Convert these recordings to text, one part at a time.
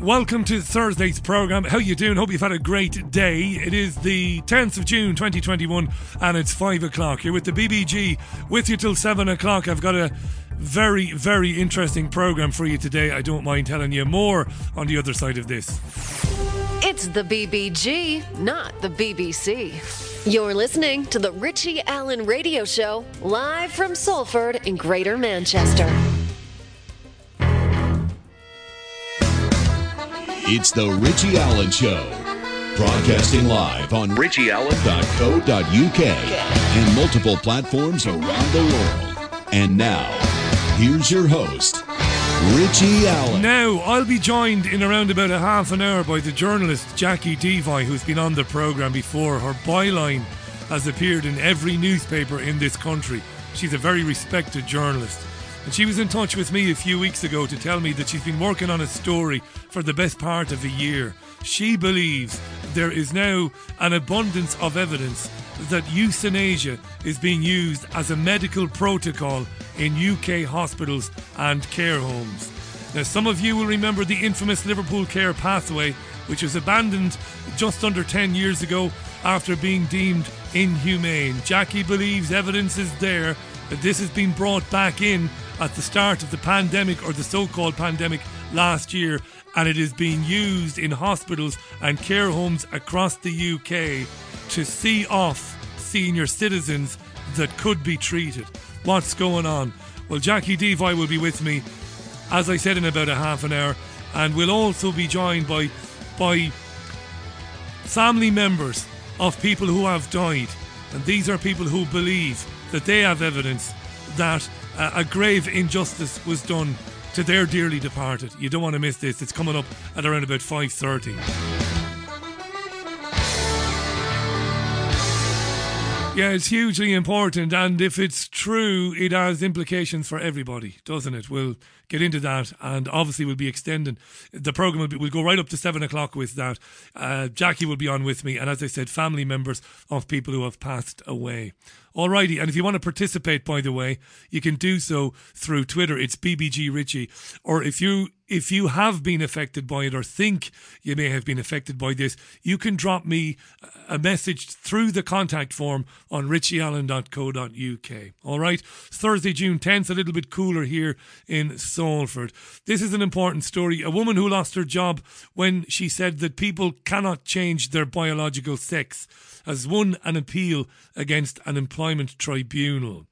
Welcome to Thursday's program. How you doing? Hope you've had a great day. It is the 10th of June 2021 and it's 5 o'clock. You're with the BBG with you till 7 o'clock. I've got a very, very interesting program for you today. I don't mind telling you more on the other side of this. It's the BBG, not the BBC. You're listening to the Richie Allen Radio Show, live from Salford in Greater Manchester. It's the Richie Allen Show. Broadcasting live on richieallen.co.uk and multiple platforms around the world. And now, here's your host, Richie Allen. Now, I'll be joined in around about a half an hour by the journalist Jacqui Deevoy, who's been on the programme before. Her byline has appeared in every newspaper in this country. She's a very respected journalist. And she was in touch with me a few weeks ago to tell me that she's been working on a story for the best part of a year. She believes there is now an abundance of evidence that euthanasia is being used as a medical protocol in UK hospitals and care homes. Now, some of you will remember the infamous Liverpool Care pathway, which was abandoned just under 10 years ago after being deemed inhumane. Jacqui believes evidence is there that this has been brought back in at the start of the pandemic or the so called pandemic last year, and it is being used in hospitals and care homes across the UK to see off senior citizens that could be treated. What's going on? Well, Jacqui Deevoy will be with me, as I said, in about a half an hour, and we'll also be joined by by family members of people who have died, and these are people who believe that they have evidence that a grave injustice was done to their dearly departed. You don't want to miss this. It's coming up at around about 5:30. Yeah, it's hugely important, and if it's true, it has implications for everybody, doesn't it? We'll get into that, and obviously we'll be extending the program. Will be, we'll go right up to seven o'clock with that. Uh, Jacqui will be on with me, and as I said, family members of people who have passed away. Alrighty, and if you want to participate, by the way, you can do so through Twitter. It's BBG Richie, or if you if you have been affected by it or think you may have been affected by this, you can drop me a message through the contact form on richieallen.co.uk. All right, Thursday, June 10th, a little bit cooler here in Salford. This is an important story. A woman who lost her job when she said that people cannot change their biological sex has won an appeal against an employment tribunal.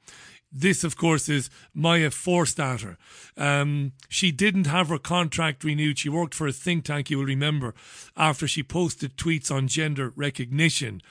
This, of course, is Maya Forstater. Um, she didn't have her contract renewed. She worked for a think tank, you will remember, after she posted tweets on gender recognition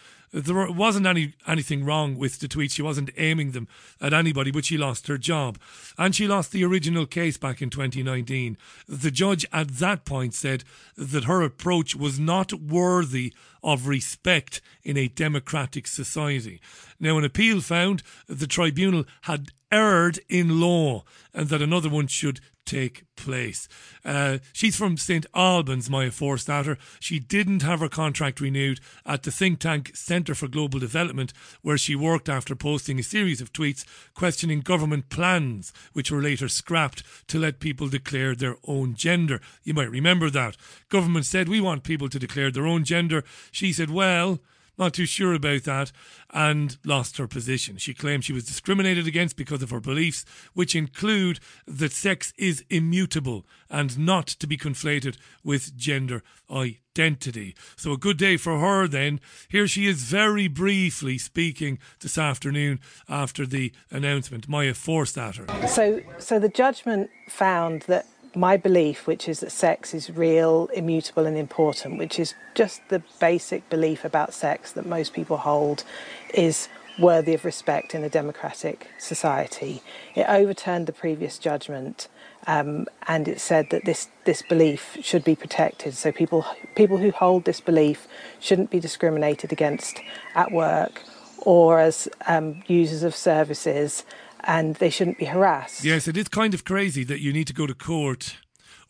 there wasn't any anything wrong with the tweets. She wasn't aiming them at anybody, but she lost her job. And she lost the original case back in 2019. The judge at that point said that her approach was not worthy of respect in a democratic society. Now, an appeal found the tribunal had erred in law and that another one should take place. Uh, she's from St Albans, Maya Forstater. She didn't have her contract renewed at the think tank Centre for Global Development, where she worked after posting a series of tweets questioning government plans, which were later scrapped to let people declare their own gender. You might remember that. Government said, We want people to declare their own gender. She said, Well, not too sure about that, and lost her position. She claimed she was discriminated against because of her beliefs, which include that sex is immutable and not to be conflated with gender identity. So, a good day for her then. Here she is very briefly speaking this afternoon after the announcement. Maya Forstater. So, so the judgment found that my belief, which is that sex is real, immutable, and important, which is just the basic belief about sex that most people hold, is worthy of respect in a democratic society. It overturned the previous judgment. Um, and it said that this, this belief should be protected. So people people who hold this belief shouldn't be discriminated against at work or as um, users of services and they shouldn't be harassed. Yes, it is kind of crazy that you need to go to court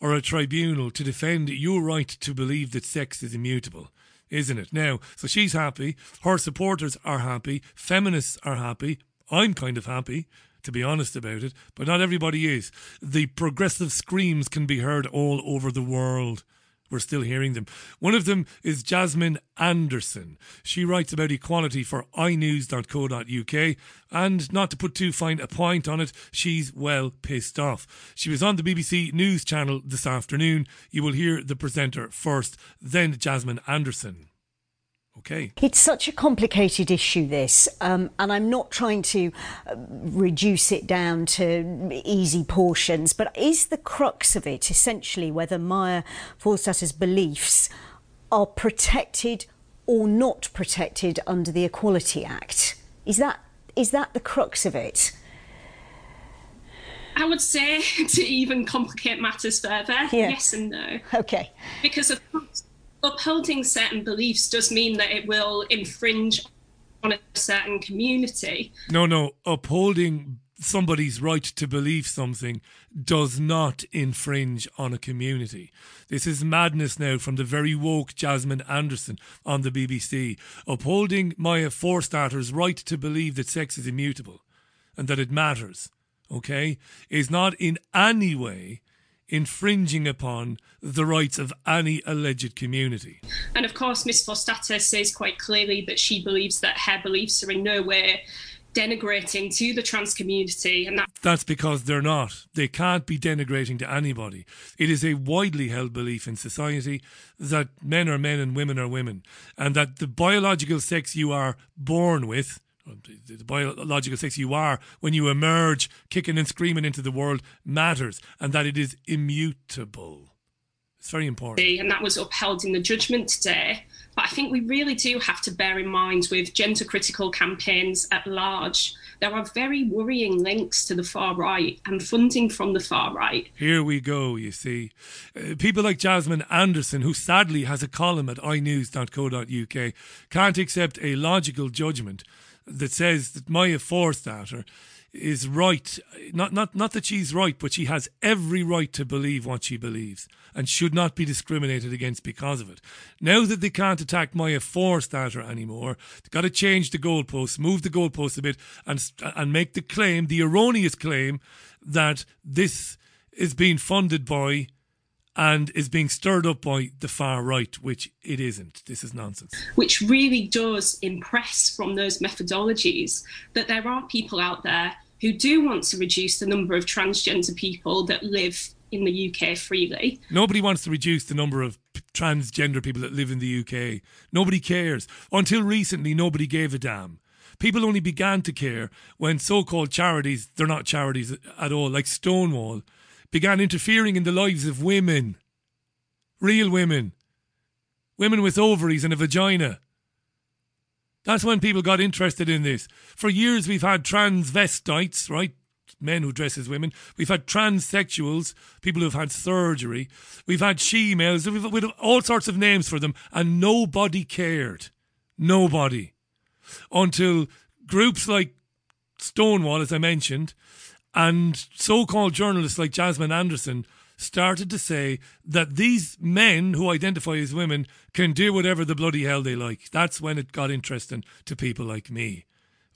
or a tribunal to defend your right to believe that sex is immutable. Isn't it? Now, so she's happy, her supporters are happy, feminists are happy, I'm kind of happy, to be honest about it, but not everybody is. The progressive screams can be heard all over the world. We're still hearing them. One of them is Jasmine Anderson. She writes about equality for inews.co.uk, and not to put too fine a point on it, she's well pissed off. She was on the BBC News channel this afternoon. You will hear the presenter first, then Jasmine Anderson. Okay. It's such a complicated issue, this, um, and I'm not trying to uh, reduce it down to easy portions, but is the crux of it essentially whether Maya Forstater's beliefs are protected or not protected under the Equality Act? Is that is that the crux of it? I would say to even complicate matters further, yeah. yes and no. Okay. Because of course upholding certain beliefs does mean that it will infringe on a certain community. No, no, upholding somebody's right to believe something does not infringe on a community. This is madness now from the very woke Jasmine Anderson on the BBC, upholding Maya Forstater's right to believe that sex is immutable and that it matters, okay, is not in any way infringing upon the rights of any alleged community. And of course, Ms. Forstater says quite clearly that she believes that her beliefs are in no way denigrating to the trans community and that that's because they're not they can't be denigrating to anybody it is a widely held belief in society that men are men and women are women and that the biological sex you are born with the biological sex you are when you emerge kicking and screaming into the world matters and that it is immutable. It's very important. And that was upheld in the judgment today. But I think we really do have to bear in mind with gender critical campaigns at large, there are very worrying links to the far right and funding from the far right. Here we go, you see. Uh, people like Jasmine Anderson, who sadly has a column at inews.co.uk, can't accept a logical judgment that says that Maya Forstater is right. Not, not, not that she's right, but she has every right to believe what she believes and should not be discriminated against because of it. Now that they can't attack Maya Forstater anymore, they've got to change the goalposts, move the goalposts a bit, and, and make the claim, the erroneous claim, that this is being funded by and is being stirred up by the far right, which it isn't. This is nonsense. Which really does impress from those methodologies that there are people out there who do want to reduce the number of transgender people that live in the UK freely. Nobody wants to reduce the number of transgender people that live in the UK. Nobody cares. Until recently, nobody gave a damn. People only began to care when so called charities, they're not charities at all, like Stonewall, began interfering in the lives of women. Real women. Women with ovaries and a vagina. That's when people got interested in this. For years, we've had transvestites, right? Men who dress as women. We've had transsexuals, people who've had surgery. We've had she males. We've, we've all sorts of names for them, and nobody cared. Nobody. Until groups like Stonewall, as I mentioned, and so called journalists like Jasmine Anderson started to say that these men who identify as women can do whatever the bloody hell they like. That's when it got interesting to people like me.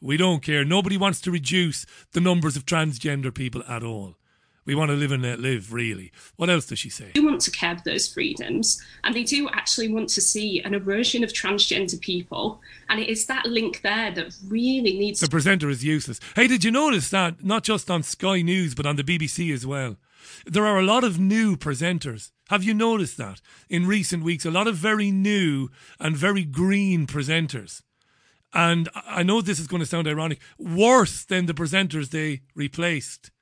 We don't care. Nobody wants to reduce the numbers of transgender people at all. We want to live and let live, really. What else does she say? They want to curb those freedoms, and they do actually want to see an erosion of transgender people. And it is that link there that really needs. The presenter is useless. Hey, did you notice that not just on Sky News but on the BBC as well? There are a lot of new presenters. Have you noticed that in recent weeks? A lot of very new and very green presenters. And I know this is going to sound ironic, worse than the presenters they replaced.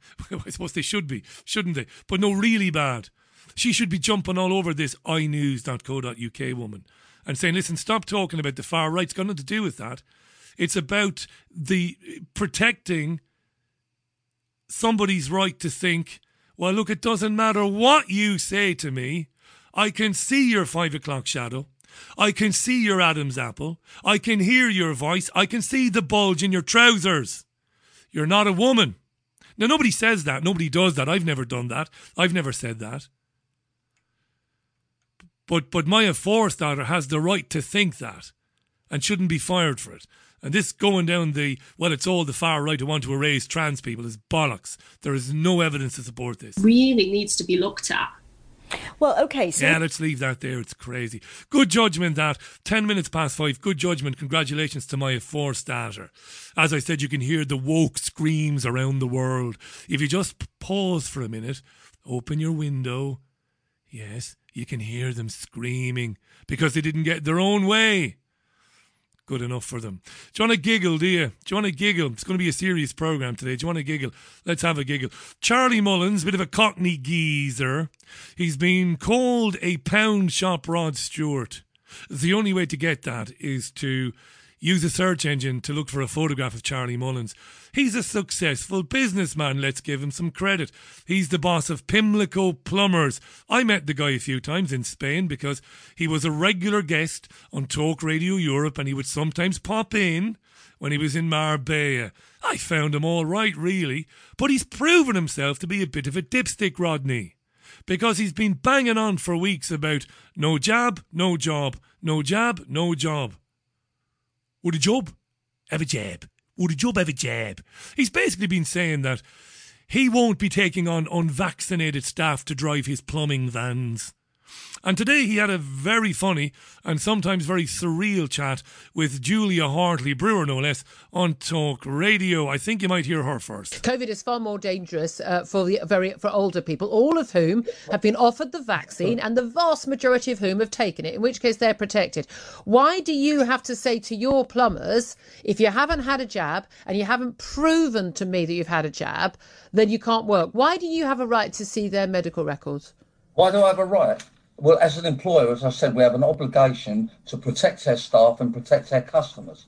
I suppose they should be, shouldn't they? But no, really bad. She should be jumping all over this inews.co.uk woman and saying, listen, stop talking about the far right. It's got nothing to do with that. It's about the protecting somebody's right to think, well, look, it doesn't matter what you say to me. I can see your five o'clock shadow. I can see your Adam's apple. I can hear your voice. I can see the bulge in your trousers. You're not a woman. Now, nobody says that. Nobody does that. I've never done that. I've never said that. But, but Maya Forstater has the right to think that and shouldn't be fired for it. And this going down the, well, it's all the far right who want to erase trans people is bollocks. There is no evidence to support this. Really needs to be looked at. Well, okay, so Yeah, let's leave that there. It's crazy. Good judgment that. 10 minutes past five. Good judgment. Congratulations to Maya Forstater. As I said, you can hear the woke screams around the world. If you just pause for a minute, open your window. Yes, you can hear them screaming because they didn't get their own way. Good enough for them. Do you want to giggle, do you? Do you want to giggle? It's going to be a serious program today. Do you want to giggle? Let's have a giggle. Charlie Mullins, bit of a cockney geezer. He's been called a pound shop Rod Stewart. The only way to get that is to use a search engine to look for a photograph of Charlie Mullins. He's a successful businessman, let's give him some credit. He's the boss of Pimlico Plumbers. I met the guy a few times in Spain because he was a regular guest on Talk Radio Europe and he would sometimes pop in when he was in Marbella. I found him all right, really, but he's proven himself to be a bit of a dipstick, Rodney because he's been banging on for weeks about no jab, no job, no jab, no job. Would a job have a jab? Would a job have a jab? He's basically been saying that he won't be taking on unvaccinated staff to drive his plumbing vans. And today he had a very funny and sometimes very surreal chat with Julia Hartley Brewer, no less, on Talk Radio. I think you might hear her first. COVID is far more dangerous uh, for the very for older people, all of whom have been offered the vaccine, and the vast majority of whom have taken it. In which case, they're protected. Why do you have to say to your plumbers, if you haven't had a jab and you haven't proven to me that you've had a jab, then you can't work? Why do you have a right to see their medical records? Why do I have a right? Well, as an employer, as I said, we have an obligation to protect our staff and protect our customers.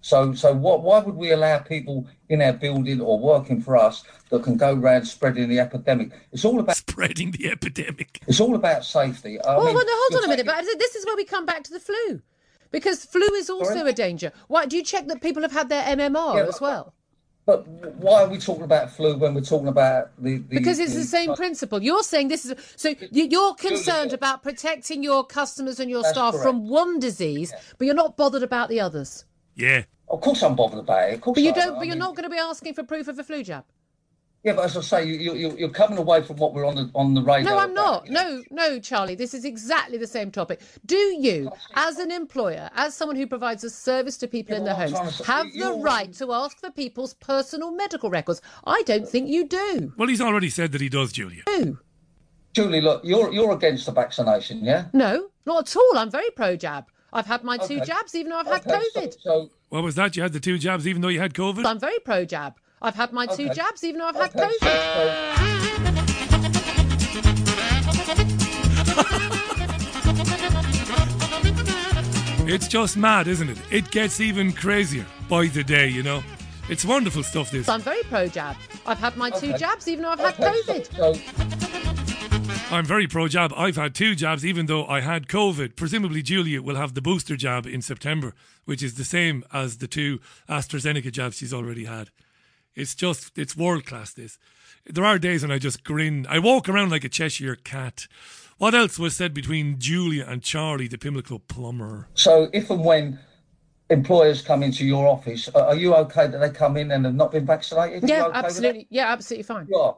So, so what? Why would we allow people in our building or working for us that can go around spreading the epidemic? It's all about Spreading the epidemic. it's all about safety. I Well, mean, well, no, hold you're on a minute. But this is where we come back to the flu, because flu is also Sorry? a danger. Why do you check that people have had their MMR Yeah, as but- well? But why are we talking about flu when we're talking about the? the Because it's the same principle. You're saying this is so you- you're concerned about protecting your customers and your That's staff correct. from one disease, but you're not bothered about the others. Yeah. Of course, I'm bothered about it. Of course, But you I don't. am. But I you're mean- not going to be asking for proof of a flu jab. Yeah, but as I say, you, you, you're coming away from what we're on the on the radio. No, I'm about, not. you know. No, no, Charlie. This is exactly the same topic. Do you, as an employer, as someone who provides a service to people Yeah, in but their homes, trying to say- have the right to ask for people's personal medical records? I don't think you do. Well, he's already said that he does, Julia. Do. Julie, look, you're you're against the vaccination, yeah? No, not at all. I'm very pro jab. I've had my two jabs, even though I've had Okay, so- COVID. So, What was that? You had the two jabs even though you had COVID? I'm very pro jab. I've had my two jabs, even though I've had okay, so- COVID. It's just mad, isn't it? It gets even crazier by the day, you know. It's wonderful stuff, this. I'm very pro jab. I've had my two jabs, even though I've had okay, so- COVID. I'm very pro jab. I've had two jabs, even though I had COVID. Presumably, Julia will have the booster jab in September, which is the same as the two AstraZeneca jabs she's already had. It's just, it's world class, this. There are days when I just grin. I walk around like a Cheshire cat. What else was said between Julia and Charlie, the Pimlico plumber? So if and when employers come into your office, are are you okay that they come in and have not been vaccinated? Yeah, okay absolutely. Yeah, absolutely fine. Yeah.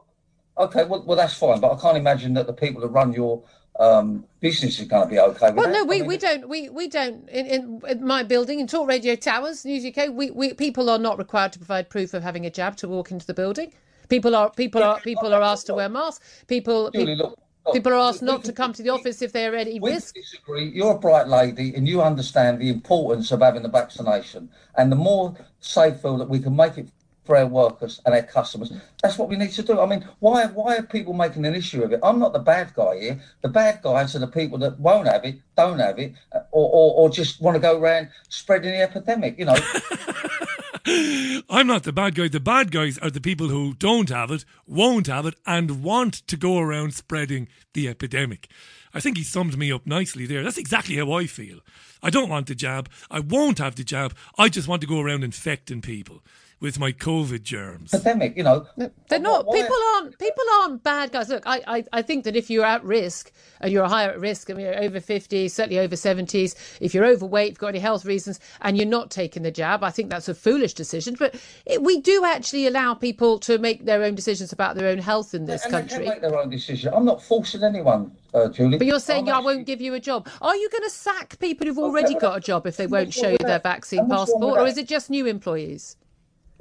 Okay, well, well, that's fine, but I can't imagine that the people that run your um, business is going to be okay with Well, no, I we, mean, we don't we, we don't in, in, in my building in Talk Radio Towers, News UK. We, we people are not required to provide proof of having a jab to walk into the building. People are people are people are asked to wear masks. People Julie, people, look, look, people are asked not to come to the office if they're at any We risk. disagree. You're a bright lady and you understand the importance of having the vaccination. And the more safe feel that we can make it our workers and our customers, that's what we need to do. I mean, why why are people making an issue of it? I'm not the bad guy here. The bad guys are the people that won't have it, don't have it, uh, or, or, or just want to go around spreading the epidemic. You know, I'm not the bad guy. The bad guys are the people who don't have it, won't have it, and want to go around spreading the epidemic. I think he summed me up nicely there. That's exactly how I feel. I don't want the jab. I won't have the jab. I just want to go around infecting people. With my COVID germs. Pandemic, you know. They're not. Why- People aren't. People aren't bad guys. Look, I, I, I think that if you're at risk and you're higher at risk, I mean, you're over 50, certainly over 70s, if you're overweight, if you've got any health reasons, and you're not taking the jab, I think that's a foolish decision. But it, we do actually allow people to make their own decisions about their own health in this and they country. can make their own decision. I'm not forcing anyone, uh, Julie. But you're saying I'm I won't give you a job. Are you going to sack people who've already got a job if they won't show you their vaccine And what's wrong with passport, or is it just new employees?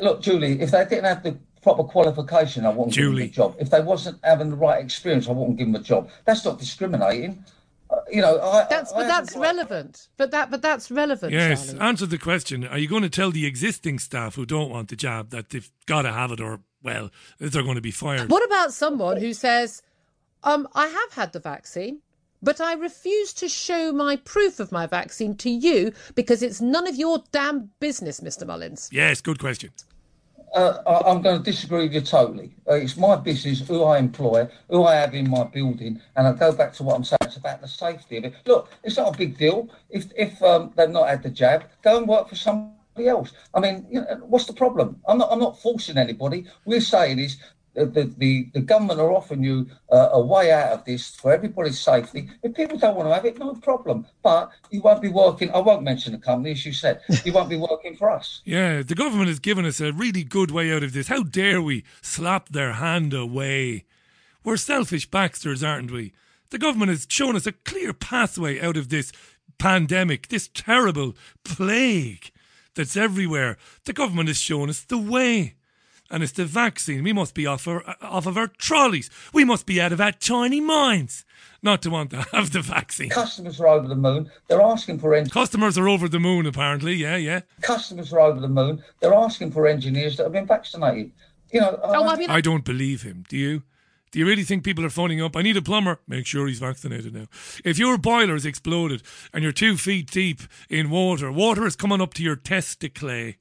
Look, Julie, if they didn't have the proper qualification, I wouldn't give them a job. If they wasn't having the right experience, I wouldn't give them a job. That's not discriminating. Uh, you know, I, That's I, but I that's haven't relevant. But that but that's relevant. Yes, Charlie. answer the question. Are you going to tell the existing staff who don't want the job that they've got to have it or, well, they're going to be fired? What about someone who says, um, I have had the vaccine, but I refuse to show my proof of my vaccine to you because it's none of your damn business, Mr. Mullins. Yes, good question. Uh, I'm going to disagree with you totally. Uh, it's my business, who I employ, who I have in my building, and I go back to what I'm saying. It's about the safety of it. Look, it's not a big deal if if um, they've not had the jab. Go and work for somebody else. I mean, you know, what's the problem? I'm not. I'm not forcing anybody. We're saying is. The, the, the, government are offering you uh, a way out of this for everybody's safety. If people don't want to have it, no problem. But you won't be working. I won't mention the company, as you said. You won't be working for us. Yeah, the government has given us a really good way out of this. How dare we slap their hand away? We're selfish Baxters, aren't we? The government has shown us a clear pathway out of this pandemic, this terrible plague that's everywhere. The government has shown us the way. And it's the vaccine. We must be off, our, off of our trolleys. We must be out of our tiny minds not to want to have the vaccine. Customers are over the moon. They're asking for engineers. Customers are over the moon, apparently. Yeah, yeah. Customers are over the moon. They're asking for engineers that have been vaccinated. You know, Oh, I mean, uh, I don't believe him. Do you? Do you really think people are phoning up? I need a plumber. Make sure he's vaccinated now. If your boiler has exploded and you're two feet deep in water, water is coming up to your testicle.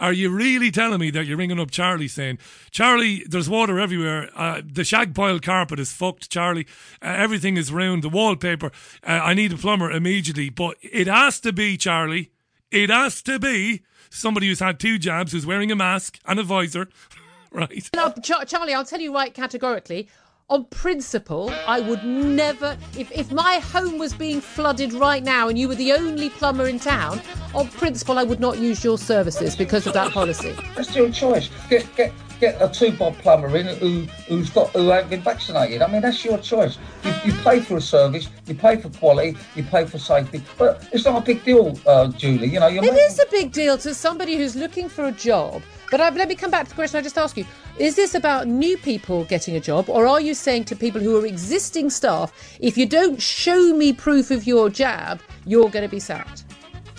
Are you really telling me that you're ringing up Charlie saying, Charlie, there's water everywhere. Uh, the shag pile carpet is fucked, Charlie. Uh, everything is ruined. The wallpaper. Uh, I need a plumber immediately. But it has to be, Charlie. It has to be somebody who's had two jabs, who's wearing a mask and a visor. right. No, Char- Charlie, I'll tell you right categorically. On principle, I would never, if, if my home was being flooded right now and you were the only plumber in town, on principle, I would not use your services because of that policy. that's your choice. Get get get a two bob plumber in who who's got who ain't been vaccinated. I mean, that's your choice. You, you pay for a service, you pay for quality, you pay for safety, but it's not a big deal, uh, Julie. You know, you're It making- is a big deal to somebody who's looking for a job. But I, let me come back to the question I just asked you. Is this about new people getting a job, or are you saying to people who are existing staff, if you don't show me proof of your jab, you're going to be sacked?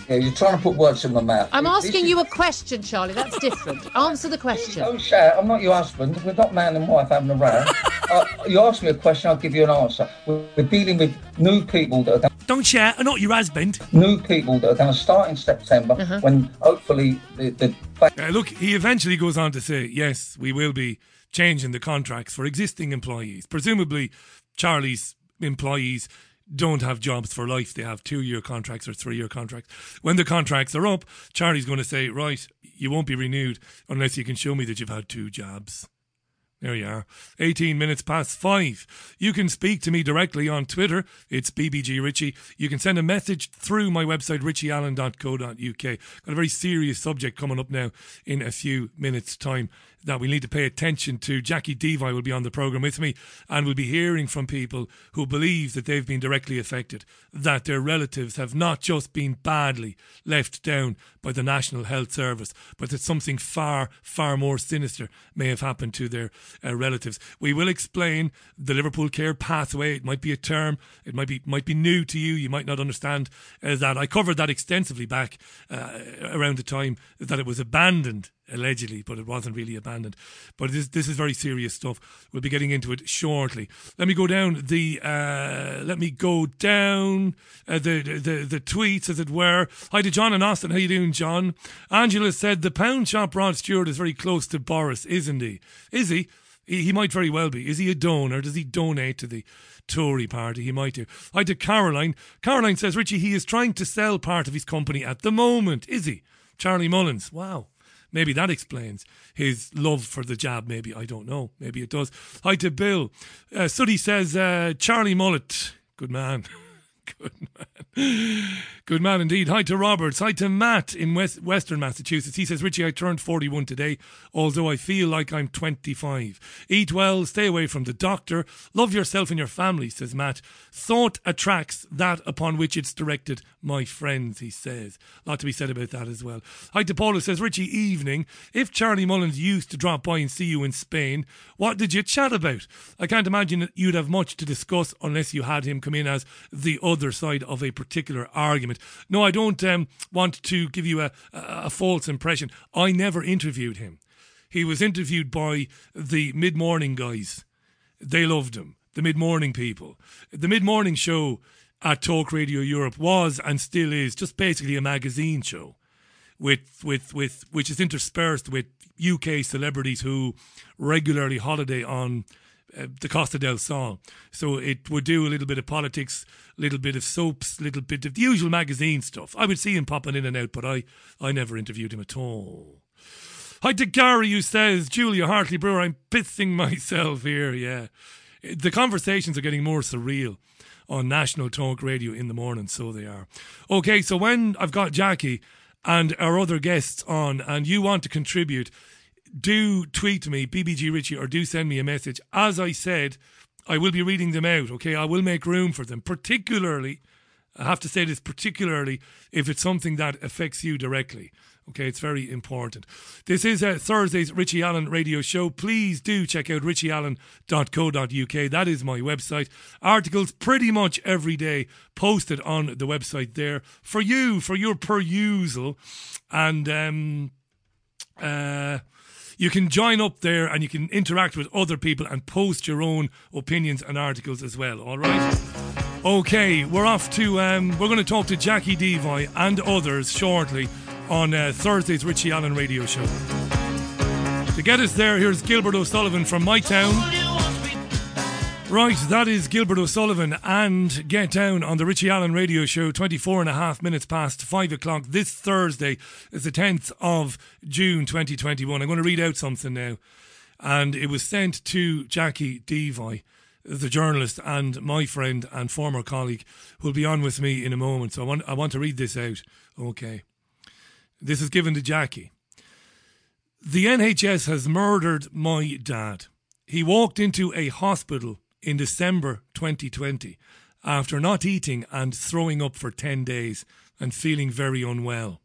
Yeah, you're trying to put words in my mouth. I'm asking is- you a question, Charlie. That's different. Answer the question. Don't shout. I'm not your husband. We're not man and wife having a row. uh, you ask me a question, I'll give you an answer. We're, we're dealing with new people that are going Don't shout. I'm not your husband. new people that are going to start in September Uh-huh. when hopefully the, the Uh, look, he eventually goes on to say, yes, we will be changing the contracts for existing employees. Presumably, Charlie's employees don't have jobs for life. They have two year contracts or three year contracts. When the contracts are up, Charlie's going to say, right, you won't be renewed unless you can show me that you've had two jobs. There you are. 18 minutes past five. You can speak to me directly on Twitter. It's BBG Richie. You can send a message through my website, richieallen.co.uk. Got a very serious subject coming up now in a few minutes' time that we need to pay attention to. Jacqui Deevoy will be on the programme with me and we'll be hearing from people who believe that they've been directly affected, that their relatives have not just been badly left down by the National Health Service, but that something far, far more sinister may have happened to their uh, relatives. We will explain the Liverpool Care pathway. It might be a term, it might be might be new to you. You might not understand uh, that. I covered that extensively back uh, around the time that it was abandoned allegedly, but it wasn't really abandoned. But this this is very serious stuff. We'll be getting into it shortly. Let me go down the uh, let me go down uh, the, the the tweets as it were. Hi to John and Austin. How you doing, John? Angela said the pound shop Rod Stewart is very close to Boris, isn't he? Is he? He, might very well be. Is he a donor? Does he donate to the Tory party? He might do. Hi to Caroline. Caroline says, Richie, he is trying to sell part of his company at the moment. Is he? Charlie Mullins. Wow. Maybe that explains his love for the jab. Maybe I don't know. Maybe it does. Hi to Bill. Uh, Suddy says uh, Charlie Mullet, good man. Good man. Good man indeed. Hi to Roberts. Hi to Matt in West, Western Massachusetts. He says, Richie, I turned 41 today, although I feel like I'm 25. Eat well, stay away from the doctor, love yourself and your family, says Matt. Thought attracts that upon which it's directed, my friends, he says. A lot to be said about that as well. Hi to Paula says, Richie, evening. If Charlie Mullins used to drop by and see you in Spain, what did you chat about? I can't imagine that you'd have much to discuss unless you had him come in as the other side of a particular argument. No, I don't um, want to give you a, a, a false impression. I never interviewed him. He was interviewed by the mid morning guys. They loved him. The mid morning people. The mid morning show at Talk Radio Europe was and still is just basically a magazine show with with with which is interspersed with UK celebrities who regularly holiday on uh, the Costa del Sol. So it would do a little bit of politics, a little bit of soaps, a little bit of the usual magazine stuff. I would see him popping in and out, but I, I never interviewed him at all. Hi to Gary who says, Julia Hartley Brewer, I'm pissing myself here, yeah. The conversations are getting more surreal on National Talk Radio in the morning, so they are. Okay, so when I've got Jacqui and our other guests on and you want to contribute, do tweet me, BBG Richie, or do send me a message. As I said, I will be reading them out, okay? I will make room for them, particularly, I have to say this, particularly if it's something that affects you directly. Okay, it's very important. This is uh, Thursday's Richie Allen radio show. Please do check out richieallen.co.uk. That is my website. Articles pretty much every day posted on the website there for you, for your perusal. And, um, uh, you can join up there and you can interact with other people and post your own opinions and articles as well. All right. Okay, we're off to. Um, we're going to talk to Jacqui Deevoy and others shortly on uh, Thursday's Richie Allen Radio Show. To get us there, here's Gilbert O'Sullivan from my town. Right, that is Gilbert O'Sullivan and Get Down on the Richie Allen radio show, 24 and a half minutes past 5 o'clock this Thursday is the 10th of June 2021. I'm going to read out something now. And it was sent to Jacqui Deevoy, the journalist and my friend and former colleague, who'll be on with me in a moment. So I want, I want to read this out. Okay. This is given to Jacqui. The NHS has murdered my dad. He walked into a hospital in December 2020 after not eating and throwing up for 10 days and feeling very unwell.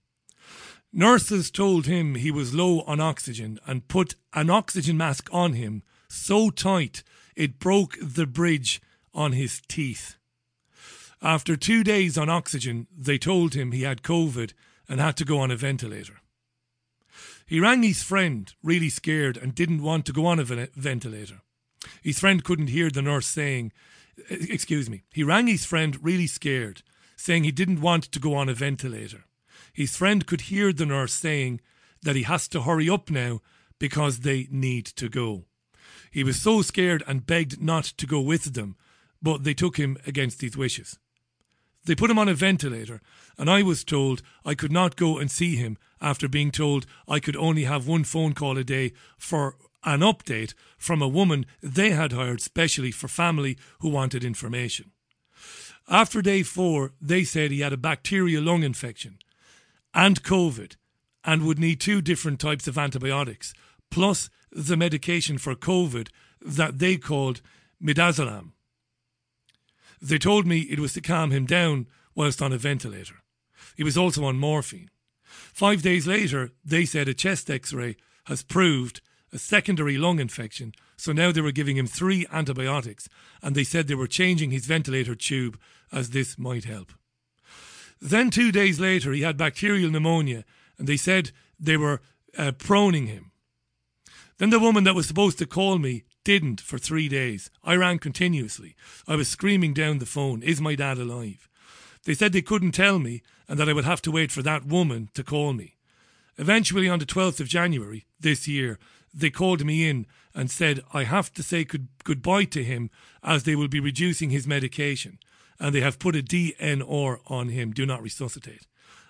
Nurses told him he was low on oxygen and put an oxygen mask on him so tight it broke the bridge on his teeth. After two days on oxygen, they told him he had COVID and had to go on a ventilator. He rang his friend, really scared, and didn't want to go on a ventilator. His friend couldn't hear the nurse saying, Excuse me. He rang his friend really scared, saying he didn't want to go on a ventilator. His friend could hear the nurse saying that he has to hurry up now because they need to go. He was so scared and begged not to go with them, but they took him against his wishes. They put him on a ventilator, and I was told I could not go and see him after being told I could only have one phone call a day for an update from a woman they had hired specially for family who wanted information. After day four, they said he had a bacterial lung infection and COVID and would need two different types of antibiotics, plus the medication for COVID that they called midazolam. They told me it was to calm him down whilst on a ventilator. He was also on morphine. Five days later, they said a chest x ray has proved a secondary lung infection, so now they were giving him three antibiotics, and they said they were changing his ventilator tube as this might help. Then, two days later, he had bacterial pneumonia, and they said they were uh, proning him. Then the woman that was supposed to call me didn't for three days. I rang continuously. I was screaming down the phone, Is my dad alive? They said they couldn't tell me and that I would have to wait for that woman to call me. Eventually, on the 12th of January this year, they called me in and said I have to say good- goodbye to him as they will be reducing his medication and they have put a DNR on him, do not resuscitate.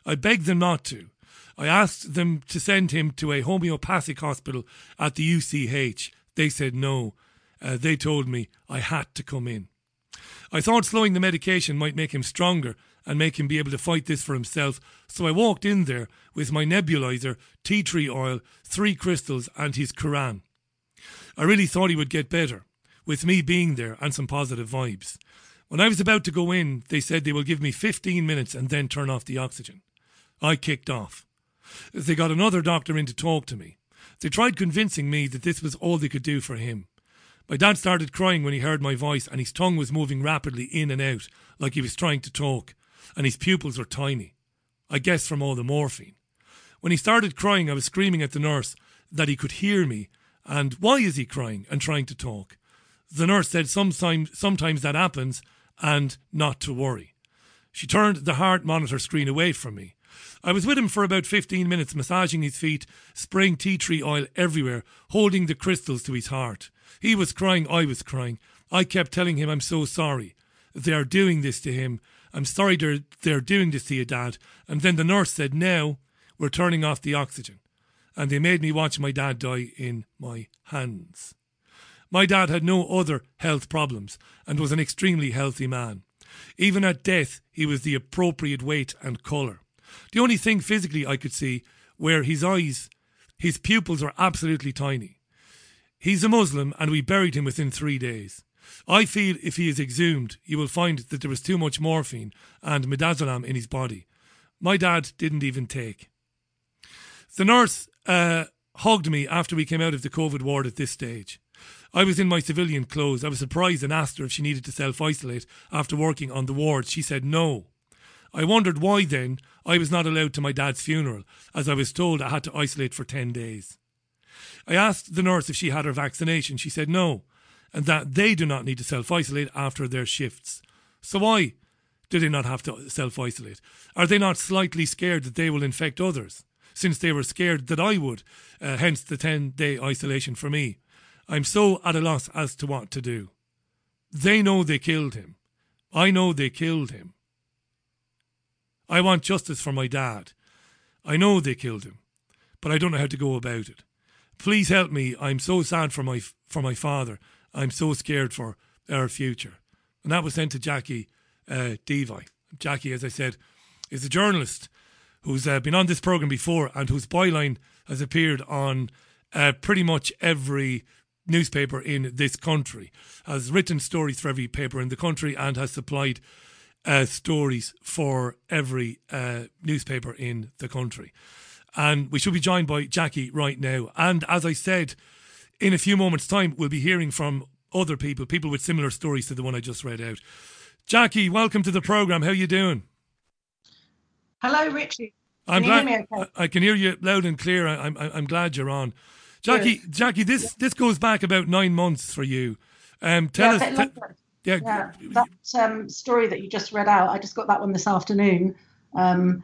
I begged them not to, I asked them to send him to a homeopathic hospital at the UCH. They said no. Uh, they told me I had to come in. I thought slowing the medication might make him stronger and make him be able to fight this for himself, so I walked in there with my nebulizer, tea tree oil, three crystals, and his Quran. I really thought he would get better, with me being there and some positive vibes. When I was about to go in, they said they will give me 15 minutes and then turn off the oxygen. I kicked off. They got another doctor in to talk to me. They tried convincing me that this was all they could do for him. My dad started crying when he heard my voice, and his tongue was moving rapidly in and out, like he was trying to talk, and his pupils were tiny. I guess from all the morphine. When he started crying, I was screaming at the nurse that he could hear me, and why is he crying and trying to talk? The nurse said sometimes, sometimes that happens, and not to worry. She turned the heart monitor screen away from me. I was with him for about 15 minutes, massaging his feet, spraying tea tree oil everywhere, holding the crystals to his heart. He was crying, I was crying. I kept telling him, I'm so sorry. They are doing this to him. I'm sorry they're, they're doing this to you, Dad. And then the nurse said, Now we're turning off the oxygen. And they made me watch my dad die in my hands. My dad had no other health problems and was an extremely healthy man. Even at death, he was the appropriate weight and colour. The only thing physically I could see were his eyes. His pupils are absolutely tiny. He's a Muslim and we buried him within three days. I feel if he is exhumed, you will find that there was too much morphine and midazolam in his body. My dad didn't even take. The nurse uh, hugged me after we came out of the COVID ward at this stage. I was in my civilian clothes. I was surprised and asked her if she needed to self isolate after working on the ward. She said no. I wondered why then I was not allowed to my dad's funeral, as I was told I had to isolate for 10 days. I asked the nurse if she had her vaccination. She said no, and that they do not need to self isolate after their shifts. So why do they not have to self isolate? Are they not slightly scared that they will infect others? Since they were scared that I would, uh, hence the 10 day isolation for me. I'm so at a loss as to what to do. They know they killed him. I know they killed him. I want justice for my dad. I know they killed him, but I don't know how to go about it. Please help me. I'm so sad for my for my father. I'm so scared for our future. And that was sent to Jacqui uh, Deevoy. Jacqui, as I said, is a journalist who's uh, been on this program before and whose byline has appeared on uh, pretty much every newspaper in this country, has written stories for every paper in the country, and has supplied uh, stories for every uh, newspaper in the country. And we should be joined by Jacqui right now. And as I said, in a few moments' time, we'll be hearing from other people, people with similar stories to the one I just read out. Jacqui, welcome to the program. How are you doing? Hello, Richie. Can I'm glad. Okay? I, I, can hear you loud and clear. I, am I'm, I'm glad you're on. Jacqui. Jacqui, this yeah. this goes back about nine months for you. Um, tell yeah, us. Yeah, yeah. That um, story that you just read out, I just got that one this afternoon. Um,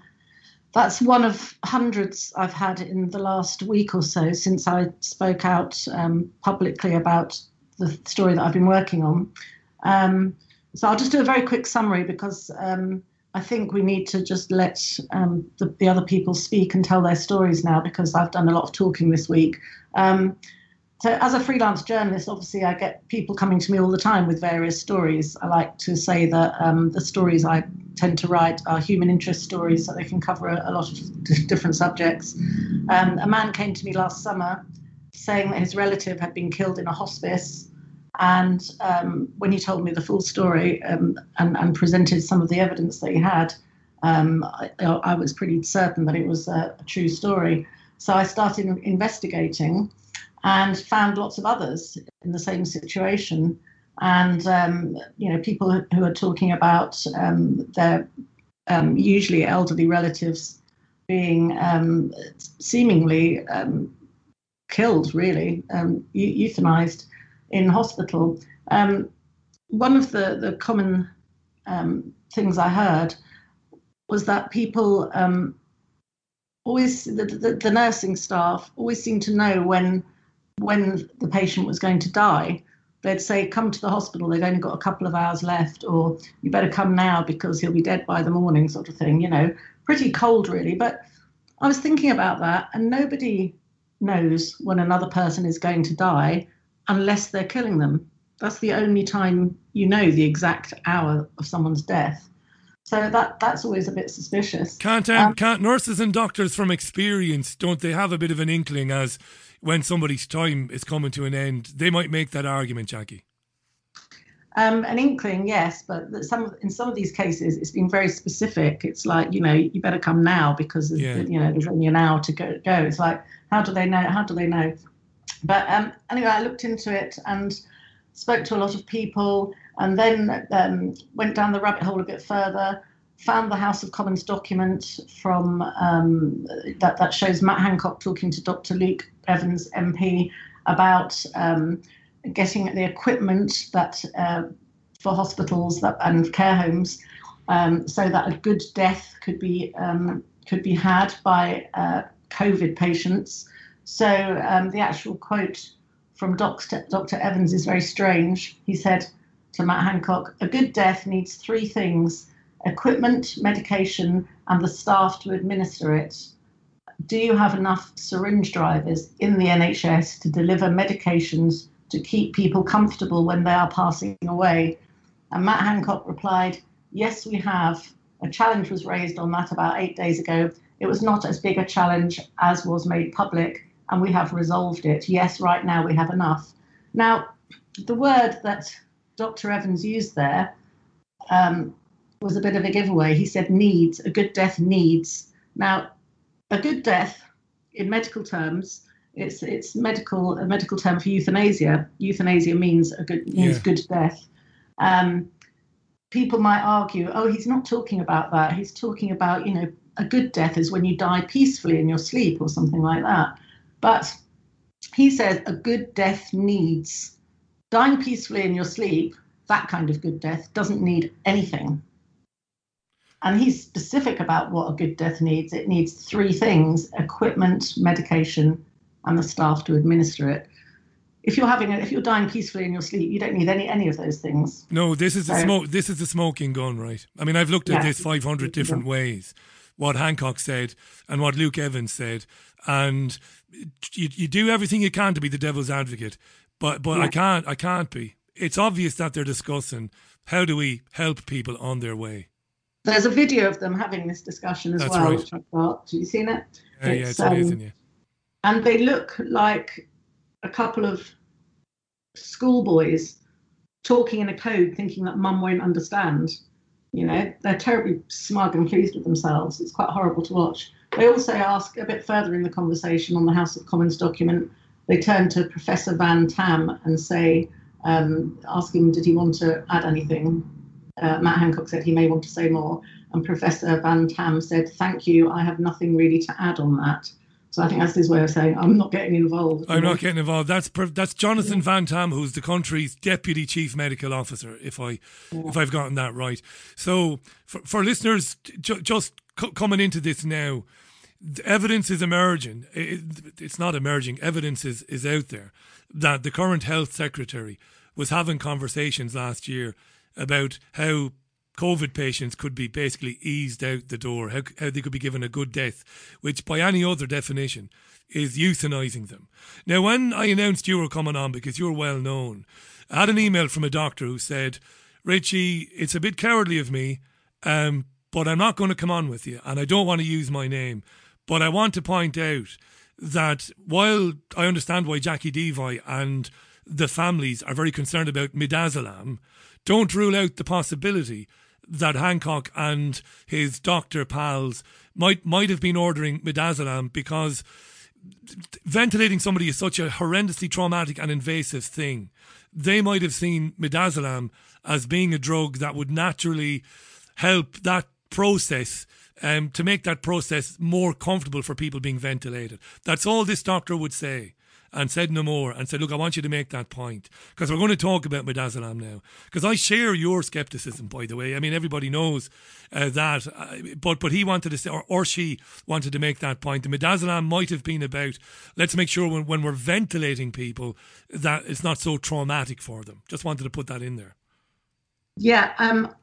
that's one of hundreds I've had in the last week or so since I spoke out um, publicly about the story that I've been working on. Um, so I'll just do a very quick summary because um, I think we need to just let um, the, the, other people speak and tell their stories now because I've done a lot of talking this week. So as a freelance journalist obviously i get people coming to me all the time with various stories. I like to say that um, the stories i tend to write are human interest stories so they can cover a, a lot of d- different subjects. Um, a man came to me last summer saying that his relative had been killed in a hospice and um, when he told me the full story um, and, and, presented some of the evidence that he had um, I, I, was pretty certain that it was a, a true story. So i started investigating and found lots of others in the same situation. And um, you know, people who are talking about um, their um, usually elderly relatives being um, seemingly um, killed, really um, euthanized in hospital. one of the the common things I heard was that people always the, the, the, nursing staff always seem to know when when the patient was going to die, they'd say, Come to the hospital, they've only got a couple of hours left, or you better come now because he'll be dead by the morning, sort of thing, you know. Pretty cold, really. But I was thinking about that, and nobody knows when another person is going to die unless they're killing them. That's the only time you know the exact hour of someone's death. So that that's always a bit suspicious. Can't um, um, can't nurses and doctors from experience don't they have a bit of an inkling as when somebody's time is coming to an end? They might make that argument, Jacqui. Um, an inkling, yes, but some in some of these cases, it's been very specific. It's like you know, you better come now because yeah. you know there's only an hour to go. Go. It's like how do they know? How do they know? But um, anyway, I looked into it and spoke to a lot of people, and then um, went down the rabbit hole a bit further. Found the House of Commons document from um, that that shows Matt Hancock talking to Dr. Luke Evans MP about um, getting the equipment that uh, for hospitals that, and care homes, um, so that a good death could be um, could be had by uh, COVID patients. So um, the actual quote from Dr. Dr. Evans is very strange. He said to Matt Hancock, "A good death needs three things: equipment, medication, and the staff to administer it." Do you have enough syringe drivers in the NHS to deliver medications to keep people comfortable when they are passing away? And Matt Hancock replied, Yes, we have. A challenge was raised on that about eight days ago. It was not as big a challenge as was made public, and we have resolved it. Yes, right now we have enough. Now, the word that Dr. Evans used there um, was a bit of a giveaway. He said needs, a good death needs. Now, a good death, in medical terms, it's it's medical a medical term for euthanasia. Euthanasia means a good means yeah. good death. Um, people might argue, oh, he's not talking about that. He's talking about you know a good death is when you die peacefully in your sleep or something like that. But he says a good death needs dying peacefully in your sleep. That kind of good death doesn't need anything. And he's specific about what a good death needs. It needs three things equipment, medication, and the staff to administer it. If you're having a, if you're dying peacefully in your sleep, you don't need any any of those things. No, this is so, the smoke. This is the smoking gun, right? I mean, I've looked at yeah. this 500 different yeah. ways. What Hancock said and what Luke Evans said, and you, you do everything you can to be the devil's advocate, but but yeah. I can't I can't be. It's obvious that they're discussing how do we help people on their way. There's a video of them having this discussion as That's well, right. which I've got. Have you seen it? Yeah, it's, yeah, it's amazing. Um, yeah and they look like a couple of schoolboys talking in a code, thinking that mum won't understand. You know, they're terribly smug and pleased with themselves. It's quite horrible to watch. They also ask a bit further in the conversation on the House of Commons document. They turn to Professor Van Tam and say, um, ask him, did he want to add anything? Uh, Matt Hancock said he may want to say more. And Professor Van Tam said, thank you, I have nothing really to add on that. So I think that's his way of saying I'm not getting involved. I'm not getting involved. That's that's Jonathan Van Tam, who's the country's deputy chief medical officer. If I yeah. if I've gotten that right. So for, for listeners ju- just c- coming into this now, evidence is emerging. It, it's not emerging. Evidence is is out there that the current health secretary was having conversations last year about how COVID patients could be basically eased out the door, how, how they could be given a good death, which by any other definition is euthanizing them. Now, when I announced you were coming on, because you're well known, I had an email from a doctor who said, Richie, it's a bit cowardly of me, um, but I'm not going to come on with you, and I don't want to use my name. But I want to point out that while I understand why Jacqui Deevoy and the families are very concerned about midazolam, don't rule out the possibility that Hancock and his doctor pals might might have been ordering midazolam because ventilating somebody is such a horrendously traumatic and invasive thing. They might have seen midazolam as being a drug that would naturally help that process um, to make that process more comfortable for people being ventilated. That's all this doctor would say and said no more and said, Look, I want you to make that point because we're going to talk about midazolam now. Because I share your skepticism, by the way. I mean, everybody knows uh, that. Uh, but but he wanted to say, or, or she wanted to make that point. The midazolam might have been about let's make sure when, when we're ventilating people that it's not so traumatic for them. Just wanted to put that in there. Yeah. Um,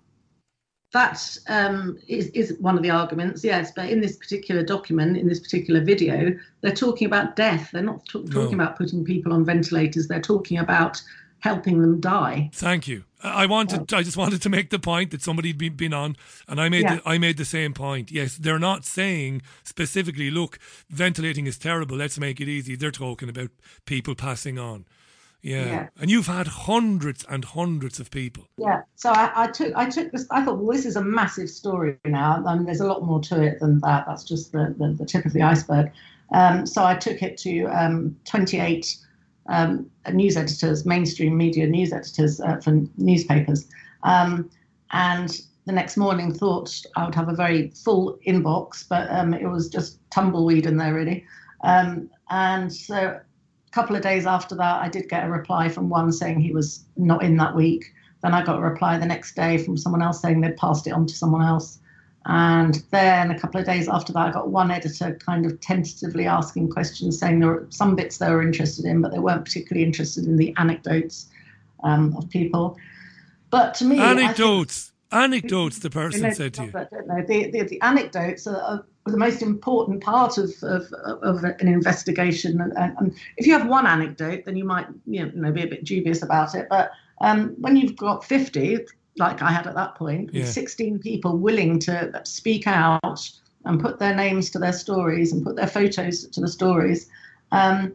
that um, is is one of the arguments, yes. But in this particular document, in this particular video, they're talking about death. They're not t- talking No. about putting people on ventilators. They're talking about helping them die. Thank you. I wanted. I just wanted to make the point that somebody'd been, been on, and I made. Yeah. The, I made the same point. Yes, they're not saying specifically. Look, ventilating is terrible. Let's make it easy. They're talking about people passing on. Yeah. Yeah. and you've had hundreds and hundreds of people. Yeah. So I, I took I took this. I thought, well, this is a massive story now. I mean, there's a lot more to it than that. That's just the the, the tip of the iceberg. Um, so I took it to um, 28 um, news editors, mainstream media news editors uh, for newspapers, um, and the next morning thought I would have a very full inbox, but um, it was just tumbleweed in there really. Um, and so couple of days after that, I did get a reply from one saying he was not in that week. Then I got a reply the next day from someone else saying they'd passed it on to someone else. And then a couple of days after that, I got one editor kind of tentatively asking questions, saying there were some bits they were interested in, but they weren't particularly interested in the anecdotes um, of people. But to me, Anecdotes. Anecdotes. The person said to you. I don't know. The, the, the anecdotes are, are the most important part of, of, of an investigation. And, and if you have one anecdote, then you might you know, be a bit dubious about it. But um, when you've got 50, like I had at that point, Yeah. 16 people willing to speak out and put their names to their stories and put their photos to the stories, um,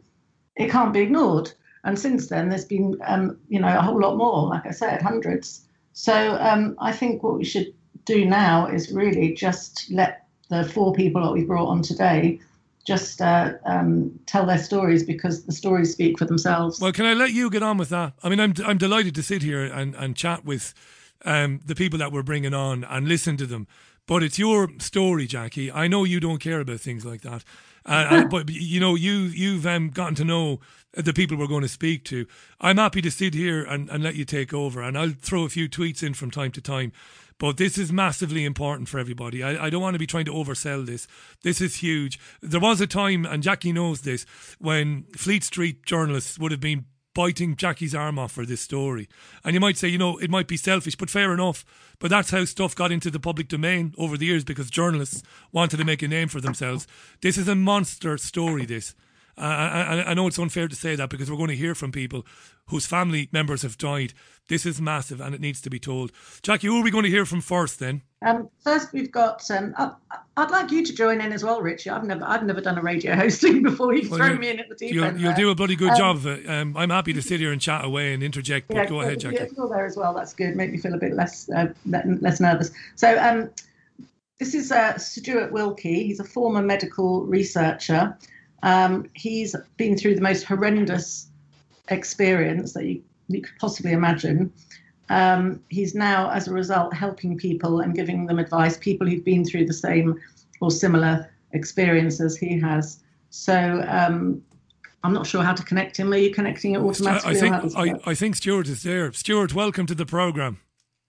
it can't be ignored. And since then, there's been, um, you know, a whole lot more. Like I said, hundreds. So um, I think what we should do now is really just let the four people that we brought on today just uh, um, tell their stories because the stories speak for themselves. Well, can I let you get on with that? I mean, I'm I'm delighted to sit here and, and chat with um, the people that we're bringing on and listen to them. But it's your story, Jacqui. I know you don't care about things like that, uh, but you know you you've um, gotten to know the people we're going to speak to. I'm happy to sit here and, and let you take over, and I'll throw a few tweets in from time to time. But this is massively important for everybody. I, I don't want to be trying to oversell this. This is huge. There was a time, and Jacqui knows this, when Fleet Street journalists would have been biting Jacqui's arm off for this story. And you might say, you know, it might be selfish, but fair enough. But that's how stuff got into the public domain over the years because journalists wanted to make a name for themselves. This is a monster story, this. Uh, I, I know it's unfair to say that because we're going to hear from people whose family members have died. This is massive and it needs to be told. Jacqui, who are we going to hear from first then? Um, first, we've got. Um, I, I'd like you to join in as well, Richie. I've never, I've never done a radio hosting before. You've Well, thrown you- me in at the deep You'll, end. you'll there. do a bloody good Um, job of it. Um, I'm happy to sit here and chat away and interject, but Yeah, go ahead, Jacqui. you're there as well. That's good. Make me feel a bit less uh, less nervous. So um, this is uh, Stuart Wilkie. He's a former medical researcher. Um, he's been through the most horrendous experience that you, you could possibly imagine. Um, he's now, as a result, helping people and giving them advice. People who've been through the same or similar experience as he has. So um, I'm not sure how to connect him. Are you connecting it automatically? I think how does it I. I think Stuart is there. Stuart, welcome to the program.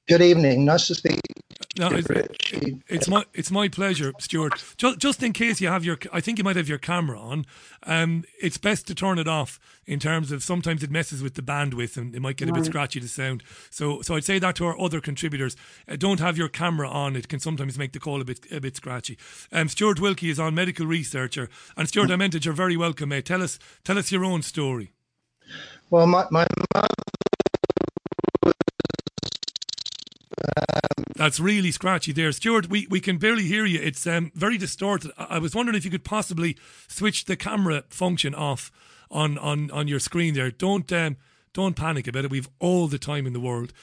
Good evening. Nice to speak. No, it's, it's my it's my pleasure, Stuart. Just, just in case you have your, I think you might have your camera on. Um, it's best to turn it off in terms of sometimes it messes with the bandwidth and it might get a bit scratchy to sound. So, so I'd say that to our other contributors. Uh, don't have your camera on; it can sometimes make the call a bit a bit scratchy. Um, Stuart Wilkie is on medical researcher, and Stuart, I meant it. You're very welcome, mate. Tell us tell us your own story. Well, my, my mother That's really scratchy there. Stuart, we, we can barely hear you. It's um, very distorted. I, I was wondering if you could possibly switch the camera function off on, on, on your screen there. Don't um, don't panic about it. We've all the time in the world.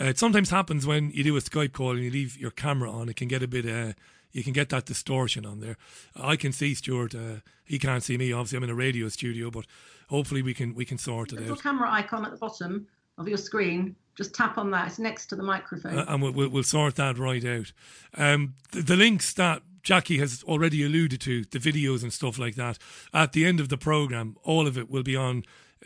Uh, it sometimes happens when you do a Skype call and you leave your camera on. It can get a bit uh, you can get that distortion on there. I can see Stuart. Uh, he can't see me. Obviously, I'm in a radio studio, but hopefully we can we can sort it little out. camera icon at the bottom of your screen. Just tap on that. It's next to the microphone. Uh, and we'll, we'll, sort that right out. Um, the, the links that Jacqui has already alluded to, the videos and stuff like that, at the end of the program, all of it will be on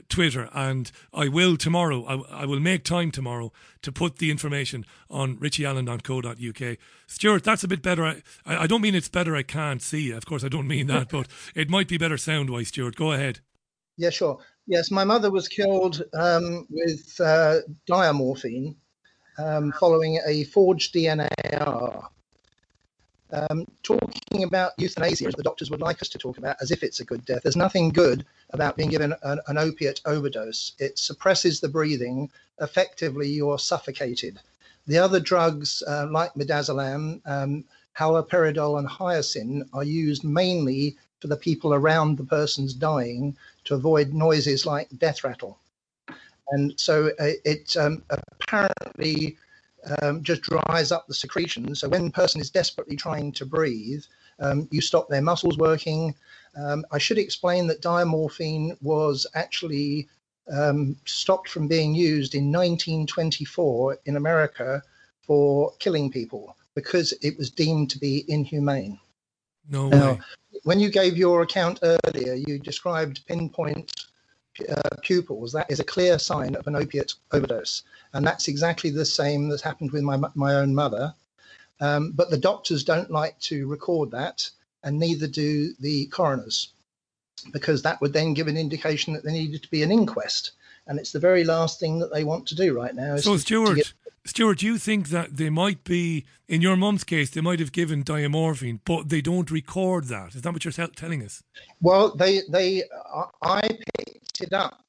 Twitter, and I will tomorrow. I, I will make time tomorrow to put the information on richieallen.co.uk. Stuart, that's a bit better. I, I I don't mean it's better. I can't see you. Of course, I don't mean that, but it might be better sound wise. Stuart, go ahead. Yeah, sure. Yes, my mother was killed um, with uh, diamorphine, um, following a forged DNAR. Um, talking about euthanasia, as the doctors would like us to talk about, as if it's a good death. There's nothing good about being given an, an opiate overdose. It suppresses the breathing. Effectively, you're suffocated. The other drugs, uh, like midazolam, um, haloperidol, and hyoscine, are used mainly for the people around the person's dying to avoid noises like death rattle. And so uh, it um, apparently um, just dries up the secretion. So when the person is desperately trying to breathe, um, you stop their muscles working. Um, I should explain that diamorphine was actually um, stopped from being used in 1924 in America for killing people because it was deemed to be inhumane. No Now, way. when you gave your account earlier, you described pinpoint uh, pupils. That is a clear sign of an opiate overdose, and that's exactly the same that happened with my my own mother. Um, but the doctors don't like to record that, and neither do the coroners, because that would then give an indication that there needed to be an inquest, and it's the very last thing that they want to do right now. is So, Stuart, Stuart, do you think that they might be, in your mum's case, they might have given diamorphine, but they don't record that? Is that what you're tell telling us? Well, they they I picked it up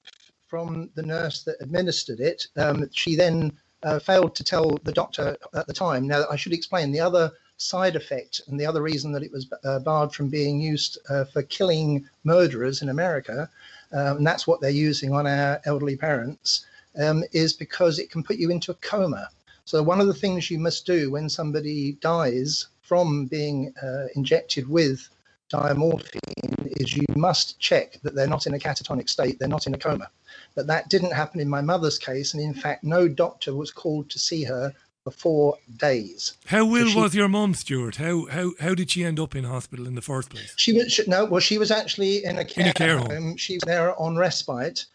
from the nurse that administered it. Um, she then uh, failed to tell the doctor at the time. Now, I should explain the other side effect and the other reason that it was uh, barred from being used uh, for killing murderers in America, um, and that's what they're using on our elderly parents, um, is because it can put you into a coma. So one of the things you must do when somebody dies from being uh, injected with diamorphine is you must check that they're not in a catatonic state, they're not in a coma. But that didn't happen in my mother's case, and in fact, no doctor was called to see her for four days. How So ill she- was your mum, Stuart? How how how did she end up in hospital in the first place? She was she, no, well, she was actually in a care, In a care home. She was there on respite,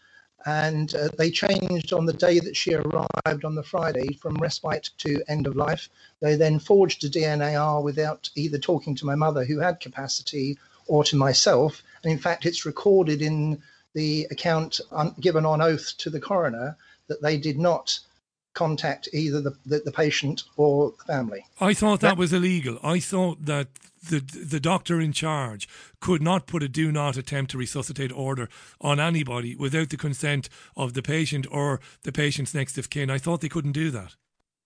and uh, they changed on the day that she arrived on the Friday from respite to end of life. They then forged a DNAR without either talking to my mother, who had capacity, or to myself. And in fact, it's recorded in the account un- given on oath to the coroner that they did not contact either the, the, the patient or the family. I thought that was illegal. I thought that the the doctor in charge could not put a do not attempt to resuscitate order on anybody without the consent of the patient or the patient's next of kin. I thought they couldn't do that.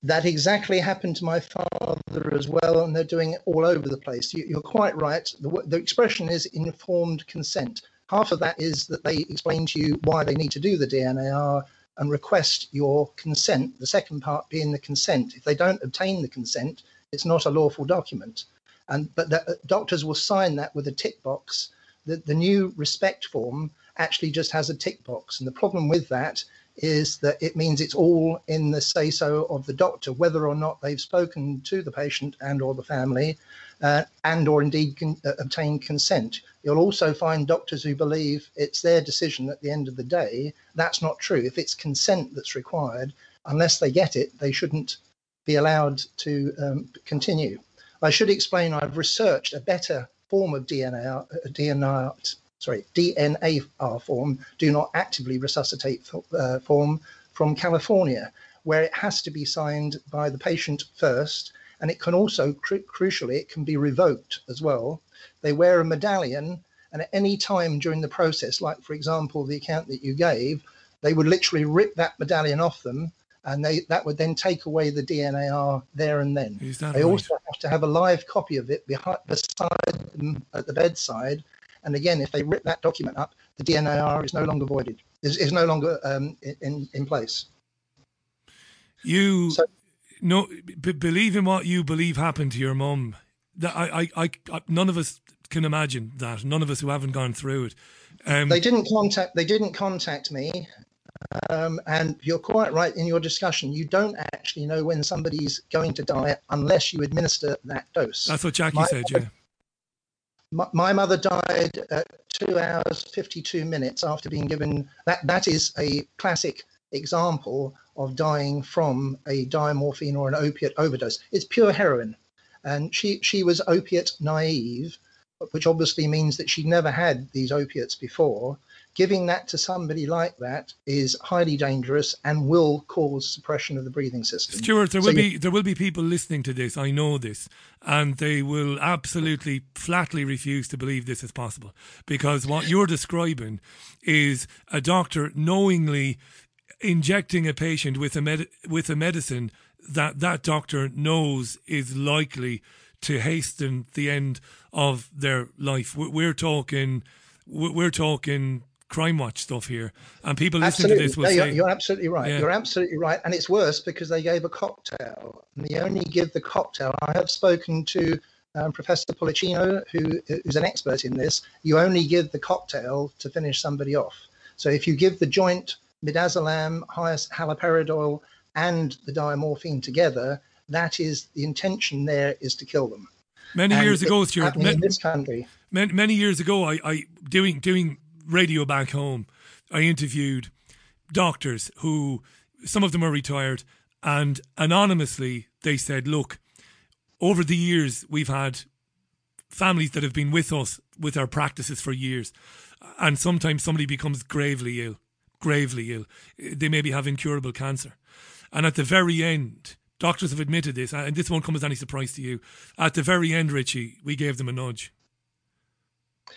That exactly happened to my father as well, and they're doing it all over the place. You, you're quite right. The, the expression is informed consent. Half of that is that they explain to you why they need to do the DNAR and request your consent. The second part being the consent. If they don't obtain the consent, it's not a lawful document. And but the, uh, doctors will sign that with a tick box. The, the new respect form actually just has a tick box, and the problem with that is that it means it's all in the say so of the doctor whether or not they've spoken to the patient and or the family uh, and or indeed uh, obtain consent. You'll also find doctors who believe it's their decision at the end of the day. That's not true. If it's consent that's required unless they get it they shouldn't be allowed to um, continue. I should explain i've researched a better form of dna uh, dna sorry, DNAR form, do not actively resuscitate uh, form from California, where it has to be signed by the patient first, and it can also, cru- crucially, it can be revoked as well. They wear a medallion, and at any time during the process, like for example the account that you gave, they would literally rip that medallion off them, and they that would then take away the DNAR there and then. They right? also have to have a live copy of it behind, beside them at the bedside. And again, if they rip that document up, the DNAR is no longer voided, is, is no longer um, in, in place. You So- no b- believe in what you believe happened to your mum. That I, I, I, none of us can imagine that. None of us who haven't gone through it. Um, They didn't contact. They didn't contact me. Um, and you're quite right in your discussion. You don't actually know when somebody's going to die unless you administer that dose. that's what Jacqui My- said. Yeah. my, my mother died at two hours 52 minutes after being given that that is a classic example of dying from a diamorphine or an opiate overdose. It's pure heroin. And she she was opiate naive which obviously means that she'd never had these opiates before. Giving that to somebody like that is highly dangerous and will cause suppression of the breathing system. Stuart, there so will be there will be people listening to this. I know this, and they will absolutely flatly refuse to believe this is possible. Because what you're describing is a doctor knowingly injecting a patient with a med- with a medicine that that doctor knows is likely to hasten the end of their life. We're, talking, we're talking crime watch stuff here, and people listening absolutely. to this will no, you're, say, "You're absolutely right. Yeah. You're absolutely right." And it's worse because they gave a cocktail, and they only give the cocktail. I have spoken to um, Professor Pollicino, who is an expert in this. You only give the cocktail to finish somebody off. So if you give the joint midazolam, haloperidol, and the diamorphine together, that is the intention. There is to kill them. Many And years ago, Stuart, happening ma- in this country. many, many years ago, I, I doing doing radio back home, I interviewed doctors who some of them are retired, and anonymously they said, "Look, over the years we've had families that have been with us with our practices for years, and sometimes somebody becomes gravely ill, gravely ill. They maybe have incurable cancer, and at the very end." Doctors have admitted this, and this won't come as any surprise to you. At the very end, Richie, we gave them a nudge.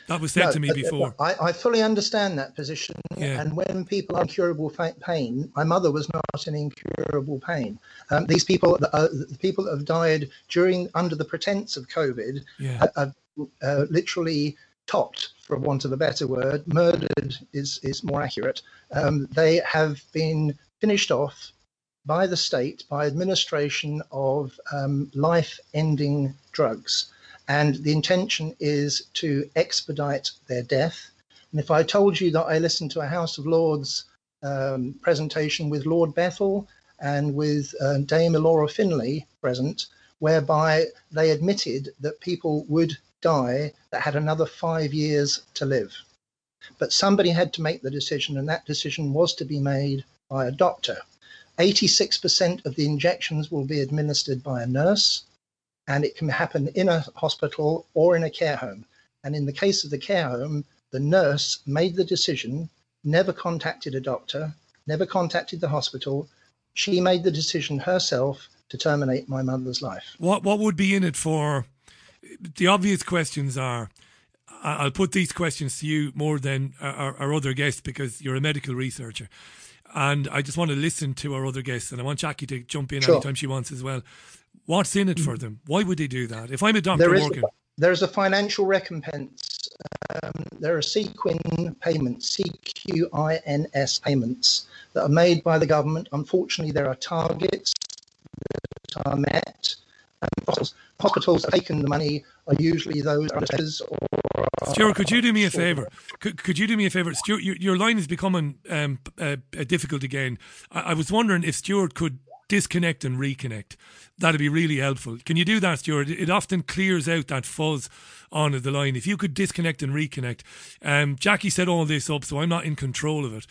That was said No, to me uh, uh, before. I, I fully understand that position. Yeah. And when people are incurable pain, my mother was not in incurable pain. Um, these people, uh, the people that have died during under the pretense of COVID, Yeah. have, have uh, literally topped, for want of a better word, murdered is is more accurate. Um, they have been finished off by the state by administration of um, life-ending drugs and the intention is to expedite their death. And if I told you that I listened to a House of Lords um, presentation with Lord Bethell and with uh, Dame Ilora Finlay present, whereby they admitted that people would that had another five years to live. But somebody had to make the decision, and that decision was to be made by a doctor. 86% of the injections will be administered by a nurse, and it can happen in a hospital or in a care home. And in the case of the care home, the nurse made the decision, never contacted a doctor, never contacted the hospital. She made the decision herself to terminate my mother's life. What what would be in it for? The obvious questions are. I'll put these questions to you more than our, our other guests because you're a medical researcher, and I just want to listen to our other guests, and I want Jacqui to jump in Sure. anytime she wants as well. What's in it for them? Why would they do that? If I'm a doctor There is working, there is a financial recompense. Um, there are CQUIN payments, CQUINs payments that are made by the government. Unfortunately, there are targets that are met. And hospitals, hospitals that have taken the money are usually those others or Stuart, could you do me a favour? Could, could you do me a favour? Stuart, your, your line is becoming um, uh, uh, difficult again. I, I was wondering if Stuart could disconnect and reconnect. That'd be really helpful. Can you do that, Stuart? It often clears out that fuzz on the line. If you could disconnect and reconnect. Um, Jacqui set all this up, so I'm not in control of it.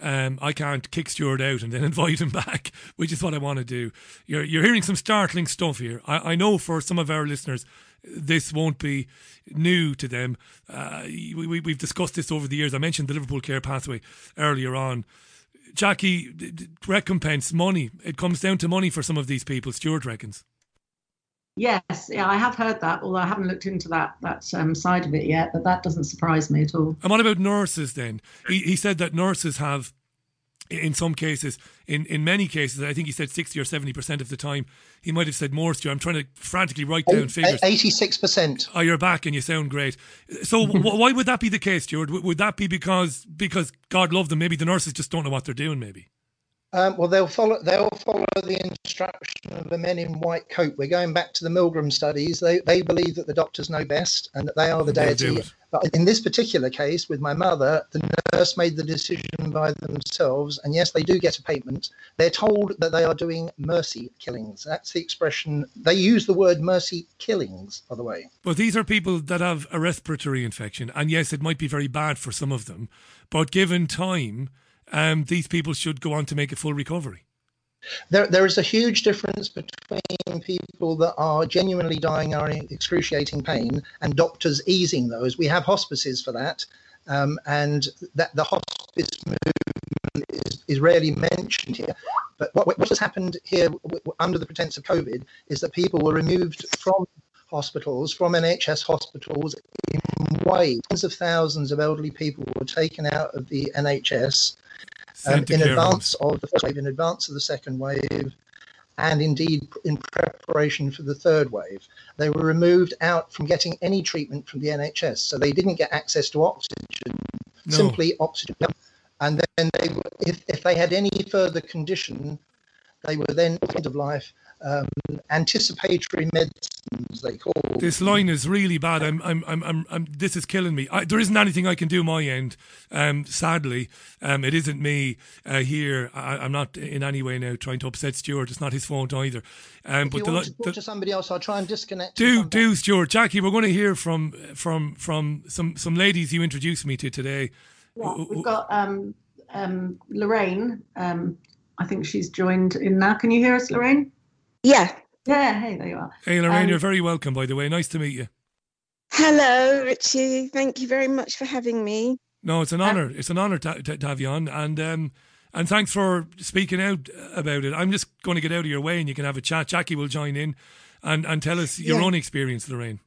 Um, I can't kick Stuart out and then invite him back, which is what I want to do. You're, you're hearing some startling stuff here. I, I know for some of our listeners, this won't be new to them. Uh, we, we, we've discussed this over the years. I mentioned the Liverpool Care Pathway earlier on. Jacqui, recompense, money. It comes down to money for some of these people, Stuart reckons. Yes, yeah, I have heard that, although I haven't looked into that that um, side of it yet. But that doesn't surprise me at all. And what about nurses then? He, he said that nurses have, in some cases, in, in many cases, I think he said 60 or 70% of the time, he might have said more, Stuart. I'm trying to frantically write down figures. Eighty-six percent. Oh, you're back and you sound great. So, w- why would that be the case, Stuart? W- Would that be because because God loved them? Maybe the nurses just don't know what they're doing. Maybe. Um, well, they'll follow. They'll follow the instruction of the men in white coat. We're going back to the Milgram studies. They they believe that the doctors know best and that they are the deity. it. But in this particular case, with my mother, the nurse made the decision by themselves, and yes, they do get a payment. They're told that they are doing mercy killings. That's the expression. They use the word mercy killings, by the way. But these are people that have a respiratory infection, and yes, it might be very bad for some of them, but given time, um, these people should go on to make a full recovery. There, there is a huge difference between people that are genuinely dying, are in excruciating pain, and doctors easing those. We have hospices for that, um, and that the hospice movement is, is rarely mentioned here. But what, what has happened here under the pretense of COVID is that people were removed from hospitals, from NHS hospitals in waves. Tens of thousands of elderly people were taken out of the NHS um, in advance of the first wave, in advance of the second wave, and indeed in preparation for the third wave. They were removed out from getting any treatment from the NHS, so they didn't get access to oxygen, no. simply oxygen. And then, they, if, if they had any further condition, they were then end of life um, anticipatory medicines they call. This line is really bad. I'm, I'm, I'm, I'm, I'm this is killing me. I, there isn't anything I can do my end. Um, sadly, um, it isn't me uh, here. I, am not in any way now trying to upset Stuart. It's not his fault either. Um, if but you the, want to talk the, to somebody else, I'll try and disconnect. Do, do, Stuart, Jacqui. We're going to hear from, from, from some, some ladies you introduced me to today. Yeah, we've got um, um, Lorraine. Um, I think she's joined in now. Can you hear us, Lorraine? Yeah. Yeah, hey, there you are. Hey, Lorraine, um, you're very welcome, by the way. Nice to meet you. Hello, Richie. Thank you very much for having me. No, it's an uh, honour. it's an honour to, to, to, have you on. And, um, and thanks for speaking out about it. I'm just going to get out of your way and you can have a chat. Jacqui will join in and, and tell us your yeah. own experience, Lorraine.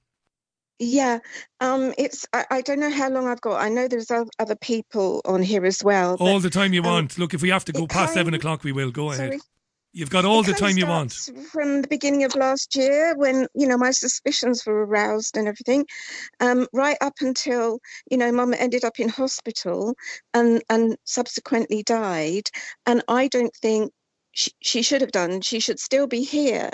Yeah, um, it's. I, I, don't know how long I've got. I know there's other people on here as well. All the time you um, want. Look, if we have to go past seven o'clock, we will. Go sorry? ahead. You've got all it the time you want. From the beginning of last year, when you know my suspicions were aroused and everything, um, right up until you know Mum ended up in hospital and and subsequently died, and I don't think she, she should have done. She should still be here.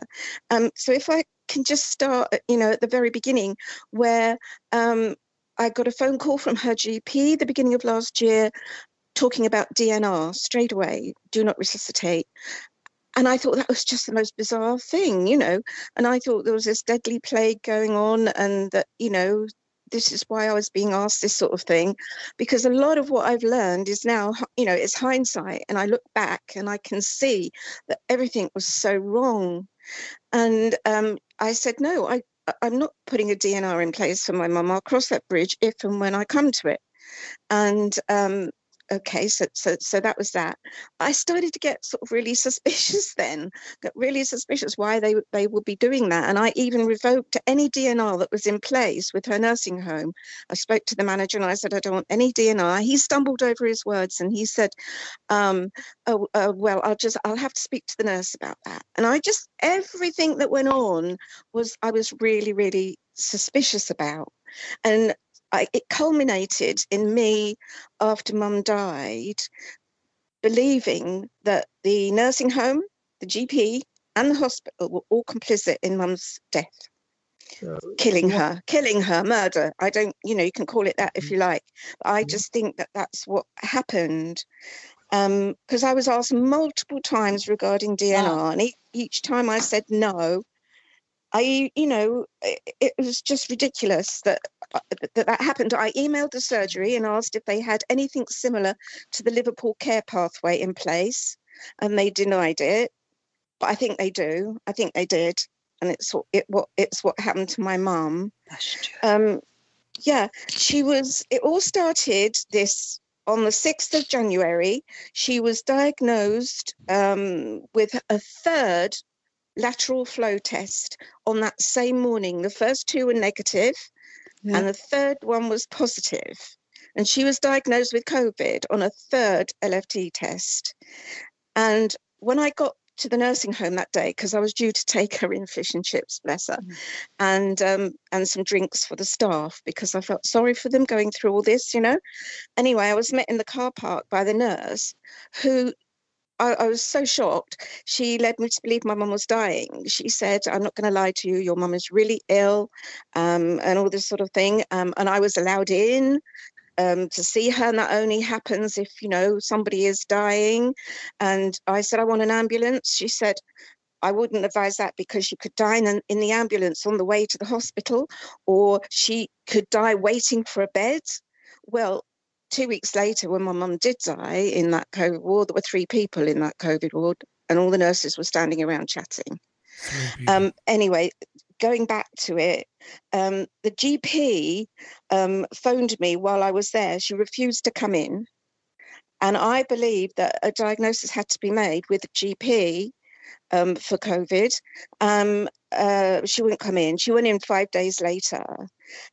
Um, so if I can just start, you know, at the very beginning, where um, I got a phone call from her GP the beginning of last year talking about DNR straight away, do not resuscitate and I thought that was just the most bizarre thing, you know. And I thought there was this deadly plague going on, and that, you know, this is why I was being asked this sort of thing, because a lot of what I've learned is now, you know, it's hindsight. And I look back and I can see that everything was so wrong. And um, I said, no, I, I'm not putting a DNR in place for my mum. I'll cross that bridge if and when I come to it. And um, okay so so so that was that. I started to get sort of really suspicious then got really suspicious why they they would be doing that and i even revoked any dnr that was in place with her nursing home. I spoke to the manager and i said i don't want any dnr he stumbled over his words and he said um, oh, uh, well i'll just i'll have to speak to the nurse about that. And i just everything that went on was i was really really suspicious about. And I, it culminated in me after mum died believing that the nursing home, the GP, and the hospital were all complicit in mum's death. So, killing her, killing her, murder. I don't, you know, you can call it that if mm. you like. I mm. just think that that's what happened. Because um, I was asked multiple times regarding DNR, ah. and e- each time I said no, I, you know, it, it was just ridiculous that, uh, that that happened. I emailed the surgery and asked if they had anything similar to the Liverpool care pathway in place, and they denied it. But I think they do. I think they did, and it's what it what it's what happened to my mum. Um, yeah, she was. It all started this on the 6th of January, she was diagnosed um, with a third lateral flow test on that same morning. The first two were negative, yeah. and the third one was positive. And she was diagnosed with COVID on a third LFT test. And when I got to the nursing home that day because I was due to take her in fish and chips, bless her, mm. and um, and some drinks for the staff because I felt sorry for them going through all this, you know. Anyway, I was met in the car park by the nurse, who I, I, was so shocked. She led me to believe my mum was dying. She said, I'm not going to lie to you, your mum is really ill, um, and all this sort of thing. Um, and I was allowed in um, to see her, and that only happens if, you know, somebody is dying. And I said, I want an ambulance. She said, I wouldn't advise that because you could die in, in the ambulance on the way to the hospital, or she could die waiting for a bed. Well, two weeks later, when my mum did die in that COVID ward, there were three people in that COVID ward, and all the nurses were standing around chatting. Um, anyway, going back to it, um, the GP um, phoned me while I was there. She refused to come in. And I believe that a diagnosis had to be made with the GP um, for COVID. Um, uh, she wouldn't come in. She went in five days later.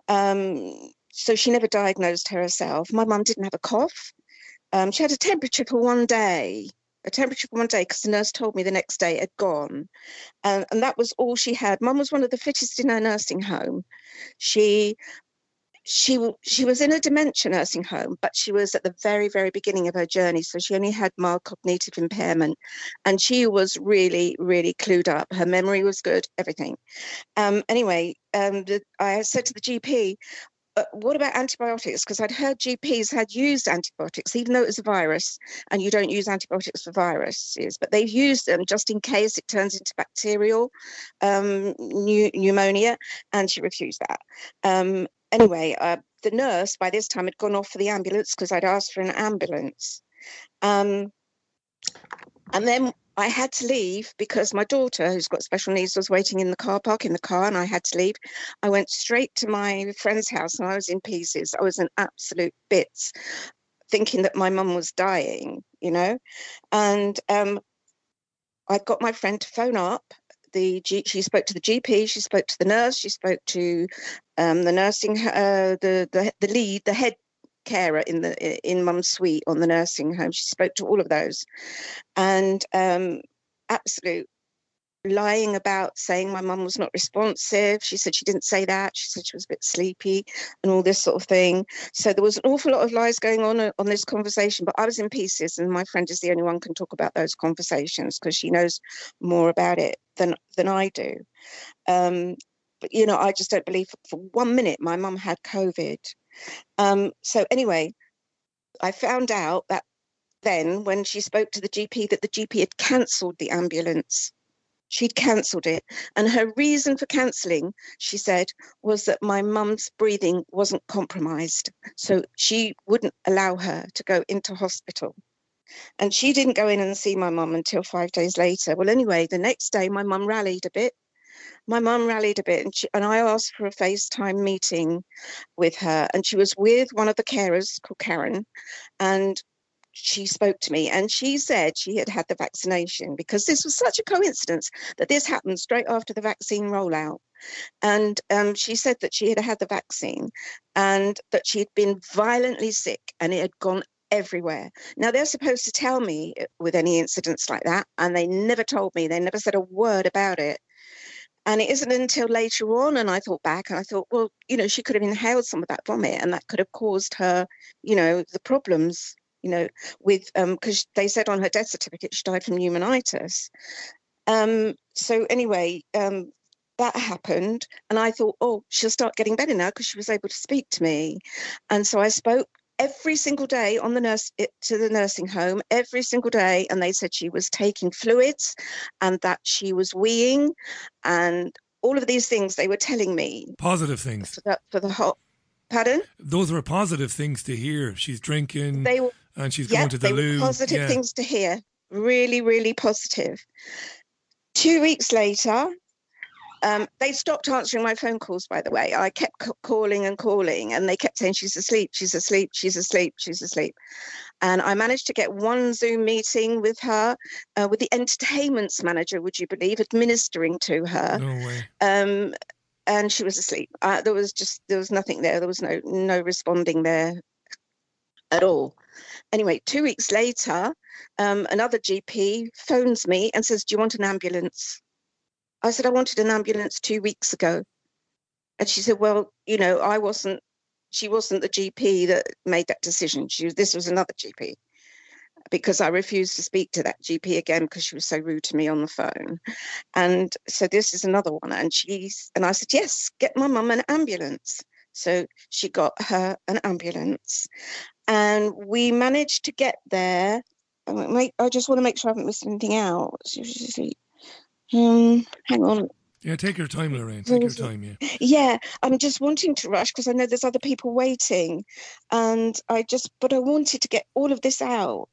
Um, so she never diagnosed herself. My mum didn't have a cough. Um, she had a temperature for one day, a temperature for one day, because the nurse told me the next day it had gone. Um, and that was all she had. Mum was one of the fittest in her nursing home. She she she was in a dementia nursing home, but she was at the very very beginning of her journey, so she only had mild cognitive impairment, and she was really really clued up. Her memory was good, everything. Um, anyway, um, the, I said to the GP, uh, what about antibiotics? Because I'd heard GPs had used antibiotics, even though it was a virus, and you don't use antibiotics for viruses, but they've used them just in case it turns into bacterial um, pneumonia, and she refused that. Um, anyway, uh, the nurse by this time had gone off for the ambulance because I'd asked for an ambulance. Um, and then I had to leave because my daughter, who's got special needs, was waiting in the car park in the car, and I had to leave. I went straight to my friend's house and I was in pieces. I was in absolute bits, thinking that my mum was dying, you know. And um, I got my friend to phone up the G, she spoke to the GP, she spoke to the nurse, she spoke to um, the nursing, uh, the, the the lead, the head carer in the in mum's suite on the nursing home. She spoke to all of those, and um, absolute lying about saying my mum was not responsive. She said she didn't say that. She said she was a bit sleepy and all this sort of thing. So there was an awful lot of lies going on uh, on this conversation, but I was in pieces and my friend is the only one can talk about those conversations because she knows more about it than than I do. Um, but you know, I just don't believe for one minute my mum had COVID. Um, so anyway, I found out that then when she spoke to the GP that the GP had cancelled the ambulance she'd cancelled it. And her reason for cancelling, she said, was that my mum's breathing wasn't compromised. So she wouldn't allow her to go into hospital. And she didn't go in and see my mum until five days later. Well, anyway, the next day, my mum rallied a bit. My mum rallied a bit, and, she, and I asked for a FaceTime meeting with her. And she was with one of the carers called Karen. And she spoke to me and she said she had had the vaccination because this was such a coincidence that this happened straight after the vaccine rollout. And um, she said that she had had the vaccine and that she had been violently sick and it had gone everywhere. Now they're supposed to tell me with any incidents like that, and they never told me. They never said a word about it. And it isn't until later on, and I thought back and I thought, well, you know, she could have inhaled some of that vomit and that could have caused her, you know, the problems you know, with um, because um, they said on her death certificate she died from pneumonitis. Um, so anyway, um, that happened, and I thought, oh, she'll start getting better now because she was able to speak to me, and so I spoke every single day on the nurse eh, to the nursing home every single day and they said she was taking fluids and that she was weeing and all of these things they were telling me positive things for the, for the whole pardon those were positive things to hear she's drinking they were and she's going to the loo. Positive yeah. things to hear. Really, really positive. Two weeks later, um, they stopped answering my phone calls, by the way. I kept c- calling and calling, and they kept saying, She's asleep, she's asleep, she's asleep, she's asleep. And I managed to get one Zoom meeting with her, uh, with the entertainments manager, would you believe, administering to her. No way. Um, and she was asleep. Uh, there was just there was nothing there. There was no no responding there at all. Anyway, two weeks later, um, another GP phones me and says, Do you want an ambulance? I said, I wanted an ambulance two weeks ago. And she said, Well, you know, I wasn't, she wasn't the GP that made that decision. She was, this was another GP because I refused to speak to that GP again because she was so rude to me on the phone. And so this is another one. And she's, and I said, Yes, get my mum an ambulance. So she got her an ambulance and we managed to get there. I just want to make sure I haven't missed anything out. Um, hang on. Yeah, take your time, Lorraine. Take your time. Yeah. Yeah, I'm just wanting to rush because I know there's other people waiting, and I just, but I wanted to get all of this out.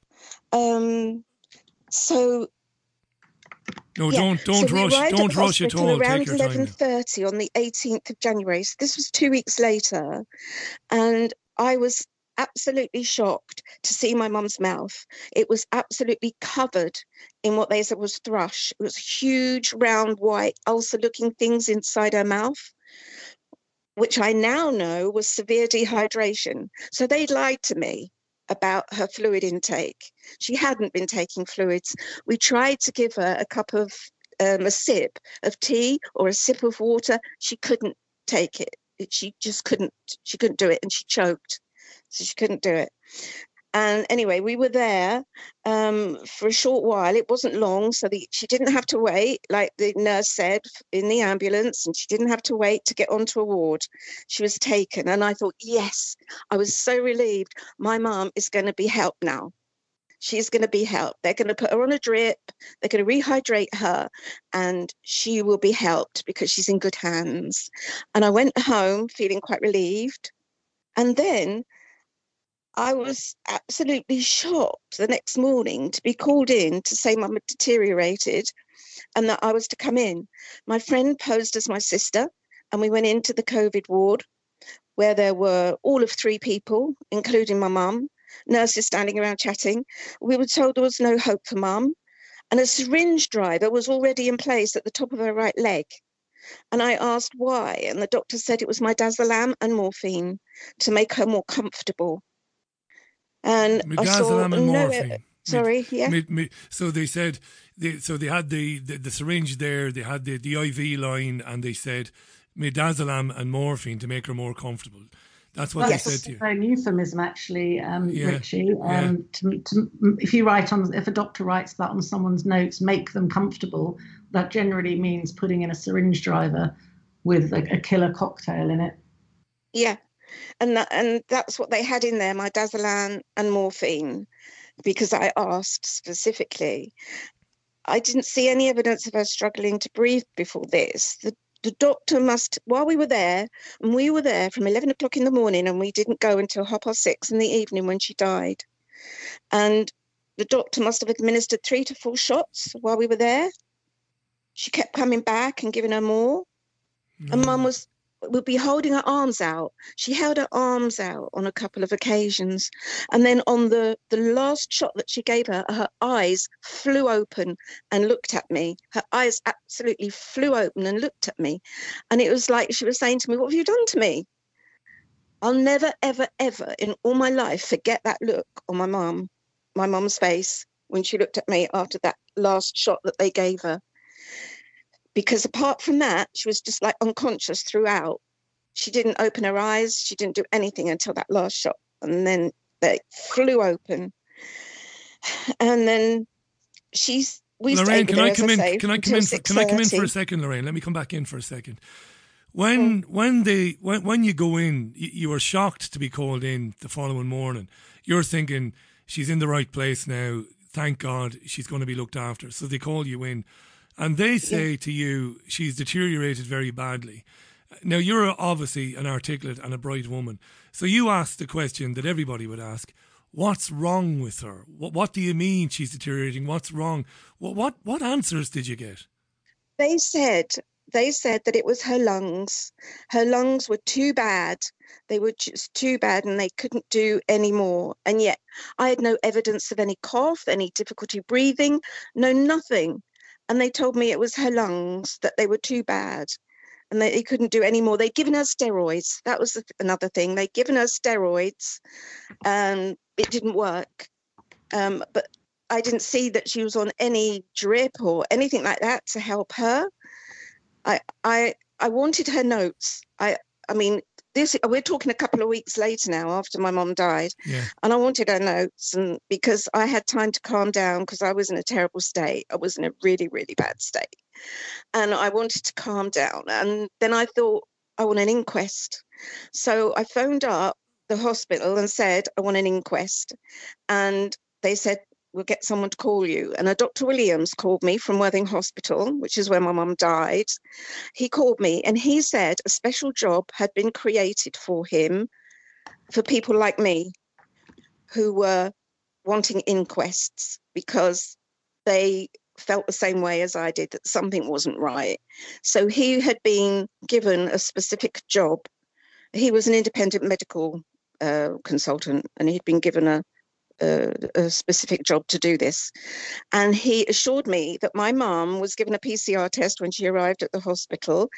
Um, so No, Yeah. don't don't so rush don't rush at all. around Take your time. eleven thirty on the eighteenth of January. So this was two weeks later, and I was absolutely shocked to see my mum's mouth. It was absolutely covered in what they said was thrush. It was huge, round, white, ulcer-looking things inside her mouth. Which I now know was severe dehydration. So they lied to me about her fluid intake. She hadn't been taking fluids. We tried to give her a cup of um, a sip of tea or a sip of water. She couldn't take. It- She just couldn't. She couldn't do it, and she choked, so she couldn't do it. And anyway, we were there um, for a short while. It wasn't long, so the, she didn't have to wait, like the nurse said in the ambulance, and she didn't have to wait to get onto a ward. She was taken, and I thought, yes, I was so relieved. My mum is going to be helped now. She's going to be helped. They're going to put her on a drip. They're going to rehydrate her, and she will be helped because she's in good hands. And I went home feeling quite relieved. And then I was absolutely shocked the next morning to be called in to say mum had deteriorated and that I was to come in. My friend posed as my sister, and we went into the COVID ward where there were all of three people, including my mum, nurses standing around chatting. We were told there was no hope for mum, and a syringe driver was already in place at the top of her right leg. And I asked why, and the doctor said it was midazolam and morphine to make her more comfortable. And I saw and no Sorry, yeah. Mid, mid, so they said, they, so they had the, the, the syringe there, they had the, the IV line, and they said midazolam and morphine to make her more comfortable. That's what That's they a said to you. phone euphemism, actually, um, Yeah, Richie. Um, to, to, if you write on, if a doctor writes that on someone's notes, make them comfortable. That generally means putting in a syringe driver with a, a killer cocktail in it. Yeah, and that, and that's what they had in there, my and morphine, because I asked specifically. I didn't see any evidence of her struggling to breathe before this. The the doctor must, while we were there, and we were there from eleven o'clock in the morning, and we didn't go until half past six in the evening when she died. And the doctor must have administered three to four shots while we were there. She kept coming back and giving her more. And mum mm. was would be holding her arms out. She held her arms out on a couple of occasions. And then on the, the last shot that she gave her, her eyes flew open and looked at me. Her eyes absolutely flew open and looked at me. And it was like she was saying to me, What have you done to me? I'll never, ever, ever in all my life forget that look on my mum, my mum's face when she looked at me after that last shot that they gave her because apart from that, she was just like unconscious throughout. She didn't open her eyes. She didn't do anything until that last shot, and then they flew open. And then she's we Lorraine, can I come in? say, Can I come in? For, can I come in for a second, Lorraine? Let me come back in for a second. When mm. when they when when you go in, you, you were shocked to be called in the following morning. You're thinking she's in the right place now. Thank God she's going to be looked after. So they call you in, and they say to you she's deteriorated very badly. Now you're obviously an articulate and a bright woman, so you ask the question that everybody would ask: What's wrong with her? What, what do you mean she's deteriorating? What's wrong? What what what answers did you get? they said they said that it was her lungs her lungs were too bad they were just too bad and they couldn't do any more and yet i had no evidence of any cough any difficulty breathing no nothing and they told me it was her lungs that they were too bad and they, they couldn't do any more they'd given her steroids that was another thing they'd given her steroids and it didn't work um, but I didn't see that she was on any drip or anything like that to help her. I I I wanted her notes. I I mean this we're talking a couple of weeks later now after my mom died Yeah. and I wanted her notes and because I had time to calm down because I was in a terrible state. I was in a really really bad state. And I wanted to calm down and then I thought I want an inquest. So I phoned up the hospital and said I want an inquest and they said we'll get someone to call you. And a Dr. Williams called me from Worthing Hospital, which is where my mum died. He called me and he said a special job had been created for him for people like me who were wanting inquests because they felt the same way as I did that something wasn't right. So he had been given a specific job. He was an independent medical uh, consultant, and he'd been given a, a, a specific job to do this. And he assured me that my mum was given a PCR test when she arrived at the hospital.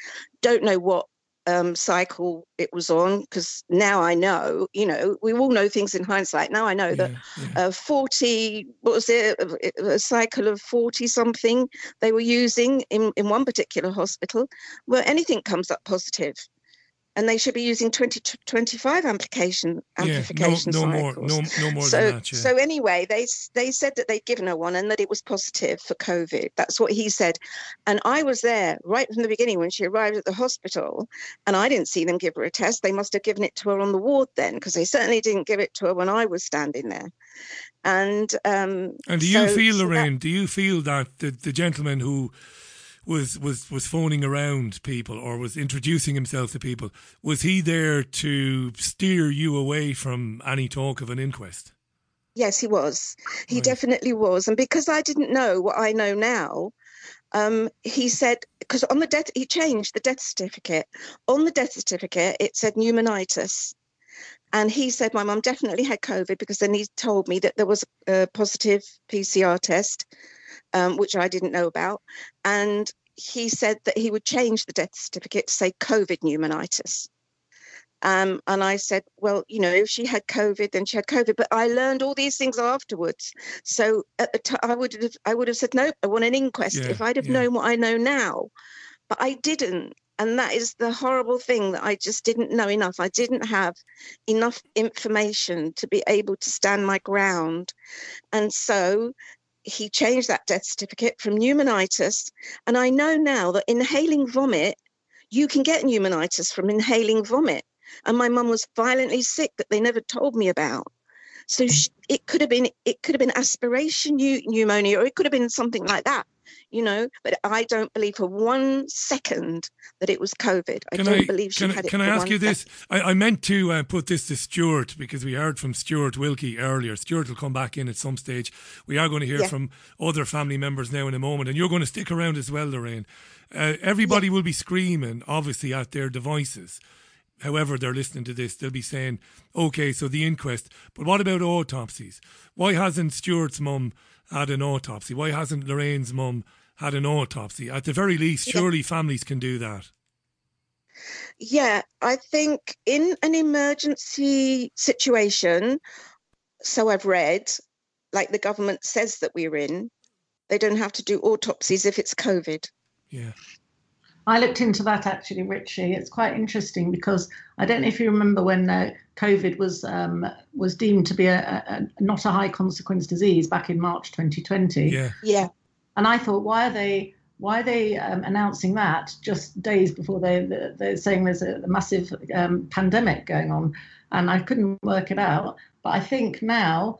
Don't know what um, cycle it was on because now I know, you know, we all know things in hindsight. Now I know that yeah. Uh, 40, what was it, a, a cycle of 40 something they were using in, in one particular hospital where anything comes up positive. And they should be using 20 to 25 amplification amplification yeah, no, no cycles. more, no, no more so, than that. Yeah. so anyway, they they said that they'd given her one and that it was positive for COVID. That's what he said, and I was there right from the beginning when she arrived at the hospital, and I didn't see them give her a test. They must have given it to her on the ward then, because they certainly didn't give it to her when I was standing there. And um, and do you so- feel, so that- Lorraine? do you feel that the, the gentleman who was was was phoning around people or was introducing himself to people was he there to steer you away from any talk of an inquest? Yes, he was. He Right. definitely was. And because I didn't know what I know now, um, he said, because on the death, he changed the death certificate. On the death certificate, it said pneumonitis. And he said my mum definitely had COVID because then he told me that there was a positive PCR test, um, which I didn't know about. And he said that he would change the death certificate to say COVID pneumonitis. Um, and I said, well, you know, if she had COVID, then she had COVID. But I learned all these things afterwards. So at the time, I would have, I would have said, no, I want an inquest Yeah, if I'd have yeah. known what I know now. But I didn't. And that is the horrible thing that I just didn't know enough. I didn't have enough information to be able to stand my ground. And so he changed that death certificate from pneumonitis. And I know now that inhaling vomit, you can get pneumonitis from inhaling vomit. And my mum was violently sick that they never told me about. So sh it could have been it could have been aspiration pneu- pneumonia, or it could have been something like that, you know. But I don't believe for one second that it was COVID. I Can don't I, believe she can, had it. can I ask you this? I, I meant to uh, put this to Stuart because we heard from Stuart Wilkie earlier. Stuart will come back in at some stage. We are going to hear Yeah. from other family members now in a moment, and you're going to stick around as well, Lorraine. Uh, everybody will be screaming, obviously, at their devices. However, they're listening to this, they'll be saying, okay, so the inquest, but what about autopsies? Why hasn't Stuart's mum had an autopsy? Why hasn't Lorraine's mum had an autopsy? At the very least, Yeah. surely families can do that. Yeah, I think in an emergency situation, so I've read, like the government says that we're in, they don't have to do autopsies if it's COVID. Yeah. I looked into that actually, Richie. It's quite interesting because I don't know if you remember when uh, COVID was um, was deemed to be a, a, a not a high consequence disease back in March 2020. Yeah. Yeah. And I thought, why are they why are they um, announcing that just days before they they're saying there's a, massive um, pandemic going on? And I couldn't work it out. But I think now,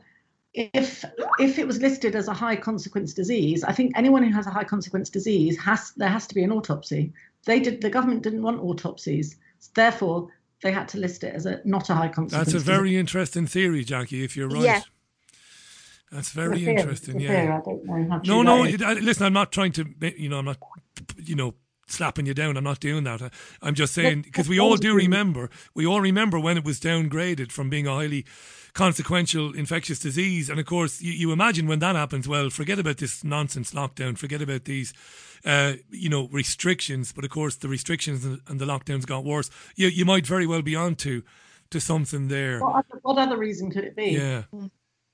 if if it was listed as a high consequence disease, I think anyone who has a high consequence disease has there has to be an autopsy. They did the government didn't want autopsies, therefore they had to list it as a not a high consequence. That's a very interesting theory, Jacqui, if you're right. Yeah. That's very interesting, yeah. theory, I don't know No, no. It, I, listen, I'm not trying to, you know, I'm not, you know, slapping you down. I'm not doing that. I, I'm just saying because we all do remember. We all remember when it was downgraded from being a highly consequential infectious disease, and of course, you, you imagine when that happens. Well, forget about this nonsense lockdown. Forget about these. Uh, you know restrictions, but of course the restrictions and, the lockdowns got worse. You you might very well be onto to something there. What other, what other reason could it be? Yeah.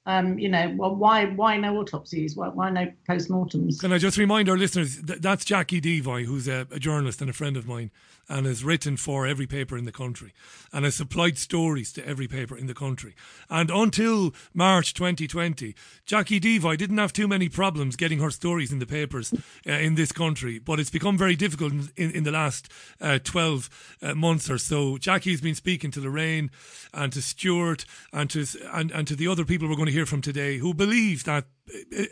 Um, you know, well, why why no autopsies? Why, why no postmortems? Can I just remind our listeners that that's Jacqui Deevoy, who's a, a journalist and a friend of mine, and has written for every paper in the country and has supplied stories to every paper in the country. And until March 2020, Jacqui Deevoy didn't have too many problems getting her stories in the papers uh, in this country, but it's become very difficult in, in, the last uh, 12 uh, months or so. Jacqui's been speaking to Lorraine and to Stuart and to, and, and to the other people we're going to hear from today who believe that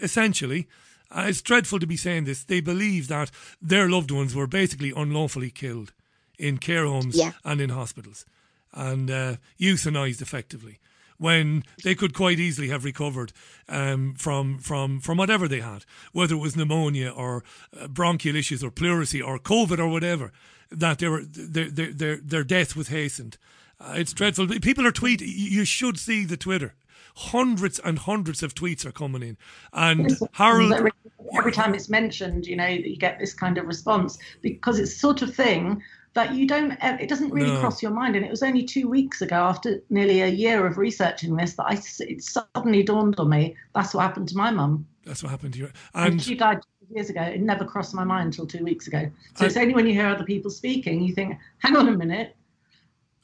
essentially, uh, it's dreadful to be saying this, they believe that their loved ones were basically unlawfully killed in care homes Yeah. and in hospitals and uh, euthanized effectively. when they could quite easily have recovered um, from from from whatever they had, whether it was pneumonia or uh, bronchial issues or pleurisy or COVID or whatever, that they were their their their, their death was hastened. Uh, it's dreadful. People are tweeting. You should see the Twitter. Hundreds and hundreds of tweets are coming in, and Harold. Every, every time it's mentioned, you know, that you get this kind of response because it's sort of thing that you don't it doesn't really No. cross your mind and it was only two weeks ago after nearly a year of researching this that I it suddenly dawned on me that's what happened to my mum That's what happened to you. and, And she died years ago it never crossed my mind until two weeks ago so And- it's only when you hear other people speaking you think hang on a minute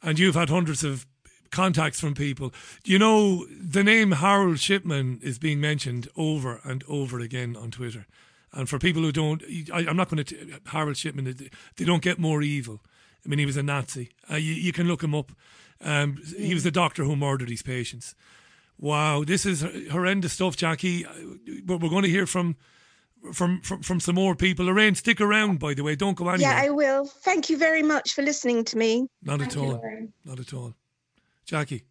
and you've had hundreds of contacts from people. You know, the name Harold Shipman is being mentioned over and over again on Twitter. And for people who don't, I, I'm not going to, Harold Shipman, they- they don't get more evil. I mean, he was a Nazi. Uh, you, you can look him up. Um, he was the doctor who murdered his patients. Wow, this is horrendous stuff, Jacqui. Uh, But we're going to hear from from from, from some more people. Lorraine, stick around, by the way. Don't go anywhere. Yeah, I will. Thank you very much for listening to me. Not at Thank you, all. Lorraine. Not at all. Jacqui.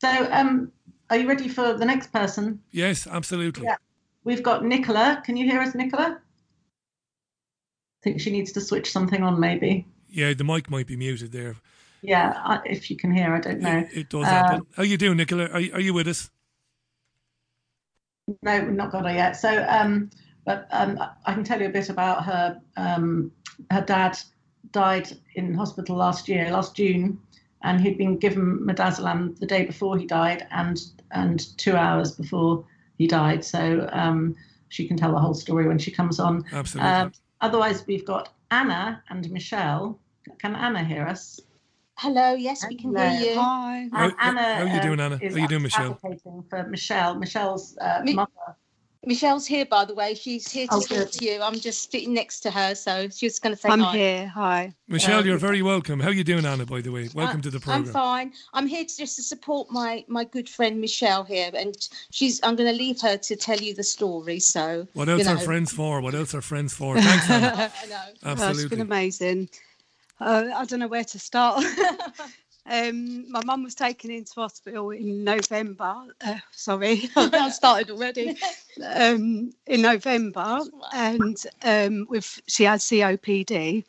so um are you ready for the next person Yes, absolutely. Yeah. we've got Nicola can you hear us Nicola I think she needs to switch something on maybe Yeah, the mic might be muted there. yeah if you can hear I don't know It, it does Um, happen. How you doing, Nicola? Are, are you with us? No, we've not got her yet. So, um, but um, I can tell you a bit about her. Um, her dad died in hospital last year, last June, and he'd been given midazolam the day before he died, and and two hours before he died. So um, she can tell the whole story when she comes on. Absolutely. Um, otherwise, we've got Anna and Michelle. Can Anna hear us? Hello, yes, we can Hello. hear you. Hi. And How- Anna, how you uh, doing, Anna? is How you doing, Michelle? advocating For Michelle, Michelle's uh, Me- mother. Michelle's here, by the way. She's here to Oh, talk good. to you. I'm just sitting next to her, so she's going to say I'm hi. here. Hi. Michelle, um, you're very welcome. How are you doing, Anna? By the way, welcome Uh, to the program. I'm fine. I'm here to just to support my my good friend Michelle here, and she's. I'm going to leave her to tell you the story. So What else you are friends for? What else are friends for? Thanks, Anna. I know. Oh, it's been Absolutely. amazing. Uh, I don't know where to start. um, my mum was taken into hospital in November. Uh, sorry, I started already. Um, in November, and um, with she had COPD.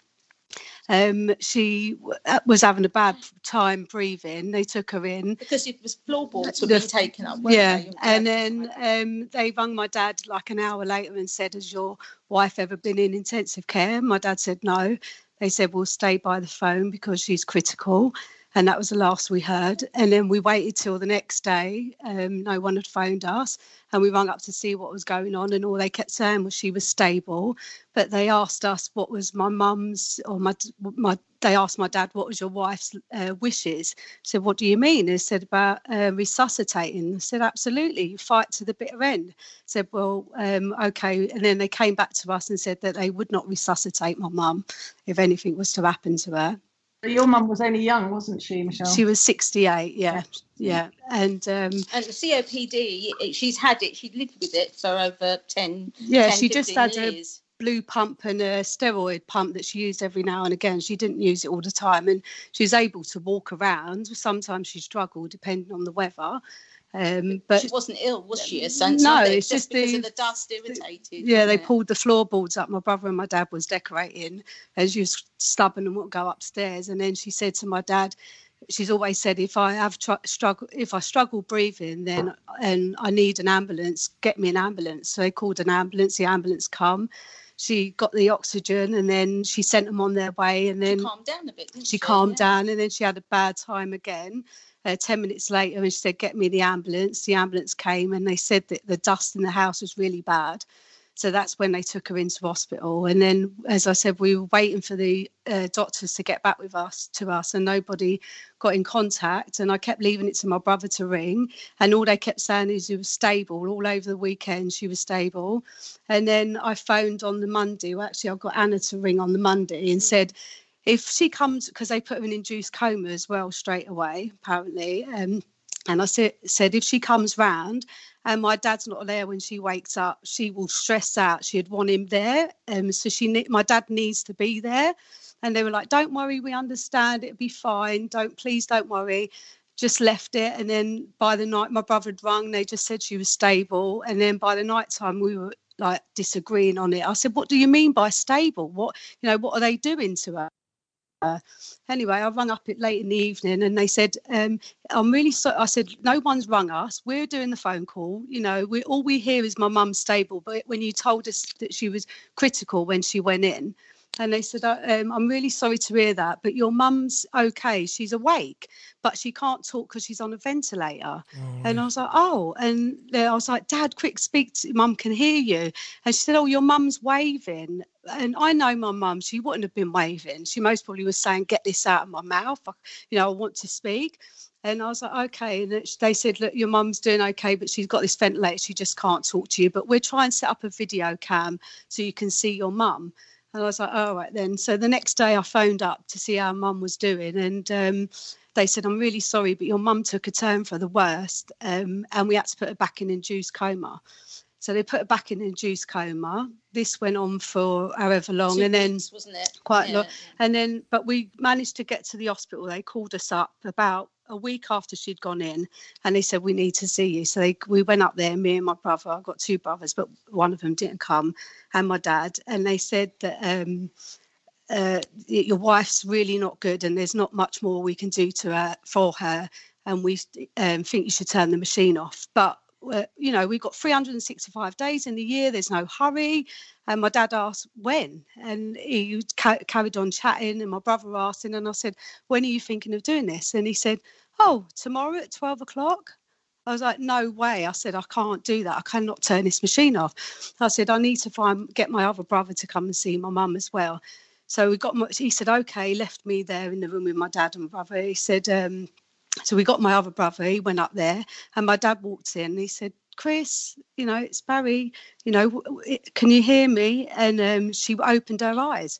Um, she w- uh, was having a bad time breathing. They took her in. because it was floorboards were The- being taken up. Yeah, they? and then um, they rang my dad like an hour later and said, "Has your wife ever been in intensive care?" My dad said no. They said, "We'll stay by the phone because she's critical," and that was the last we heard. And then we waited till the next day. Um, no one had phoned us, and we rang up to see what was going on. And all they kept saying was she was stable, but they asked us what was my mum's or my my. They asked my dad what was your wife's uh, wishes. said, "What do you mean?" They said about uh, resuscitating. I said, "Absolutely, you fight to the bitter end." said, "Well, um, okay." And then they came back to us and said that they would not resuscitate my mum if anything was to happen to her. But your mum was only young, wasn't she, Michelle? She was 68, yeah, yeah, and um, And the COPD, she's had it. She's lived with it for over 10, yeah, 10, she just had years. a blue pump and a steroid pump that she used every now and again. She didn't use it all the time, and she was able to walk around. Sometimes she struggled depending on the weather. Um, but she wasn't ill, was she? As such? No, it's just because the- of the dust irritated. Yeah, they it? pulled the floorboards up. My brother and my dad was decorating, and she was stubborn and wouldn't go upstairs. And then she said to my dad, she's always said, if I have tr- struggle, if I struggle breathing, then and I need an ambulance, get me an ambulance. So they called an ambulance. The ambulance come. She got the oxygen, and then she sent them on their way. And then She calmed down a bit. Didn't she she calmed Yeah. down and then she had a bad time again uh, 10 minutes later and she said get me the ambulance. The ambulance came and they said that the dust in the house was really bad. So that's when they took her into hospital. And then as i said we were waiting for the uh, doctors to get back with us to us and nobody got in contact. And i kept leaving it to my brother to ring. And all they kept saying is she was stable all over the weekend. She was stable. And then i phoned on the monday. Well actually i got anna to ring on the monday and said if she comes because they put her in induced coma as well straight away apparently um, and i said, said if she comes round and my dad's not there when she wakes up she will stress out she'd want him there um, so she my dad needs to be there and they were like don't worry we understand it'll be fine don't please don't worry just left it. And then by the night, my brother had rung. They just said she was stable. And then by the night time, we were like disagreeing on it. I said, "What do you mean by stable? What you know? What are they doing to her?" Uh, anyway, I rung up it late in the evening and they said, um, I'm really sorry. I said, no one's rung us. We're doing the phone call. You know, we all we hear is my mum's stable. But when you told us that she was critical when she went in, and they said, um, I'm really sorry to hear that, but your mum's okay. She's awake, but she can't talk because she's on a ventilator. Oh, and I was like, oh. And I was like, Dad, quick, speak. To, mum can hear you. And she said, oh, your mum's waving. And I know my mum, she wouldn't have been waving. She most probably was saying, get this out of my mouth. I, you know, I want to speak. And I was like, okay. And they said, look, your mum's doing okay, but she's got this ventilator. She just can't talk to you. But we're trying to set up a video cam so you can see your mum. And I was like, all right then. So the next day I phoned up to see how mum was doing. And um, they said, I'm really sorry, but your mum took a turn for the worst. Um, and we had to put her back in induced coma. So they put her back in induced coma. This went on for however long, Two and then weeks, wasn't it? quite Yeah. long. And then, but we managed to get to the hospital. They called us up about a week after she'd gone in, and they said we need to see you. So they, we went up there. Me and my brother. I've got two brothers, but one of them didn't come, and my dad. And they said that. Um, uh, your wife's really not good, and there's not much more we can do to her for her, and we um, think you should turn the machine off. But you know, we've got 365 days in the year. There's no hurry. And my dad asked when, and he ca- carried on chatting. And my brother asked him, and I said, "When are you thinking of doing this?" And he said, "Oh, tomorrow at 12 o'clock." I was like, "No way!" I said, "I can't do that. I cannot turn this machine off." I said, "I need to find get my other brother to come and see my mum as well." So we got. He said, "Okay." Left me there in the room with my dad and brother. He said. Um, so we got my other brother, he went up there, and my dad walked in. He said, Chris, you know, it's Barry, you know, can you hear me? And um, she opened her eyes.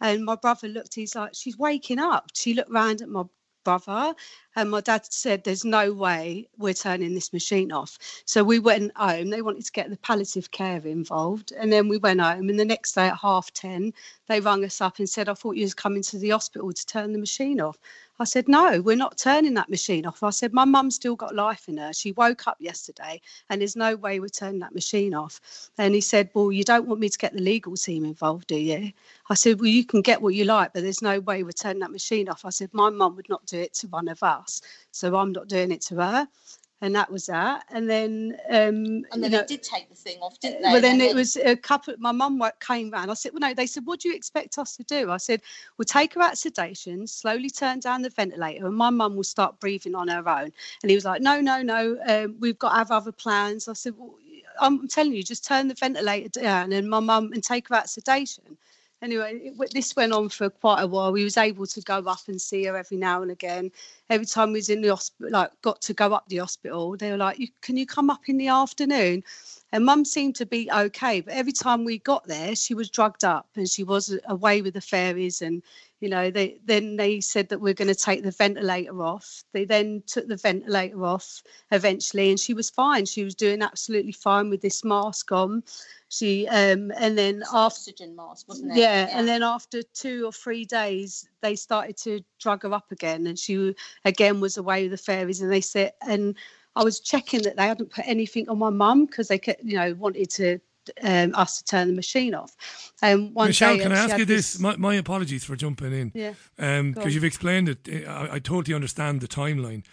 And my brother looked, he's like, she's waking up. She looked round at my brother, and my dad said, There's no way we're turning this machine off. So we went home. They wanted to get the palliative care involved. And then we went home. And the next day at half 10, they rang us up and said, I thought you was coming to the hospital to turn the machine off. I said, no, we're not turning that machine off. I said, my mum's still got life in her. She woke up yesterday and there's no way we're turning that machine off. And he said, well, you don't want me to get the legal team involved, do you? I said, well, you can get what you like, but there's no way we're turning that machine off. I said, my mum would not do it to one of us. So I'm not doing it to her. And that was that. And then, um, And you know, they did take the thing off, didn't they? well, then And it was a couple. My mum came round. I said, "Well, no." They said, "What do you expect us to do?" I said, "We'll take her out sedation, slowly turn down the ventilator, and my mum will start breathing on her own." And he was like, "No, no, no. Um, we've got to have other plans." I said, well, "I'm telling you, just turn the ventilator down, and my mum and take her out sedation." Anyway, it, this went on for quite a while. We was able to go up and see her every now and again. Every time we was in the hospital, like got to go up the hospital, they were like, you, "Can you come up in the afternoon?" And mum seemed to be okay, but every time we got there, she was drugged up and she was away with the fairies. And you know, they then they said that we're going to take the ventilator off. They then took the ventilator off eventually, and she was fine. She was doing absolutely fine with this mask on. She um and then after oxygen mask, wasn't it? yeah, and then after two or three days, they started to drug her up again, and she again was away with the fairies. And they said, and I was checking that they hadn't put anything on my mum because they, kept, you know, wanted to um, us to turn the machine off. And one Michelle, day, can I ask you this? My, my apologies for jumping in. Yeah. Um, because on. you've explained it. I, I totally understand the timeline.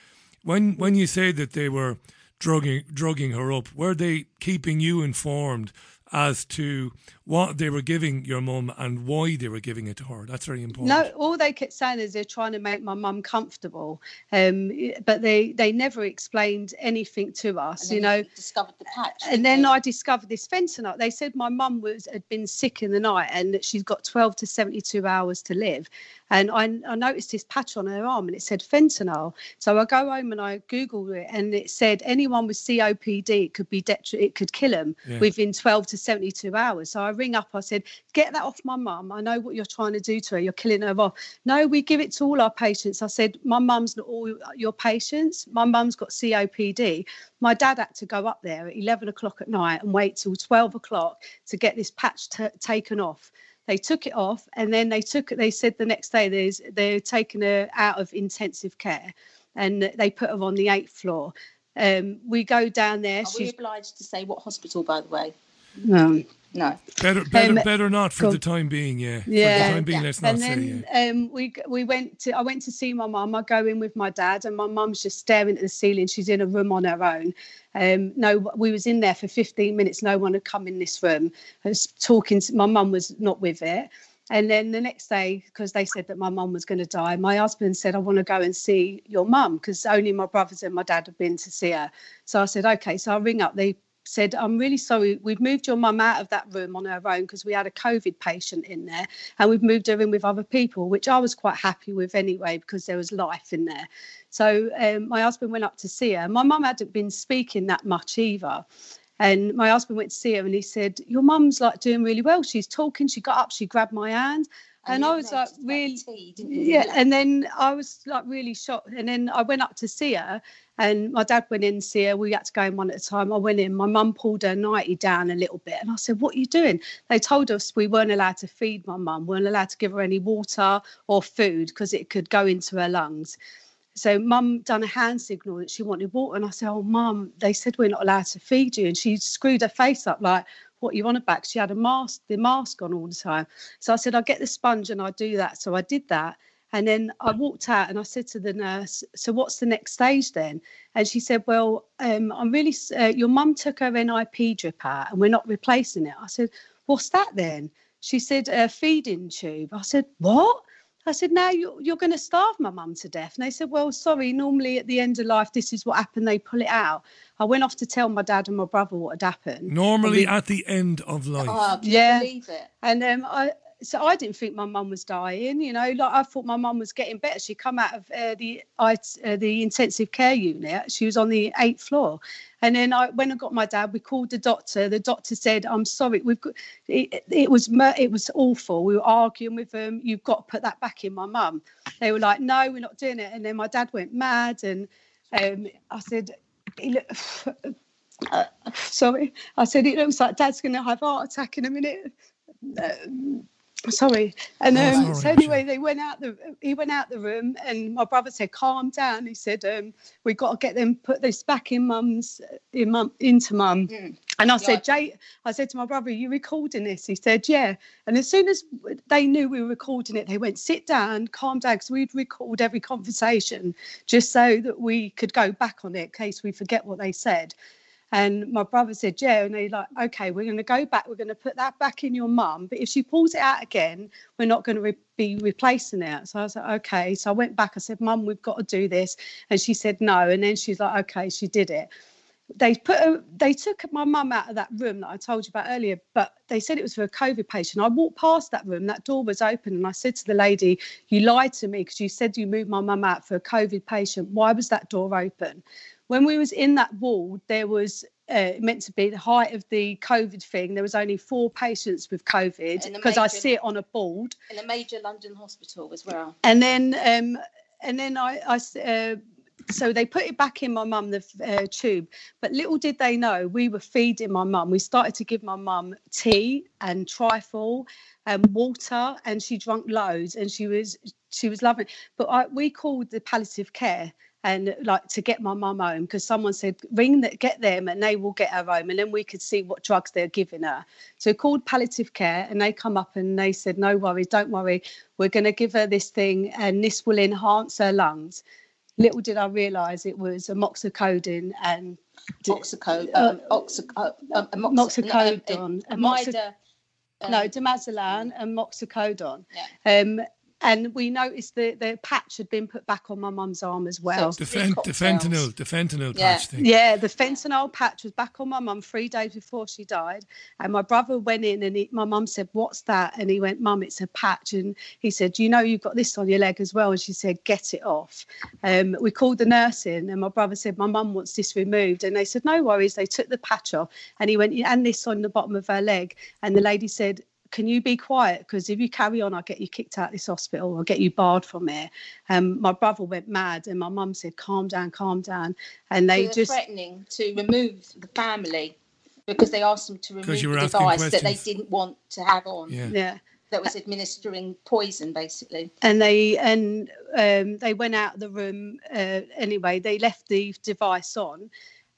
When when you say that they were drugging drugging her up, were they keeping you informed as to what they were giving your mum and why they were giving it to her? That's very important. No, all they kept saying is they're trying to make my mum comfortable, um, but they they never explained anything to us. And you then know, discovered the patch. and then I discovered this fentanyl. They said my mum was had been sick in the night and that she's got 12 to 72 hours to live. And I, I noticed this patch on her arm and it said fentanyl. So I go home and I Googled it and it said anyone with COPD it could be detri- it could kill them Yeah. within 12 to 72 hours. So I ring up. I said, get that off my mum. I know what you're trying to do to her. You're killing her off. No, we give it to all our patients. I said, my mum's not all your patients. My mum's got COPD. My dad had to go up there at 11 o'clock at night and wait till 12 o'clock to get this patch t- taken off. They took it off, and then they took it. They said the next day there's they're taking her out of intensive care, and they put her on the eighth floor. Um, we go down there. Are we obliged to say what hospital, by the way? No. No. Better, better, Um, better not for go- the time being. Yeah. For Yeah. the time being, let's not and say. then Yeah. um, we we went to I went to see my mum. I go in with my dad, and my mum's just staring at the ceiling. She's in a room on her own. Um, no, we was in there for 15 minutes. No one had come in this room. I was talking. To, my mum was not with it. And then the next day, because they said that my mum was going to die, my husband said, I want to go and see your mum because only my brothers and my dad had been to see her. So I said, okay. So I ring up. They said, I'm really sorry. We've moved your mum out of that room on her own because we had a COVID patient in there and we've moved her in with other people, which I was quite happy with anyway because there was life in there. So um, my husband went up to see her. My mum hadn't been speaking that much either. And my husband went to see her and he said, Your mum's like doing really well. She's talking. She got up, she grabbed my hand. And, I was like, really, yeah. And then I was like really shocked. And then I went up to see her, and my dad went in to see her. We had to go in one at a time. I went in. My mum pulled her nightie down a little bit, and I said, "What are you doing?" They told us we weren't allowed to feed my mum. weren't allowed to give her any water or food because it could go into her lungs. So mum done a hand signal that she wanted water, and I said, "Oh, mum, they said we're not allowed to feed you," and she screwed her face up like. What you on about? She had a mask, the mask on all the time. So I said, I'll get the sponge and I'll do that. So I did that. And then I walked out and I said to the nurse, So what's the next stage then? And she said, Well, um, I'm really, uh, your mum took her NIP drip out and we're not replacing it. I said, What's that then? She said, A feeding tube. I said, What? I said, now you're, you're going to starve my mum to death. And they said, well, sorry, normally at the end of life, this is what happened. They pull it out. I went off to tell my dad and my brother what had happened. Normally we- at the end of life. Oh, yeah. believe it. And um, I, so I didn't think my mum was dying. You know, like I thought my mum was getting better. She come out of uh, the I, uh, the intensive care unit. She was on the eighth floor. And then I, when I got my dad, we called the doctor. The doctor said, "I'm sorry, we've got it, it was it was awful. We were arguing with them. You've got to put that back in my mum." They were like, "No, we're not doing it." And then my dad went mad, and um, I said, he look, uh, sorry, I said it looks like Dad's going to have a heart attack in a minute. Um, sorry. And Oh, um, sorry, so anyway, they went out the he went out the room, and my brother said, "Calm down." He said, um, "We got to get them put this back in mum's in mum into mum." And I said, Jay, I said to my brother, Are you recording this? He said, Yeah. And as soon as they knew we were recording it, they went, Sit down, calm down, because we'd record every conversation just so that we could go back on it in case we forget what they said. And my brother said, Yeah. And they like, Okay, we're going to go back. We're going to put that back in your mum. But if she pulls it out again, we're not going to re- be replacing it. So I was like, Okay. So I went back. I said, Mum, we've got to do this. And she said, No. And then she's like, Okay, she did it they put a, they took my mum out of that room that I told you about earlier, but they said it was for a COVID patient. I walked past that room, that door was open, and I said to the lady, "You lied to me because you said you moved my mum out for a COVID patient. Why was that door open?" When we was in that ward, there was uh, meant to be the height of the COVID thing. There was only four patients with COVID because I see it on a board. In a major London hospital as well. And then, um, and then I uh, so they put it back in my mum the uh, tube. But little did they know, we were feeding my mum. We started to give my mum tea and trifle and water, and she drank loads, and she was she was loving. It. But I, we called the palliative care. And like to get my mum home because someone said ring that get them and they will get her home and then we could see what drugs they're giving her. So called palliative care and they come up and they said no worries, don't worry, we're going to give her this thing and this will enhance her lungs little did I realise it was amoxicodone and Oxycodone, um, oxy, uh, um, amox- moxicodone, no, um, no, dimazolan and moxicodone. Um, and we noticed that the patch had been put back on my mum's arm as well. The, fen- the fentanyl, the fentanyl Yeah. patch thing. Yeah, the fentanyl patch was back on my mum three days before she died. And my brother went in and he, my mum said, What's that? And he went, Mum, it's a patch. And he said, You know, you've got this on your leg as well. And she said, Get it off. Um, we called the nurse in and my brother said, My mum wants this removed. And they said, No worries. They took the patch off and he went, And this on the bottom of her leg. And the lady said, can you be quiet? Because if you carry on, I'll get you kicked out of this hospital. I'll get you barred from here. Um, my brother went mad, and my mum said, "Calm down, calm down." And they they were just threatening to remove the family because they asked them to remove the were asking device that they didn't want to have on. yeah. that was administering poison, basically. and they and um, they went out of the room uh, anyway. They left the device on,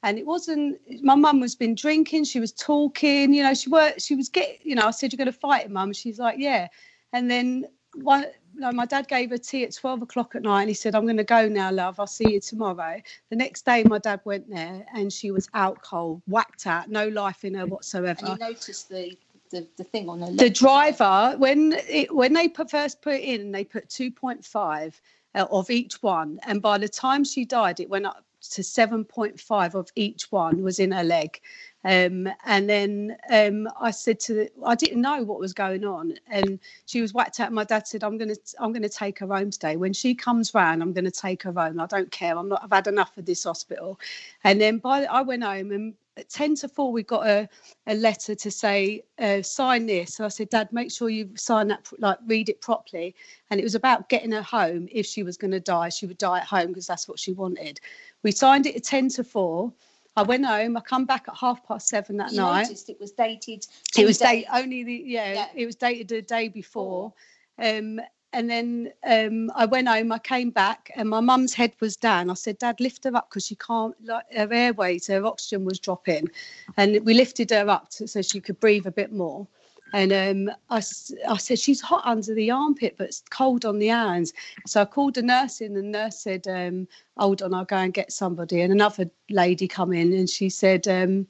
and it wasn't. My mum was been drinking. She was talking. You know, she were she was get. You know, I said, "You're going to fight it, mum." She's like, "Yeah." And then one. My dad gave her tea at 12 o'clock at night and he said, I'm going to go now, love. I'll see you tomorrow. The next day, my dad went there and she was out cold, whacked out, no life in her whatsoever And you noticed the, the, the thing on her the driver when it, when they put, first put it in they put 2.5 uh, of each one and by the time she died it went up to 7.5 of each one was in her leg. Um, and then um, I said to the, I didn't know what was going on. And she was whacked out. My dad said I'm gonna I'm gonna take her home today. When she comes round I'm gonna take her home. I don't care. I'm not I've had enough of this hospital. And then by I went home and at 10 to 4 we got a, a letter to say uh, sign this. I said dad make sure you sign that like read it properly. And it was about getting her home if she was going to die. She would die at home because that's what she wanted we signed it at 10 to 4 i went home. I come back at half past seven that You night. noticed it was dated. it was date only the yeah, it was dated the day before. Um and then um i went home i came back and my mum's head was down. I said dad lift her up because she can't like her airways her oxygen was dropping. And we lifted her up to, so she could breathe a bit more and um, I, I said she's hot under the armpit but it's cold on the hands. So i called the nurse in and the nurse said um, hold on i'll go and get somebody. And another lady come in and she said um,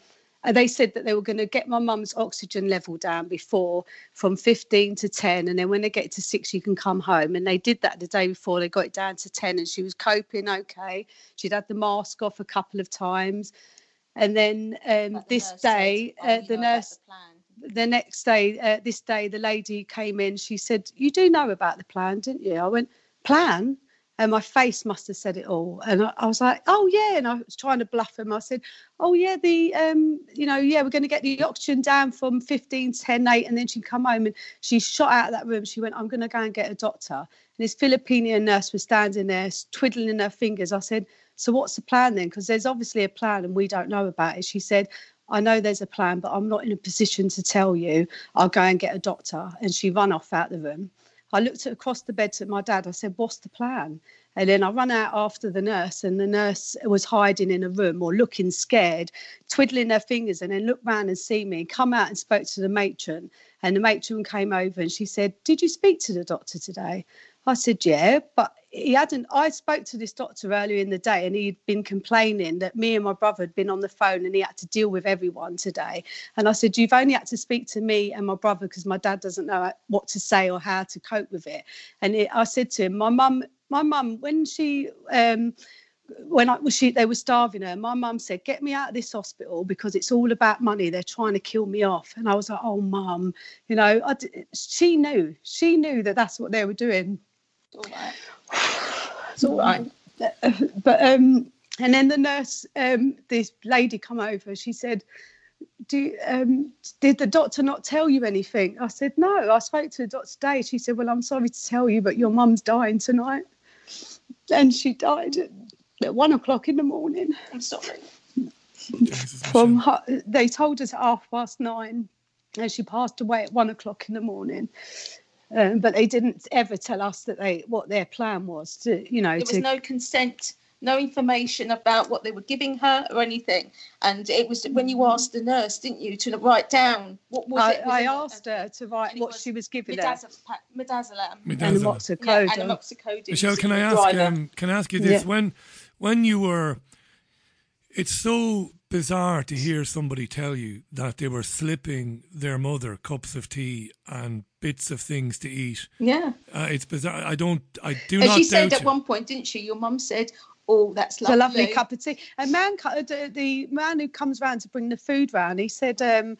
they said that they were going to get my mum's oxygen level down before from 15 to 10 and then when they get to 6 you can come home. And they did that the day before they got it down to 10 and she was coping okay. She'd had the mask off a couple of times. And then um, this day uh, the nurse the next day uh, this day the lady came in she said you do know about the plan didn't you? I went plan? And my face must have said it all. And I, I was like oh yeah. And i was trying to bluff him. I said oh yeah the um you know yeah we're going to get the oxygen down from 15 10 8 and then she come home and she shot out of that room. She went i'm going to go and get a doctor. And this filipino nurse was standing there twiddling her fingers. I said so what's the plan then? Because there's obviously a plan and we don't know about it. She said I know there's a plan, but I'm not in a position to tell you. I'll go and get a doctor. And she ran off out the room. I looked across the bed to my dad. I said, What's the plan? And then I ran out after the nurse, and the nurse was hiding in a room or looking scared, twiddling her fingers, and then looked round and see me, come out and spoke to the matron. And the matron came over and she said, Did you speak to the doctor today? I said, Yeah, but he hadn't. I spoke to this doctor earlier in the day and he'd been complaining that me and my brother had been on the phone and he had to deal with everyone today. And I said, You've only had to speak to me and my brother because my dad doesn't know what to say or how to cope with it. And it, I said to him, My mum, my mum, when she, um, when I was she they were starving her, my mum said, Get me out of this hospital because it's all about money. They're trying to kill me off. And I was like, Oh, mum, you know, she knew, she knew that that's what they were doing. All right. It's all right. But um, and then the nurse, um, this lady come over. She said, "Do um, did the doctor not tell you anything?" I said, "No, I spoke to the doctor today." She said, "Well, I'm sorry to tell you, but your mum's dying tonight." And she died at, one o'clock in the morning. I'm sorry. From ha- they told us at half past nine, and she passed away at one o'clock in the morning. Um, but they didn't ever tell us that they what their plan was to you know There was to no consent, no information about what they were giving her or anything. And it was when you asked the nurse, didn't you, to write down what was I, it? I it asked her to write what she was giving her. Midazolam. Midazolam. And Midazolam. amoxicillin. Yeah, and amoxicillin. Michelle, can I ask? Um, can I ask you this? Yeah. When, when you were, it's so bizarre to hear somebody tell you that they were slipping their mother cups of tea and bits of things to eat. Yeah. Uh, it's bizarre. I don't. I do As not she said doubt at you. one point, didn't she? Your mum said, "Oh, that's It's lovely." a lovely cup of tea. A man, the, the man who comes round to bring the food round, he said, um,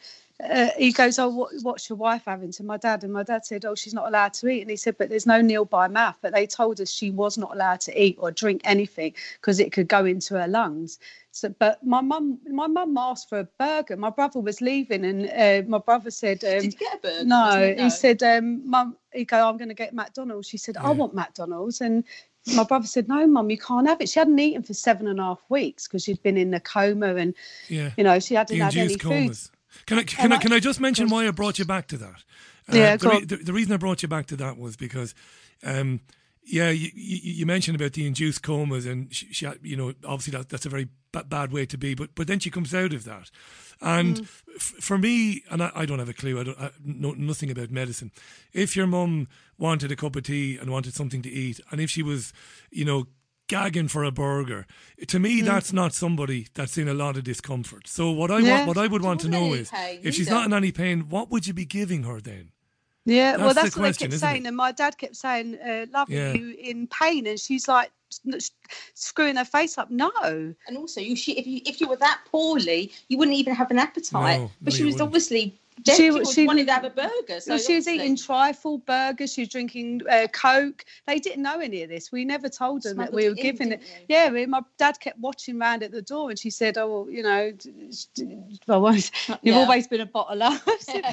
uh, he goes, "Oh, what, what's your wife having?" To my dad, and my dad said, "Oh, she's not allowed to eat." And he said, "But there's no nil by mouth." But they told us she was not allowed to eat or drink anything because it could go into her lungs. So, but my mum, my mum asked for a burger. My brother was leaving, and uh, my brother said, um, Did you get a burger? No, Wasn't he said, um, "Mum," he go, "I'm going to get McDonald's." She said, "I want McDonald's," and my brother said, "No, mum, you can't have it." She hadn't eaten for seven and a half weeks because she'd been in a coma, and Yeah. you know she hadn't had any induced food. Can I can I, I- can I just mention why I brought you back to that? Uh, Yeah, the, re- the, the reason I brought you back to that was because, um, yeah, you, you, mentioned about the induced comas, and she, she you know, obviously that, that's a very ba- bad way to be. But but then she comes out of that, and Mm. f- for me, and I, I don't have a clue. I don't I know nothing about medicine. If your mum wanted a cup of tea and wanted something to eat, and if she was, you know. Gagging for a burger, to me, Mm. that's not somebody that's in a lot of discomfort. So what I Yeah. want, what I would want to know is, pain if she's not in any pain, what would you be giving her then? Yeah, well, That's the that's what question, they kept isn't it? saying, and my dad kept saying, uh, "Love Yeah. you in pain," and she's like screwing her face up. No, And also, you she, if you if you were that poorly, you wouldn't even have an appetite. No, but no, she was wouldn't. obviously She- she, was she- wanted to have a burger. So she was eating trifle burgers. She was drinking uh, Coke. They didn't know any of this. We never told them that we were it in, giving it. you? Yeah, we, my dad kept watching round at the door, and she said, "Oh, well, you know, d- d- well, well, you've Yeah. always been a bottler."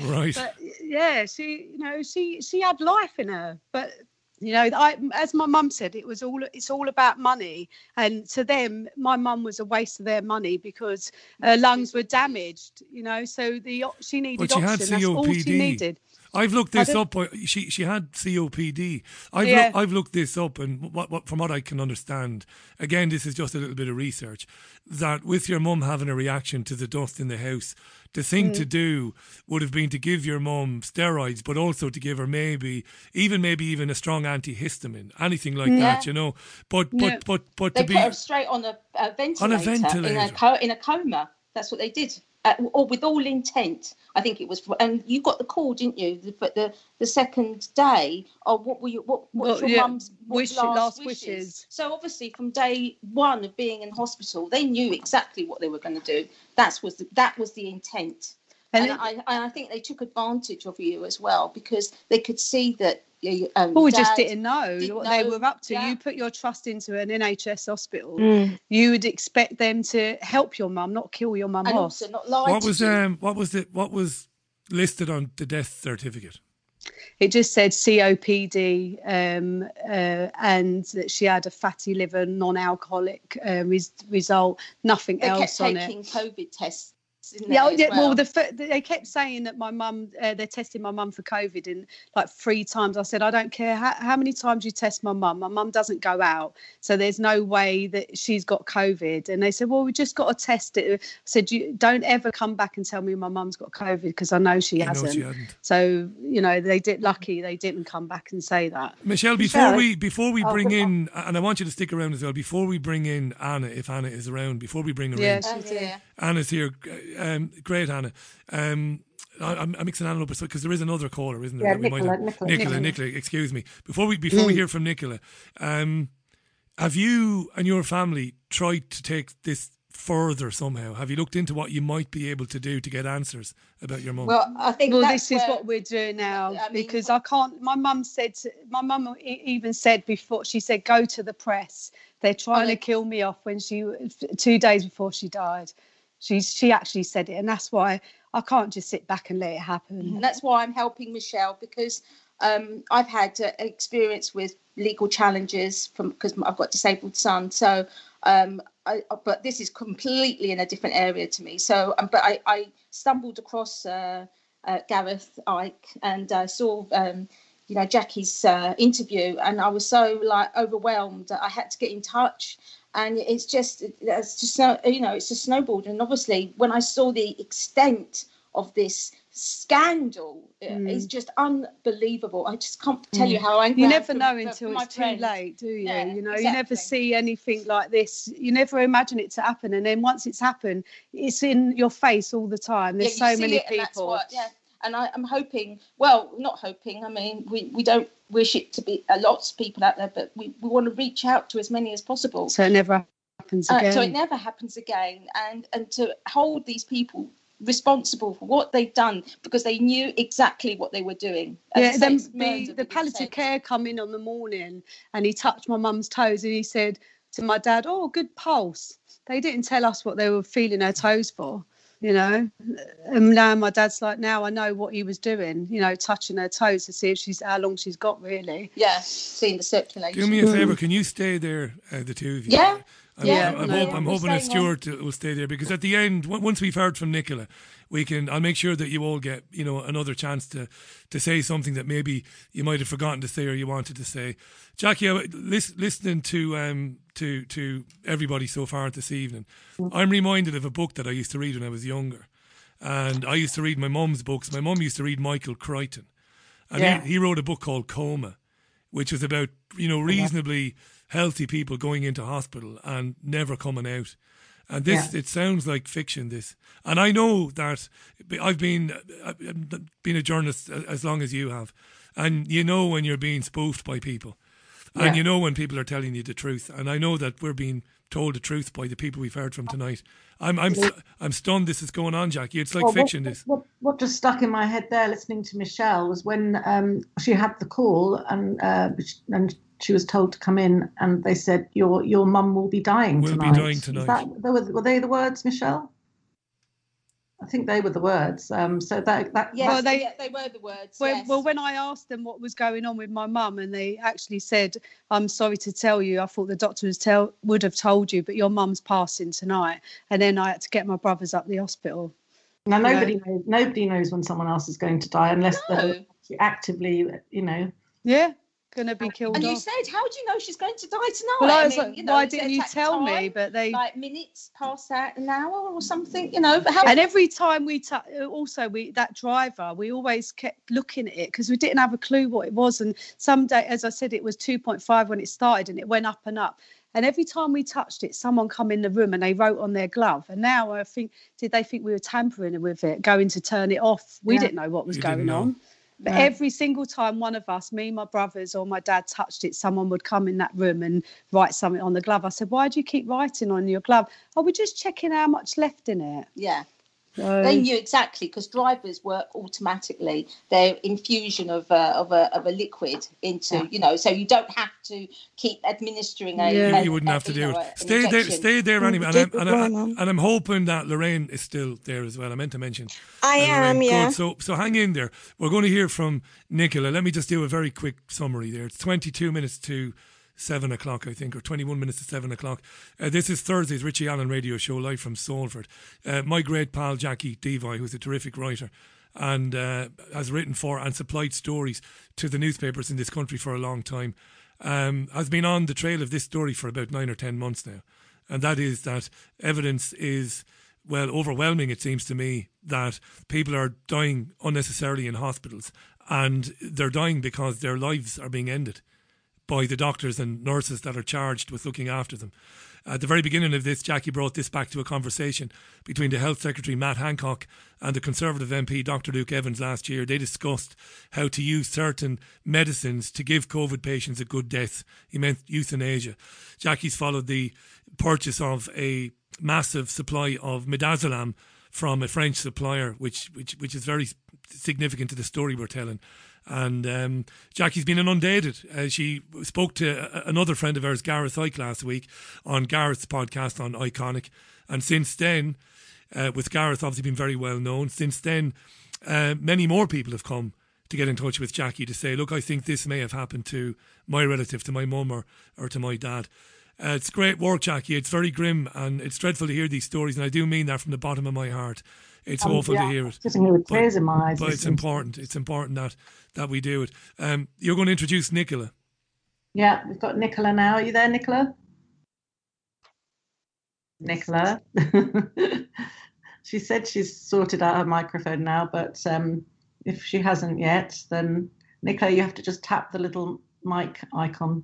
Right. But yeah, she, you know, she she had life in her, but you know, I as my mum said, it was all it's all about money, and to them, my mum was a waste of their money because her lungs were damaged. You know, so the she needed But she had oxygen. That's all she needed. I've looked this up. uh, She she had COPD. I've Yeah. look, I've looked this up, and what, what from what I can understand, again, this is just a little bit of research. That with your mum having a reaction to the dust in the house, the thing Mm. to do would have been to give your mum steroids, but also to give her maybe even maybe even a strong antihistamine, anything like Yeah. that, you know. But but Yeah. but but they to put be her straight on a, a ventilator, On a in ventilator. a co- in a coma. That's what they did. Uh, or with all intent, I think it was. And you got the call, didn't you? The, but the the second day, oh, what were you? What what's Well, your yeah, mum's what wish- last, last wishes? wishes. So obviously, from day one of being in hospital, they knew exactly what they were going to do. That was the, that was the intent. And And, it- I, and I think they took advantage of you as well because they could see that. you- Um, Well, we just didn't know didn't what they were up to. yeah. You put your trust into an NHS hospital. Mm. You would expect them to help your mum, not kill your mum and off. also not lie what to was you. um what was the what was listed on the death certificate? It just said COPD um, uh, and that she had a fatty liver, non-alcoholic uh, res- result. Nothing they else kept on it. taking COVID tests. Didn't Yeah, they, oh, yeah. Well, well? the they kept saying that my mum, uh, they're testing my mum for COVID, and like three times. I said, I don't care how, how many times you test my mum. My mum doesn't go out, so there's no way that she's got COVID. And they said, well, we just got to test it. I said, you don't ever come back and tell me my mum's got COVID because I know she You hasn't. she hadn't. So you know, they did lucky they didn't come back and say that. Michelle, before Michelle. we before we Oh, bring good. in, and I want you to stick around as well. Before we bring in Anna, if Anna is around, before we bring her Yeah, in, she's here. Anna's here. Um, great, Anna. Um, I, I'm, I'm mixing Anna up because there is another caller, isn't there? Yeah, that we might Nicola, Nicola. Nicola, Nicola. Nicola, Excuse me. Before we before we Mm. hear from Nicola, um, have you and your family tried to take this further somehow? Have you looked into what you might be able to do to get answers about your mum? Well, I think well, this is what we're doing now I mean, because I can't. My mum said. My mum e- even said before. She said, "Go to the press. They're trying to kill me off." When she two days before she died, she she actually said it, and that's why I can't just sit back and let it happen. And that's why I'm helping Michelle because um, I've had uh, experience with legal challenges from because I've got disabled son. So, um, I, but this is completely in a different area to me. So, um, but I, I stumbled across uh, uh, Gareth Icke and I saw. Um, you know Jacqui's uh, interview, and I was so like overwhelmed that I had to get in touch. And it's just, it's just, no- you know, it's a snowballed. And obviously, when I saw the extent of this scandal, Mm. it's just unbelievable. I just can't tell you Mm. how angry. You never know for- until for it's too friends. late, do you? Yeah, you know, you never see anything like this. You never imagine it to happen, and then once it's happened, it's in your face all the time. There's Yeah, so many that's people. what- yeah, and I, I'm hoping. Well, not hoping. I mean, we, we don't wish it to be a lots of people out there, but we, we want to reach out to as many as possible. So it never happens Uh, again. so it never happens again, and and to hold these people responsible for what they've done because they knew exactly what they were doing. Yeah, then the, the palliative care come in on the morning and he touched my mum's toes and he said to my dad, Oh, good pulse. They didn't tell us what they were feeling her toes for. You know. And now my dad's like, now I know what he was doing, you know, touching her toes to see if she's how long she's got really. Yeah, seeing the circulation. Do me a favour. Can you stay there, uh, the two of you? Yeah. I'm, Yeah, I'm, I'm, no, hope, I'm hoping that. Stuart will stay there because at the end, w- once we've heard from Nicola, we can. I'll make sure that you all get you know another chance to to say something that maybe you might have forgotten to say or you wanted to say. Jacqui, I, lis- listening to um to to everybody so far this evening, I'm reminded of a book that I used to read when I was younger, and I used to read my mum's books. My mum used to read Michael Crichton, and Yeah. he, he wrote a book called Coma, which was about you know reasonably healthy people going into hospital and never coming out. And this, Yeah. it sounds like fiction. This, and I know that I've been I've been a journalist as long as you have, and you know when you're being spoofed by people, and you know when people are telling you the truth. And I know that we're being told the truth by the people we've heard from tonight. I'm I'm I'm stunned. This is going on, Jacqui. It's like Well, fiction. What, This. what, what just stuck in my head there, listening to Michelle, was when um, she had the call and uh, and she was told to come in, and they said your your mum will be dying Will be tonight. dying Is tonight. that, were, were they the words, Michelle? I think they were the words. Um, so that that Yes, Well, they- yeah, they were the words. Well, yes. well, when I asked them what was going on with my mum, and they actually said, "I'm sorry to tell you, I thought the doctor was tell would have told you, but your mum's passing tonight." And then I had to get my brothers up the hospital. now you know. nobody knows nobody knows when someone else is going to die unless No. they're actively, you know. Yeah, gonna be killed and you said, how do you know she's going to die tonight? Well, I I mean, like, you know, why didn't you at tell me? But they like minutes past that, an hour or something, you know. But how? and every time we t- uh, also we that driver we always kept looking at it because we didn't have a clue what it was and some day as i said it was 2.5 when it started and it went up and up and every time we touched it someone come in the room and they wrote on their glove and now i think did they think we were tampering with it going to turn it off we Yeah. didn't know what was You didn't going know. on but every single time one of us, me, my brothers, or my dad touched it, someone would come in that room and write something on the glove. I said, Why do you keep writing on your glove? Oh, we're just checking how much left in it. Yeah. So- They knew exactly because drivers work automatically. Their infusion of a, of a of a liquid into you know, so you don't have to keep administering a. You, a- you wouldn't a- have to do know, it. a- an Stay there, stay there anyway. And, I'm, and, I, Mum. and I'm hoping that Lorraine is still there as well. I meant to mention. I am, Lorraine. yeah. Good. So, so hang in there. We're going to hear from Nicola. Let me just do a very quick summary there. It's 22 minutes to seven o'clock, I think, or 21 minutes to seven o'clock. Uh, this is Thursday's Richie Allen radio show live from Salford. Uh, my great pal Jacqui Deevoy, who's a terrific writer and uh, has written for and supplied stories to the newspapers in this country for a long time, um, has been on the trail of this story for about nine or ten months now. And that is that evidence is, well, overwhelming, it seems to me, that people are dying unnecessarily in hospitals. And they're dying because their lives are being ended by the doctors and nurses that are charged with looking after them. At the very beginning of this, Jacqui brought this back to a conversation between the Health Secretary Matt Hancock and the Conservative MP Dr. Luke Evans last year. They discussed how to use certain medicines to give COVID patients a good death. He meant euthanasia. Jacqui's followed the purchase of a massive supply of midazolam from a French supplier, which which which is very significant to the story we're telling. And um, Jacqui's been inundated. Uh, she spoke to another friend of ours, Gareth Icke, last week on Gareth's podcast on Ickonic. And since then, uh, with Gareth obviously being very well known, since then, uh, many more people have come to get in touch with Jacqui to say, look, I think this may have happened to my relative, to my mum or, or to my dad. Uh, it's great work, Jacqui. It's very grim and it's dreadful to hear these stories. And I do mean that from the bottom of my heart. It's Um, awful yeah, to hear it. Sitting here with But- in my eyes. But it's important. It's important that that we do it. Um, you're going to introduce Nicola. Yeah, we've got Nicola now. Are you there, Nicola? Nicola. she said she's sorted out her microphone now, but um, if she hasn't yet, then Nicola, you have to just tap the little mic icon.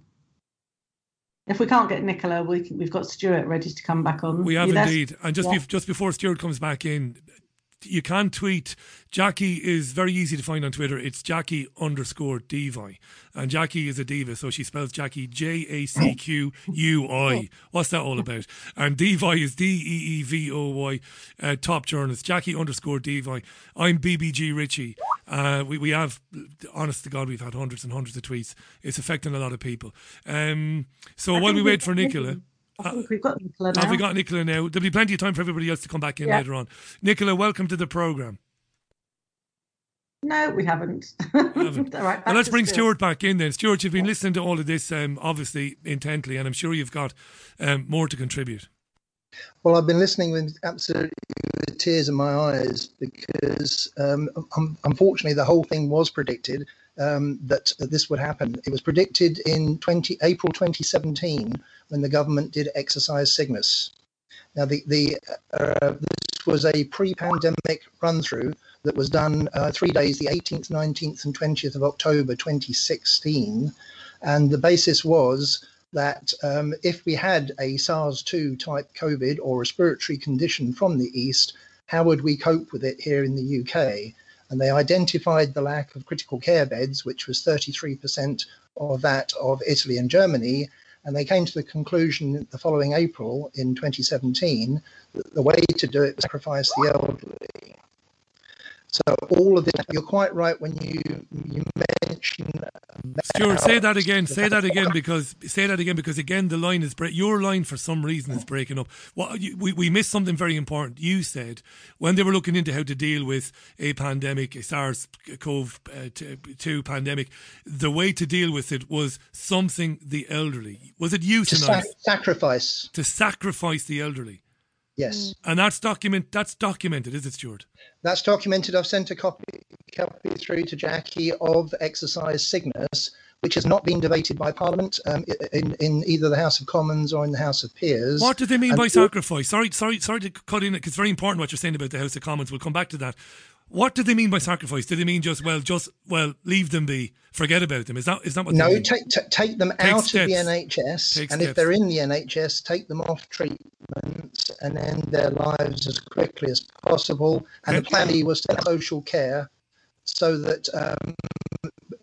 If we can't get Nicola, we can, we've got Stuart ready to come back on. We have indeed. And just Yeah. bef- just before Stuart comes back in, you can tweet. Jacqui is very easy to find on Twitter. It's Jacqui underscore Deevoy. And Jacqui is a diva, so she spells Jacqui J A C Q U I. What's that all about? And Deevoy is D E E V O Y, uh, top journalist. Jacqui underscore Deevoy. I'm BBG Richie. Uh, we, we have, honest to God, we've had hundreds and hundreds of tweets. It's affecting a lot of people. Um, so while we we- wait for Nicola. I think we've got Nicola now. Have we got Nicola now? There'll be plenty of time for everybody else to come back in Yeah. later on. Nicola, welcome to the programme. No, we haven't. all right, back Well, let's bring Stuart. Stuart back in then. Stuart, you've been listening to all of this, um, obviously, intently, and I'm sure you've got um, more to contribute. Well, I've been listening with absolutely with tears in my eyes because, um, unfortunately, the whole thing was predicted um, that this would happen. It was predicted in 20, April 2017 when the government did exercise Cygnus. Now, the, the uh, this was a pre-pandemic run-through that was done uh, three days, the 18th, 19th, and 20th of October 2016, and the basis was that um, if we had a SARS-2 type COVID or respiratory condition from the East, how would we cope with it here in the UK? And they identified the lack of critical care beds, which was 33% of that of Italy and Germany. And they came to the conclusion the following April in 2017 that the way to do it was sacrifice the elderly. So all of this, you're quite right when you you mention. Stuart, say that again. Say that again because say that again because again the line is break. Your line for some reason is breaking up. What you, we we missed something very important. You said when they were looking into how to deal with a pandemic, a SARS-CoV-2 uh, pandemic, the way to deal with it was something the elderly. Was it you To sac- sacrifice. to sacrifice the elderly. Yes. And that's document. That's documented, is it, Stuart? That's documented. I've sent a copy, copy through to Jackie of Exercise Cygnus, which has not been debated by Parliament um, in, in either the House of Commons or in the House of Peers. What do they mean And by sacrifice? Sorry, sorry, sorry to cut in because it's very important what you're saying about the House of Commons. We'll come back to that. What do they mean by sacrifice? Do they mean just well, just well, leave them be, forget about them? Is that is that what? No, they mean? take ta- take them Take out of the NHS, Take and steps. if they're in the NHS, take them off treatment and end their lives as quickly as possible. And the plan was to social care, so that um,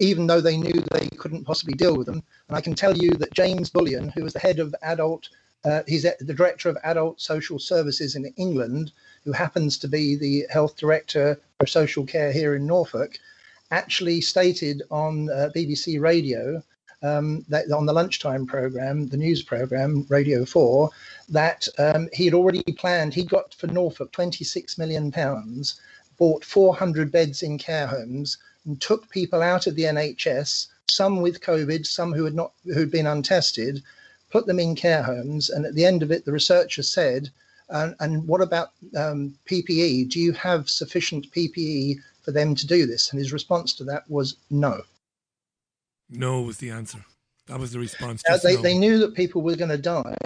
even though they knew they couldn't possibly deal with them, and I can tell you that James Bullion, who was the head of adult, uh, he's the director of adult social services in England, who happens to be the health director for social care here in Norfolk, actually stated on uh, BBC Radio um, that on the lunchtime program, the news program, Radio 4, that um, he had already planned, he got for Norfolk 26 million pounds, bought 400 beds in care homes, and took people out of the NHS, some with COVID, some who had not, who'd been untested, put them in care homes. And at the end of it, the researcher said, and, and what about um, PPE? Do you have sufficient PPE for them to do this? And his response to that was no. No was the answer. That was the response. Now, they, no. they knew that people were going to die,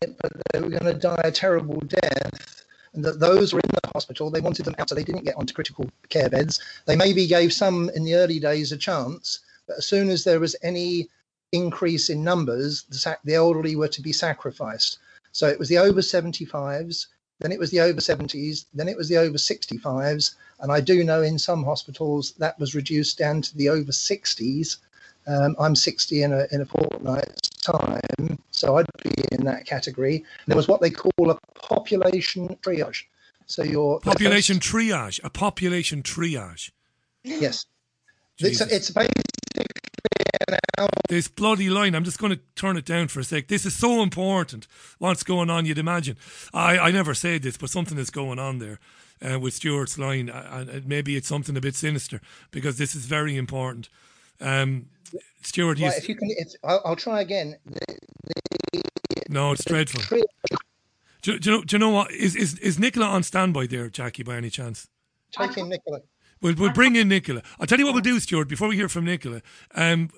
but they were going to die a terrible death. And that those were in the hospital, they wanted them out, so they didn't get onto critical care beds. They maybe gave some in the early days a chance, but as soon as there was any increase in numbers, the, sac- the elderly were to be sacrificed. So it was the over 75s, then it was the over 70s, then it was the over 65s, and I do know in some hospitals that was reduced down to the over 60s. Um, I'm 60 in a in a fortnight's time, so I'd be in that category. And there was what they call a population triage. So your population triage, a population triage. Yes, it's, it's hour. This bloody line, I'm just going to turn it down for a sec. This is so important. What's going on, you'd imagine. I, I never said this, but something is going on there uh, with Stuart's line. Uh, And maybe it's something a bit sinister because this is very important. Um, Stuart, if you can, I'll, I'll try again. The, no, it's dreadful. tri- Do, do, you know, do you know what? Is, is, is Nicola on standby there, Jacqui, by any chance? take in Nicola. We'll, we'll bring in Nicola. I'll tell you what we'll do, Stuart, before we hear from Nicola. Um,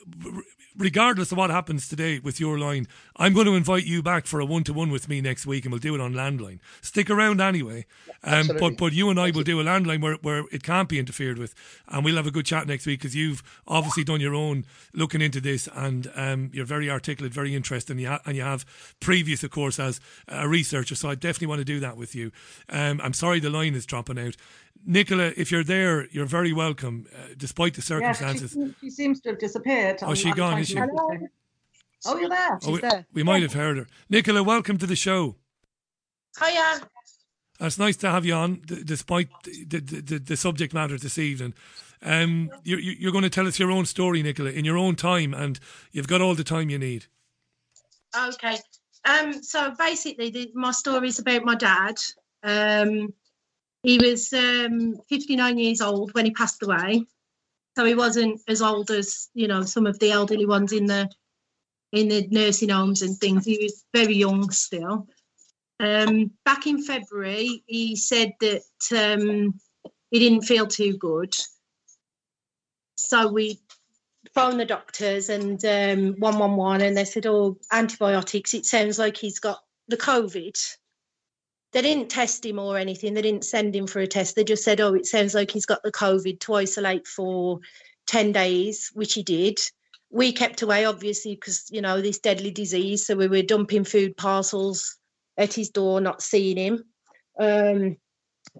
regardless of what happens today with your line, I'm going to invite you back for a one to one with me next week and we'll do it on landline. Stick around anyway. Um, but, but you and I will do a landline where, where it can't be interfered with and we'll have a good chat next week because you've obviously done your own looking into this and um, you're very articulate, very interesting. and you, ha- and you have previous, of course, as a researcher. So I definitely want to do that with you. Um, I'm sorry the line is dropping out. Nicola, if you're there, you're very welcome, uh, despite the Yeah, she, circumstances. she seems to have disappeared. Oh, I'm- she I'm gone, is she? message her. Oh, you're there. Oh, we, we might have heard her. Nicola, welcome to the show. Hiya. It's nice to have you on, d- despite the, the, the, the subject matter this evening. Um, you're, you're going to tell us your own story, Nicola, in your own time, and you've got all the time you need. Okay. Um, so basically, the, my story is about my dad. Um, he was um, 59 years old when he passed away, so he wasn't as old as you know some of the elderly ones in the in the nursing homes and things. He was very young still. Um, back in February, he said that um, he didn't feel too good. So we phoned the doctors and um, 111 and they said, oh, antibiotics. It sounds like he's got the COVID. They didn't test him or anything. They didn't send him for a test. They just said, oh, it sounds like he's got the COVID to isolate for 10 days, which he did. We kept away, obviously, because, you know, this deadly disease. So we were dumping food parcels at his door, not seeing him. Um,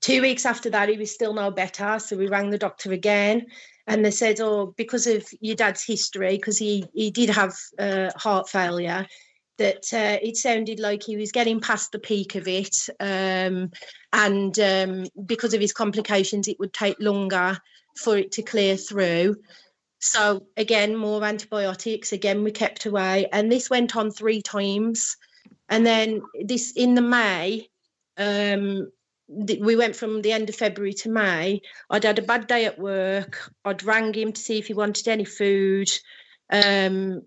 two weeks after that, he was still no better. So we rang the doctor again and they said, "Oh, because of your dad's history, because he he did have uh, heart failure, that uh, it sounded like he was getting past the peak of it, um, and um, because of his complications, it would take longer for it to clear through." So again, more antibiotics. Again, we kept away, and this went on three times, and then this in the May. Um, we went from the end of February to May. I'd had a bad day at work. I'd rang him to see if he wanted any food. Um,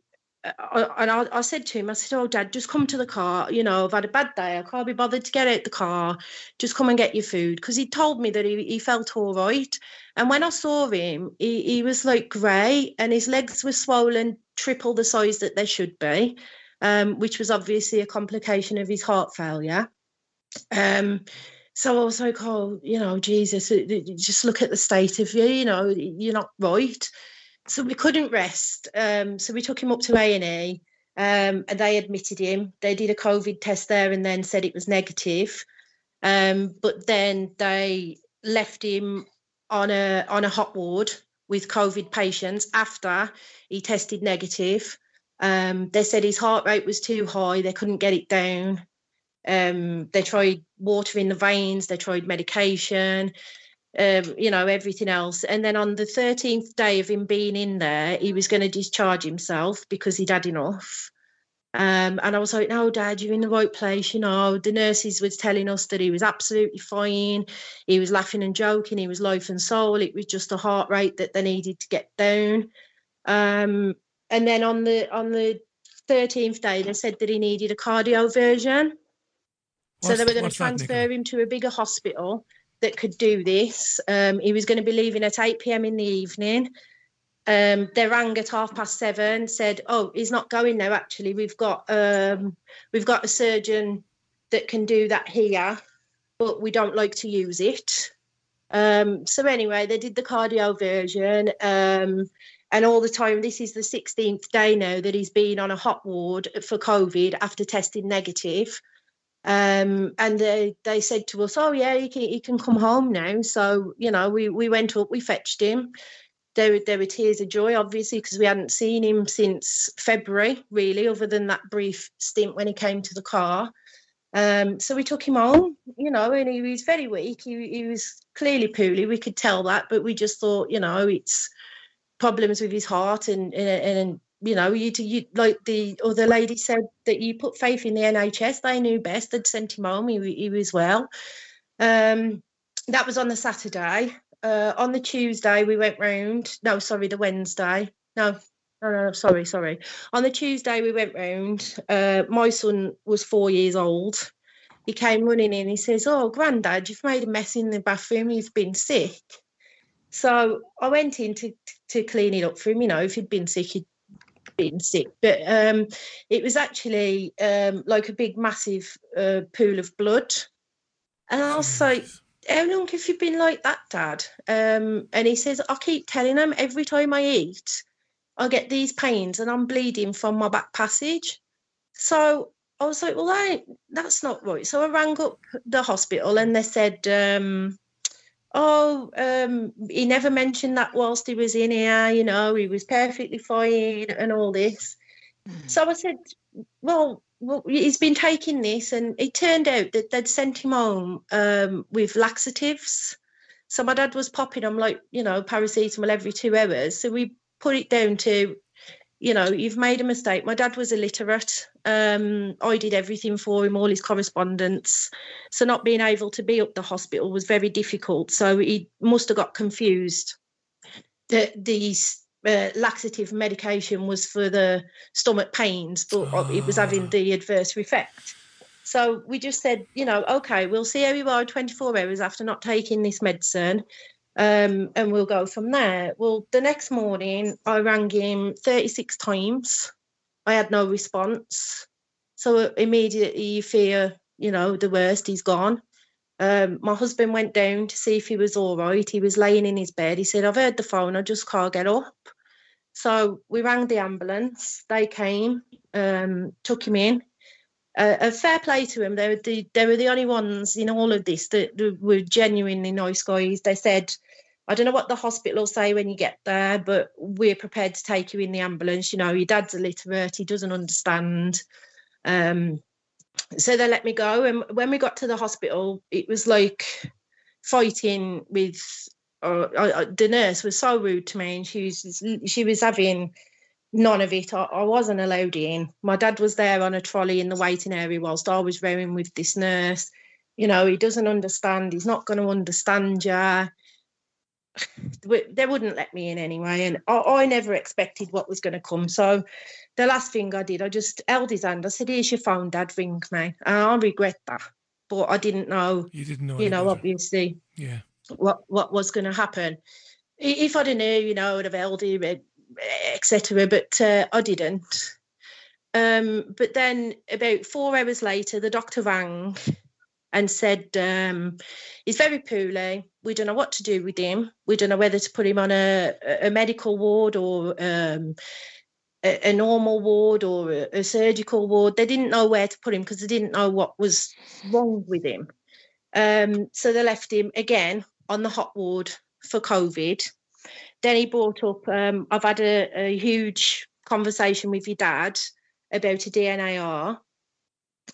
and I, I, said to him, I said, Oh, Dad, just come to the car. You know, I've had a bad day. I can't be bothered to get out the car. Just come and get your food. Because he told me that he, he felt all right. And when I saw him, he, he was like grey and his legs were swollen, triple the size that they should be, um, which was obviously a complication of his heart failure. Um, so I was like, oh, you know, Jesus, just look at the state of you, you know, you're not right. So we couldn't rest. Um, so we took him up to A&E um, and they admitted him. They did a COVID test there and then said it was negative. Um, but then they left him on a on a hot ward with COVID patients after he tested negative. Um, they said his heart rate was too high. They couldn't get it down. Um, they tried water in the veins, they tried medication, um, you know, everything else. And then on the 13th day of him being in there, he was going to discharge himself because he'd had enough. Um, and I was like, no, Dad, you're in the right place. You know, the nurses was telling us that he was absolutely fine. He was laughing and joking. He was life and soul. It was just a heart rate that they needed to get down. Um, and then on the on the 13th day, they said that he needed a cardio cardioversion so they were going to transfer him to a bigger hospital that could do this. Um, he was going to be leaving at 8 p.m. in the evening. Um, they rang at half past seven, said, "Oh, he's not going now. Actually, we've got um, we've got a surgeon that can do that here, but we don't like to use it." Um, so anyway, they did the cardioversion, um, and all the time. This is the 16th day now that he's been on a hot ward for COVID after testing negative. Um, and they, they said to us, "Oh yeah, he can, he can come home now." So you know, we we went up, we fetched him. There, there were tears of joy, obviously, because we hadn't seen him since February, really, other than that brief stint when he came to the car. Um, so we took him home, you know, and he was very weak. He, he was clearly poorly. We could tell that, but we just thought, you know, it's problems with his heart and and, and you know, you, you like the other lady said that you put faith in the NHS. They knew best. They'd sent him home. He, he was well. Um, that was on the Saturday. Uh, on the Tuesday, we went round. No, sorry, the Wednesday. No, no, no, sorry, sorry. On the Tuesday, we went round. Uh, my son was four years old. He came running in. He says, "Oh, Grandad, you've made a mess in the bathroom. You've been sick." So I went in to to clean it up for him. You know, if he'd been sick, he'd been sick, but um, it was actually um, like a big, massive uh, pool of blood. And I was like, how long have you been like that, Dad? Um, and he says, I keep telling him every time I eat, I get these pains and I'm bleeding from my back passage. So I was like, well, that that's not right. So I rang up the hospital and they said, um, oh, um, he never mentioned that whilst he was in here, you know, he was perfectly fine and all this. Mm. So I said, well, well, he's been taking this, and it turned out that they'd sent him home um, with laxatives. So my dad was popping them like, you know, paracetamol every two hours. So we put it down to you know, you've made a mistake. My dad was illiterate. Um, I did everything for him, all his correspondence. So not being able to be up the hospital was very difficult. So he must have got confused that these uh, laxative medication was for the stomach pains, but oh. it was having the adverse effect. So we just said, you know, okay, we'll see how you are 24 hours after not taking this medicine um, and we'll go from there. Well, the next morning, I rang him 36 times. I had no response. So immediately you fear, you know, the worst, he's gone. Um, my husband went down to see if he was all right. He was laying in his bed. He said, I've heard the phone, I just can't get up. So we rang the ambulance. They came, um, took him in. Uh, a fair play to him. They were the they were the only ones in all of this that, that were genuinely nice guys. They said, I don't know what the hospital will say when you get there, but we're prepared to take you in the ambulance. You know, your dad's illiterate, he doesn't understand. Um, so they let me go. And when we got to the hospital, it was like fighting with uh, uh, the nurse was so rude to me, and she was she was having none of it. I, I, wasn't allowed in. My dad was there on a trolley in the waiting area whilst I was rowing with this nurse. You know, he doesn't understand. He's not going to understand you they wouldn't let me in anyway, and I, I never expected what was going to come. So the last thing I did, I just held his hand. I said, "Here's your phone, Dad. Ring me." And I regret that, but I didn't know. You didn't know. You know, obviously. Yeah. What what was going to happen? If I'd have knew, you know, I would have held him, etc. But uh, I didn't. Um, but then about four hours later, the doctor rang and said um, he's very poorly. We don't know what to do with him. We don't know whether to put him on a, a medical ward or um, a, a, normal ward or a, a, surgical ward. They didn't know where to put him because they didn't know what was wrong with him. Um, so they left him again on the hot ward for COVID. Then he brought up, um, I've had a, a huge conversation with your dad about a DNAR.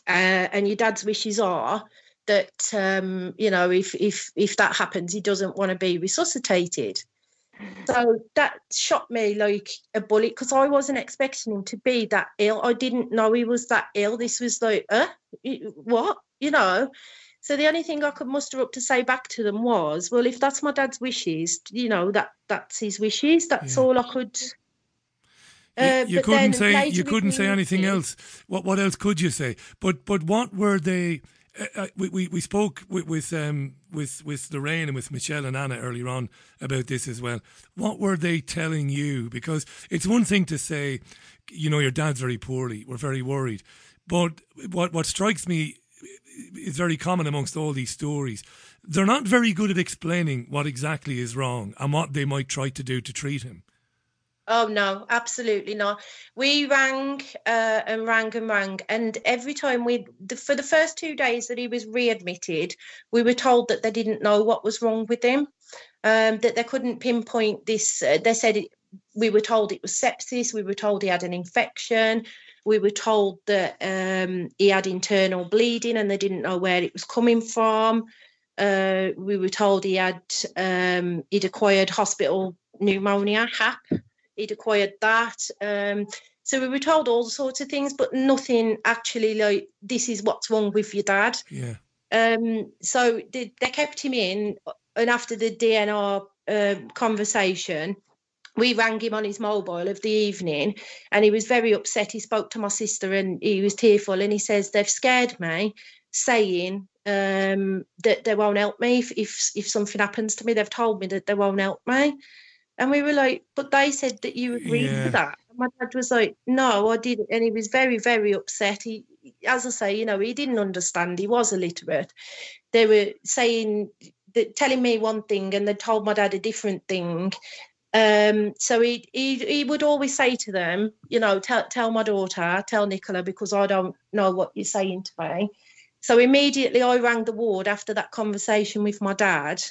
Uh, and your dad's wishes are that um, you know if if if that happens, he doesn't want to be resuscitated. So that shot me like a bullet because I wasn't expecting him to be that ill. I didn't know he was that ill. This was like, uh, what? You know. So the only thing I could muster up to say back to them was, well, if that's my dad's wishes, you know, that that's his wishes. That's yeah. all I could. Uh, you, you couldn't say you couldn't say anything else. What what else could you say? But but what were they? Uh, uh, we, we, we spoke with with, um, with with Lorraine and with Michelle and Anna earlier on about this as well. What were they telling you? Because it's one thing to say, you know, your dad's very poorly. We're very worried. But what what strikes me is very common amongst all these stories. They're not very good at explaining what exactly is wrong and what they might try to do to treat him. Oh no, absolutely not. We rang uh, and rang and rang, and every time we, for the first two days that he was readmitted, we were told that they didn't know what was wrong with him, um, that they couldn't pinpoint this. Uh, they said it, we were told it was sepsis. We were told he had an infection. We were told that um, he had internal bleeding, and they didn't know where it was coming from. Uh, we were told he had um, he'd acquired hospital pneumonia, HAP he'd acquired that. Um, so we were told all sorts of things, but nothing actually like this is what's wrong with your dad. Yeah. Um, so they, they kept him in, and after the DNR uh, um, conversation, we rang him on his mobile of the evening, and he was very upset. He spoke to my sister, and he was tearful, and he says they've scared me, saying um, that they won't help me if, if if something happens to me. They've told me that they won't help me. And we were like, but they said that you agreed yeah. with that. And my dad was like, no, I didn't. And he was very, very upset. He, as I say, you know, he didn't understand. He was illiterate. They were saying, that, telling me one thing and they told my dad a different thing. Um, so he, he he would always say to them, you know, tell tell my daughter, tell Nicola, because I don't know what you're saying to me. So immediately I rang the ward after that conversation with my dad.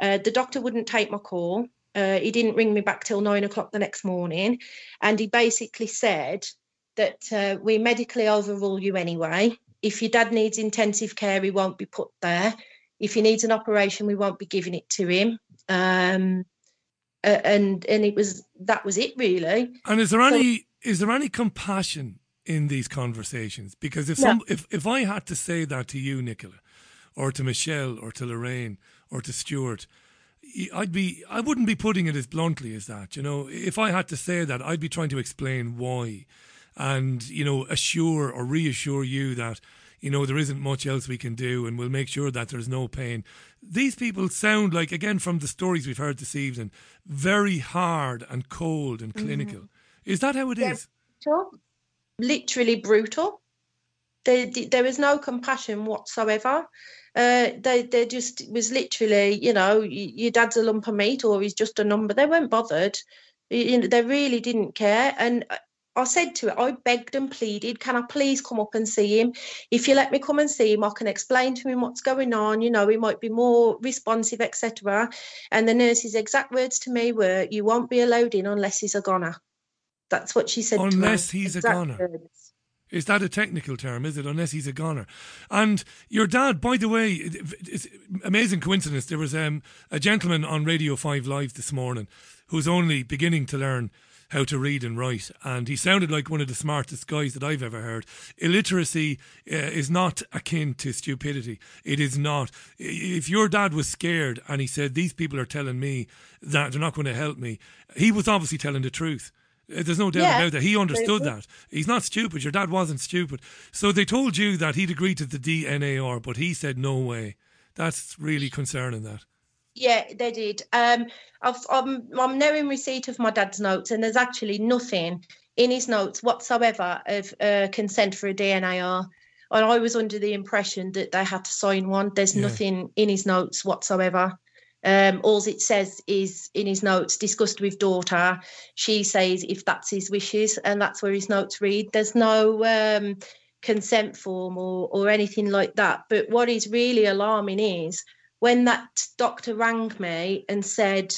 Uh, the doctor wouldn't take my call. Uh, he didn't ring me back till nine o'clock the next morning. And he basically said that uh, we medically overrule you anyway. If your dad needs intensive care, he won't be put there. If he needs an operation, we won't be giving it to him. Um, uh, and and it was that was it really. And is there any is there any compassion in these conversations? Because if No. some, if if I had to say that to you, Nicola, or to Michelle, or to Lorraine, or to Stuart, I'd be I wouldn't be putting it as bluntly as that. You know, if I had to say that, I'd be trying to explain why, and you know, assure or reassure you that. You know, there isn't much else we can do, and we'll make sure that there's no pain. These people sound like, again, from the stories we've heard this evening, very hard and cold and mm-hmm. clinical. Is that how it They're is? brutal, literally brutal. There, there was no compassion whatsoever. Uh, they, they just it was literally, you know, your dad's a lump of meat or he's just a number. They weren't bothered. You know, they really didn't care. And I- said to it, I begged and pleaded, can I please come up and see him? If you let me come and see him, I can explain to him what's going on. You know, he might be more responsive, etc. And the nurse's exact words to me were, "You won't be allowed in unless he's a goner." That's what she said. to me. Unless he's a goner. words. Is that a technical term? Is it? Unless he's a goner. And your dad, by the way, it- it's amazing coincidence. There was um, a gentleman on Radio Five Live this morning who's only beginning to learn how to read and write, and he sounded like one of the smartest guys that I've ever heard. Illiteracy uh, is not akin to stupidity. It is not. If your dad was scared and he said, "These people are telling me that they're not going to help me," he was obviously telling the truth. Uh, There's no doubt Yeah, about that. He understood that. He's not stupid. Your dad wasn't stupid. So they told you that he'd agreed to the DNAR, but he said no way. That's really concerning. That. Yeah, they did. Um, I've, I'm, I'm now in receipt of my dad's notes, and there's actually nothing in his notes whatsoever of uh, consent for a DNAR. And I was under the impression that they had to sign one. There's Yeah. nothing in his notes whatsoever. Um, all it says is in his notes, discussed with daughter. She says if that's his wishes, and that's where his notes read. There's no um, consent form or, or anything like that. But what is really alarming is when that doctor rang me and said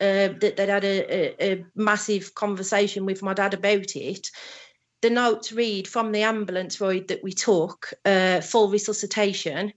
uh, that they'd had a, a, a massive conversation with my dad about it, the notes read from the ambulance ride that we took, uh, full resuscitation.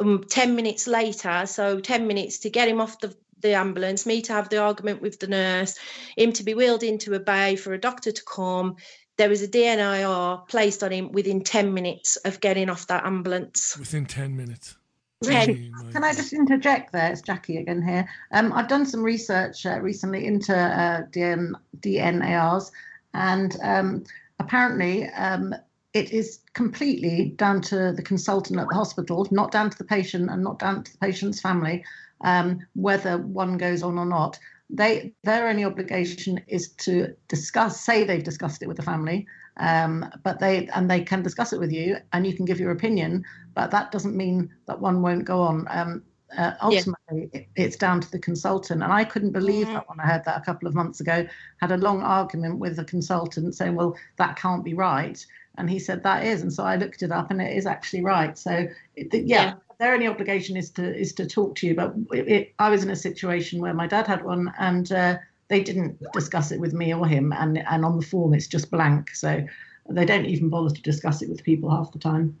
Um, 10 minutes later, so 10 minutes to get him off the, the ambulance, me to have the argument with the nurse, him to be wheeled into a bay for a doctor to come. There was a DNIR placed on him within 10 minutes of getting off that ambulance. Within 10 minutes. Richie, can I just interject there? It's Jacqui again here. Um, I've done some research uh, recently into uh, DN, DNARs, and um, apparently um, it is completely down to the consultant at the hospital, not down to the patient and not down to the patient's family, um, whether one goes on or not. They their only obligation is to discuss, say they've discussed it with the family, um, but they and they can discuss it with you, and you can give your opinion. But that doesn't mean that one won't go on. Um, uh, ultimately, it, it's down to the consultant, and I couldn't believe that when I heard that a couple of months ago. Had a long argument with the consultant saying, "Well, that can't be right," and he said that is, and so I looked it up, and it is actually right. So, it, yeah, their only obligation is to is to talk to you. But it, it, I was in a situation where my dad had one, and uh, they didn't discuss it with me or him, and and on the form it's just blank. So they don't even bother to discuss it with people half the time.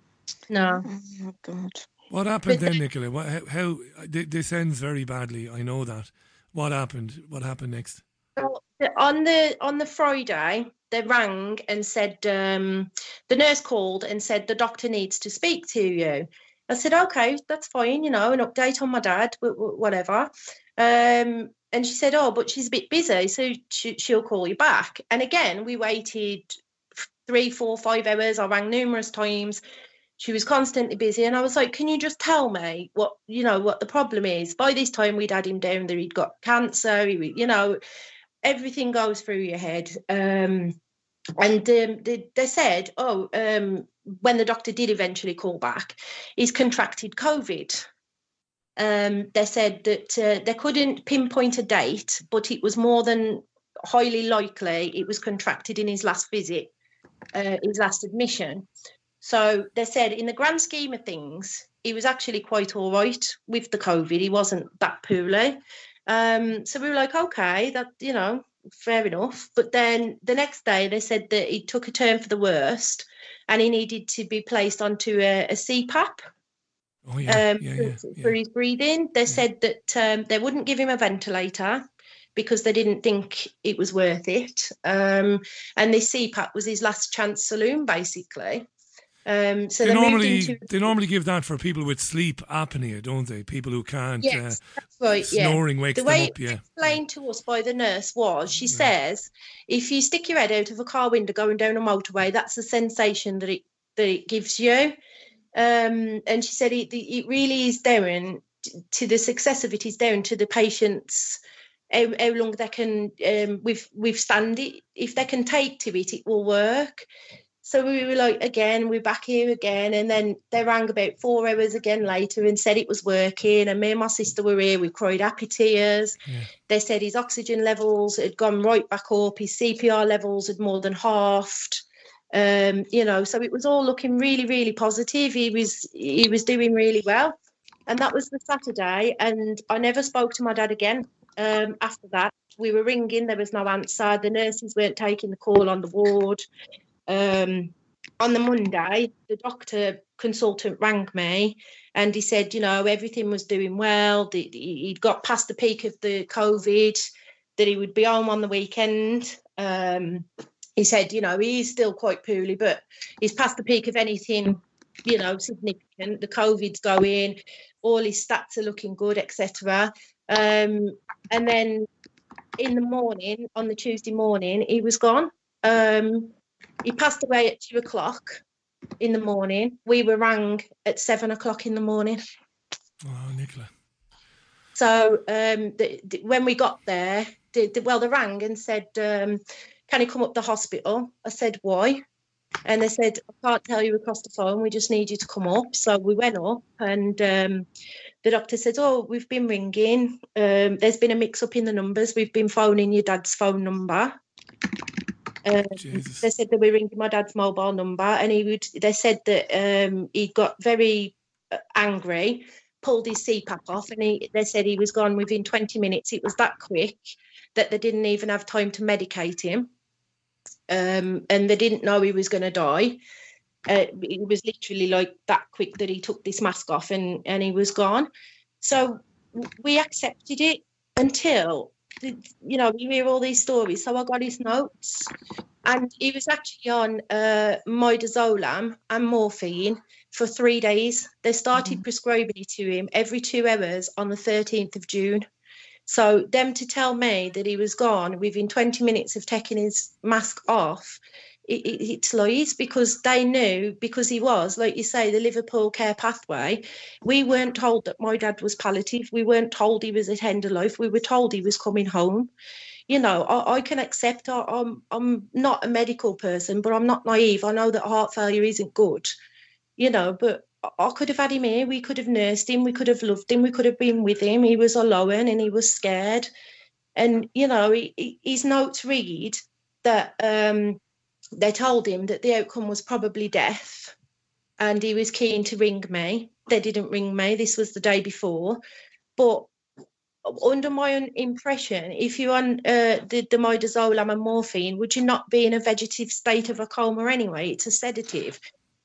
No. Oh God. What happened then, Nicola? What, how, how this ends very badly. I know that. What happened? What happened next? So, on the on the Friday, they rang and said um, the nurse called and said the doctor needs to speak to you. I said, okay, that's fine, you know, an update on my dad, wh- wh- whatever. Um, and she said, oh, but she's a bit busy, so she, she'll call you back. And again, we waited three, four, five hours. I rang numerous times. She was constantly busy, and I was like, "Can you just tell me what you know what the problem is?" By this time, we'd had him down there. He'd got cancer. He, you know, everything goes through your head. Um, and um, they, they said, "Oh, um, when the doctor did eventually call back, he's contracted COVID." Um, they said that uh, they couldn't pinpoint a date, but it was more than highly likely it was contracted in his last visit, uh, his last admission. So they said, in the grand scheme of things, he was actually quite all right with the COVID. He wasn't that poorly. Um, so we were like, okay, that you know, fair enough. But then the next day, they said that he took a turn for the worst, and he needed to be placed onto a, a CPAP Oh yeah, um, yeah, for, yeah. for his breathing. They said that um, they wouldn't give him a ventilator. because they didn't think it was worth it. Um, and this CPAP was his last chance saloon, basically. Um, so they, normally into they normally give that for people with sleep apnea, don't they? People who can't Yes, uh, that's right. Yeah. snoring wakes the them way up. Yeah, explained to us by the nurse was she says if you stick your head out of a car window going down a motorway, that's the sensation that it that it gives you. Um, and she said it, it really is down to the success of it is down to the patients how, how long they can um, with withstand it. If they can take to it, it will work. So we were like, again, we're back here again. And then they rang about four hours again later and said it was working. And me and my sister were here. We cried happy tears. They said his oxygen levels had gone right back up. His CPR levels had more than halved. Um, you know, so it was all looking really, really positive. He was he was doing really well. And that was the Saturday. And I never spoke to my dad again um, after that. We were ringing, there was no answer. The nurses weren't taking the call on the ward um, on the Monday, the doctor consultant rang me and he said, you know, everything was doing well. He- he'd got past the peak of the COVID, that he would be home on the weekend. Um, he said, you know, he's still quite poorly, but he's past the peak of anything, you know, significant. The COVID's going, all his stats are looking good, etc. Um, and then in the morning, on the Tuesday morning, he was gone. Um, he passed away at two o'clock in the morning. We were rang at seven o'clock in the morning. oh, Nicola. So um, the, the, when we got there, the, the, well, they rang and said, um, "Can you come up to the hospital?" I said, "Why?" And they said, "I can't tell you across the phone. We just need you to come up." So we went up, and um, the doctor said, "Oh, we've been ringing. Um, there's been a mix-up in the numbers. We've been phoning your dad's phone number." Um, they said they were ringing my dad's mobile number, and he would. They said that um, he got very uh, angry, pulled his CPAP off, and he. They said he was gone within 20 minutes. It was that quick that they didn't even have time to medicate him, um, and they didn't know he was going to die. Uh, it was literally like that quick that he took this mask off and and he was gone. So we accepted it until you know you hear all these stories. So I got his notes, and he was actually on uh, midazolam and morphine for three days. They started prescribing it to him every two hours on the 13th of June. So them to tell me that he was gone within 20 minutes of taking his mask off, it, it, it's lies because they knew because he was, like you say, the Liverpool care pathway. We weren't told that my dad was palliative. We weren't told he was at end of life. We were told he was coming home. You know, I, I can accept. I, I'm I'm not a medical person, but I'm not naive. I know that heart failure isn't good. You know, but I- I could have had him here. We could have nursed him. We could have loved him. We could have been with him. He was alone and he was scared. And you know, he, he- his notes read that um, they told him that the outcome was probably death, and he was keen to ring me. They didn't ring me. This was the day before, but under my own impression, if you're on uh, the, the midazolam and morphine, would you not be in a vegetative state of a coma anyway? It's a sedative.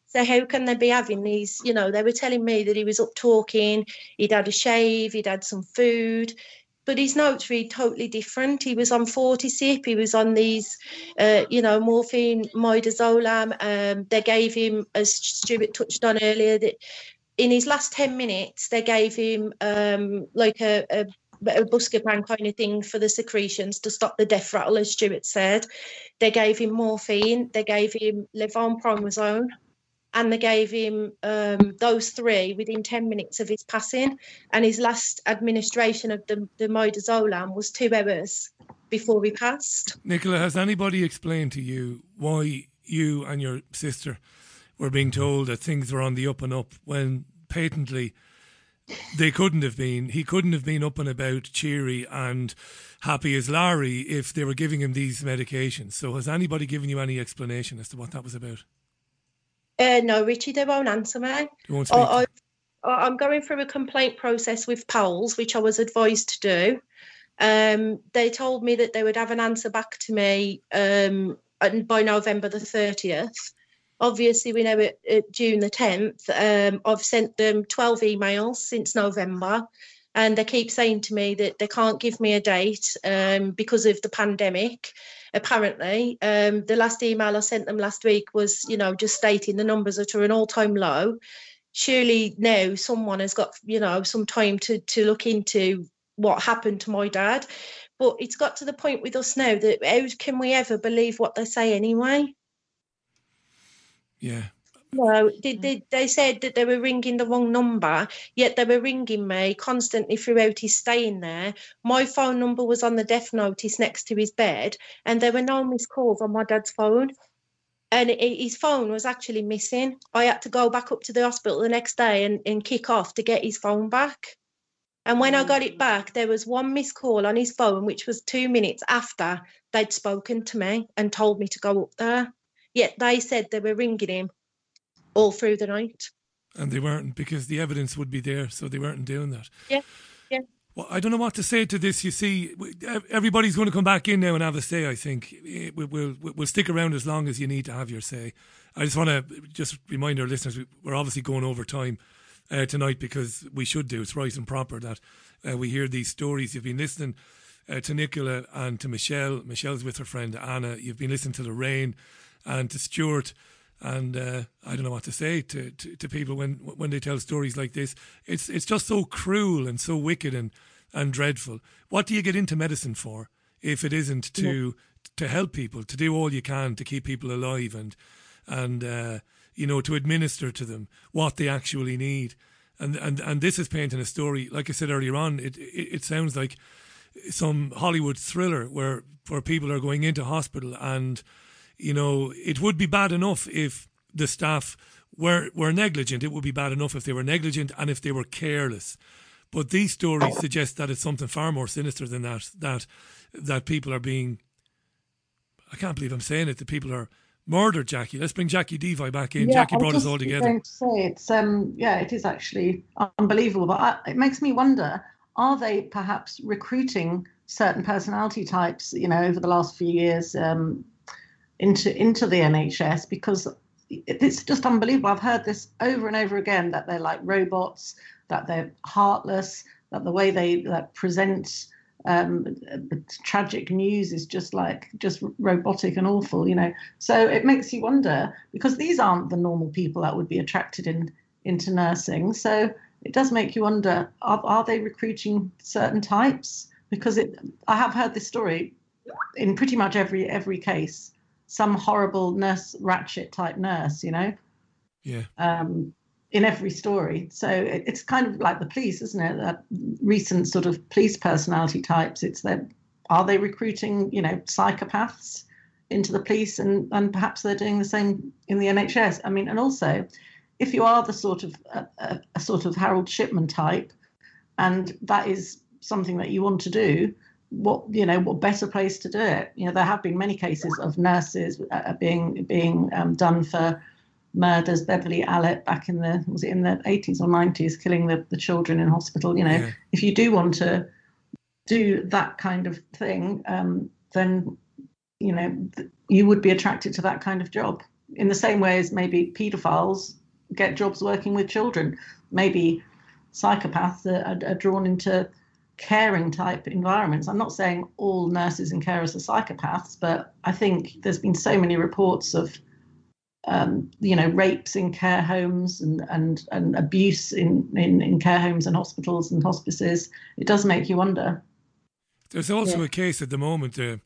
So how can they be having these? You know, they were telling me that he was up talking, he'd had a shave, he'd had some food, but his notes read totally different. He was on 40 sip, he was on these, uh, you know, morphine, midazolam. Um, they gave him, as Stuart touched on earlier, that in his last 10 minutes, they gave him um, like a, a, a buscopan kind of thing for the secretions to stop the death rattle, as Stuart said. They gave him morphine, they gave him levomepromazine, and they gave him um, those three within 10 minutes of his passing. And his last administration of the, the midazolam was two hours before he passed. Nicola, has anybody explained to you why you and your sister were being told that things were on the up and up when patently they couldn't have been? He couldn't have been up and about, cheery and happy as Larry if they were giving him these medications. So, has anybody given you any explanation as to what that was about? Uh, no, Richie, they won't answer me. Won't speak I, I, I'm going through a complaint process with PALS, which I was advised to do. Um, they told me that they would have an answer back to me um, and by November the 30th. Obviously, we know it, it June the 10th. Um, I've sent them 12 emails since November. and they keep saying to me that they can't give me a date um, because of the pandemic. Apparently, um, the last email I sent them last week was, you know, just stating the numbers that are to an all-time low. Surely now someone has got, you know, some time to to look into what happened to my dad. But it's got to the point with us now that how can we ever believe what they say anyway? Yeah. No, they, they, they said that they were ringing the wrong number, yet they were ringing me constantly throughout his staying there. My phone number was on the death notice next to his bed, and there were no missed calls on my dad's phone. And it, his phone was actually missing. I had to go back up to the hospital the next day and, and kick off to get his phone back. And when I got it mm. back, there was one missed call on his phone, which was two minutes after they'd spoken to me and told me to go up there. Yet they said they were ringing him all through the night. And they weren't because the evidence would be there, so they weren't doing that. Yeah, yeah. Well, I don't know what to say to this. You see, everybody's going to come back in now and have a say. I think we'll we'll, we'll stick around as long as you need to have your say. I just want to just remind our listeners we're obviously going over time uh, tonight because we should do. It's right and proper that uh, we hear these stories. You've been listening uh, to Nicola and to Michelle. Michelle's with her friend Anna. You've been listening to Lorraine and to Stuart. And uh, I don't know what to say to, to, to, people when when they tell stories like this. It's it's just so cruel and so wicked and, and dreadful. What do you get into medicine for if it isn't to yeah. to help people, to do all you can to keep people alive and and uh, you know to administer to them what they actually need? And and and this is painting a story. Like I said earlier on, it it, it sounds like some Hollywood thriller where where people are going into hospital and you know, it would be bad enough if the staff were were negligent. It would be bad enough if they were negligent and if they were careless. But these stories suggest that it's something far more sinister than that. That that people are being. I can't believe I'm saying it. That people are murdered. Jacqui, let's bring Jacqui Deevoy back in. Yeah, Jacqui brought us all together. To say it's um yeah, it is actually unbelievable. But I, it makes me wonder: Are they perhaps recruiting certain personality types? You know, over the last few years, um, into into the NHS because it's just unbelievable. I've heard this over and over again that they're like robots, that they're heartless, that the way they that present um, tragic news is just like just robotic and awful, you know. So it makes you wonder because these aren't the normal people that would be attracted in into nursing. So it does make you wonder: are, are they recruiting certain types? Because it, I have heard this story in pretty much every every case some horrible nurse ratchet type nurse, you know. Yeah. Um, in every story, so it, it's kind of like the police, isn't it? That recent sort of police personality types. It's that are they recruiting, you know, psychopaths into the police, and and perhaps they're doing the same in the NHS. I mean, and also, if you are the sort of a, a sort of Harold Shipman type, and that is something that you want to do, what you know what better place to do it? You know there have been many cases of nurses uh, being being um, done for murders. Beverley Allitt back in the was it in the 80s or 90s killing the, the children in hospital. You know yeah. if you do want to do that kind of thing um, then you know th- you would be attracted to that kind of job. In the same way as maybe pedophiles get jobs working with children. Maybe psychopaths are, are, are drawn into caring type environments. I'm not saying all nurses and carers are psychopaths, but I think there's been so many reports of um, you know rapes in care homes and and, and abuse in, in, in care homes and hospitals and hospices. It does make you wonder. There's also yeah. a case at the moment. Uh,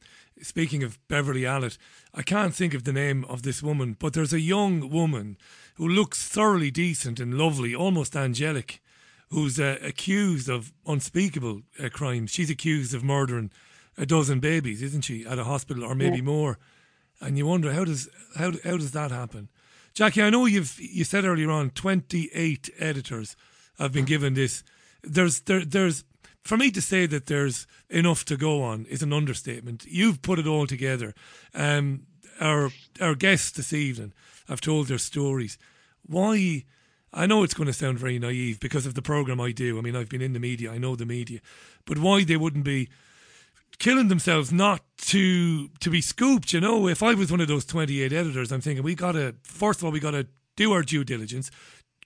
speaking of Beverley Allitt, I can't think of the name of this woman, but there's a young woman who looks thoroughly decent and lovely, almost angelic who's uh, accused of unspeakable uh, crimes. She's accused of murdering a dozen babies, isn't she, at a hospital or maybe yeah. more? And you wonder how does how how does that happen? Jacqui, I know you've you said earlier on twenty eight editors have been given this. There's there there's for me to say that there's enough to go on is an understatement. You've put it all together. Um, our our guests this evening have told their stories. Why I know it's going to sound very naive because of the program I do. I mean, I've been in the media, I know the media, but why they wouldn't be killing themselves not to to be scooped? You know, if I was one of those twenty eight editors, I'm thinking we got to first of all we got to do our due diligence,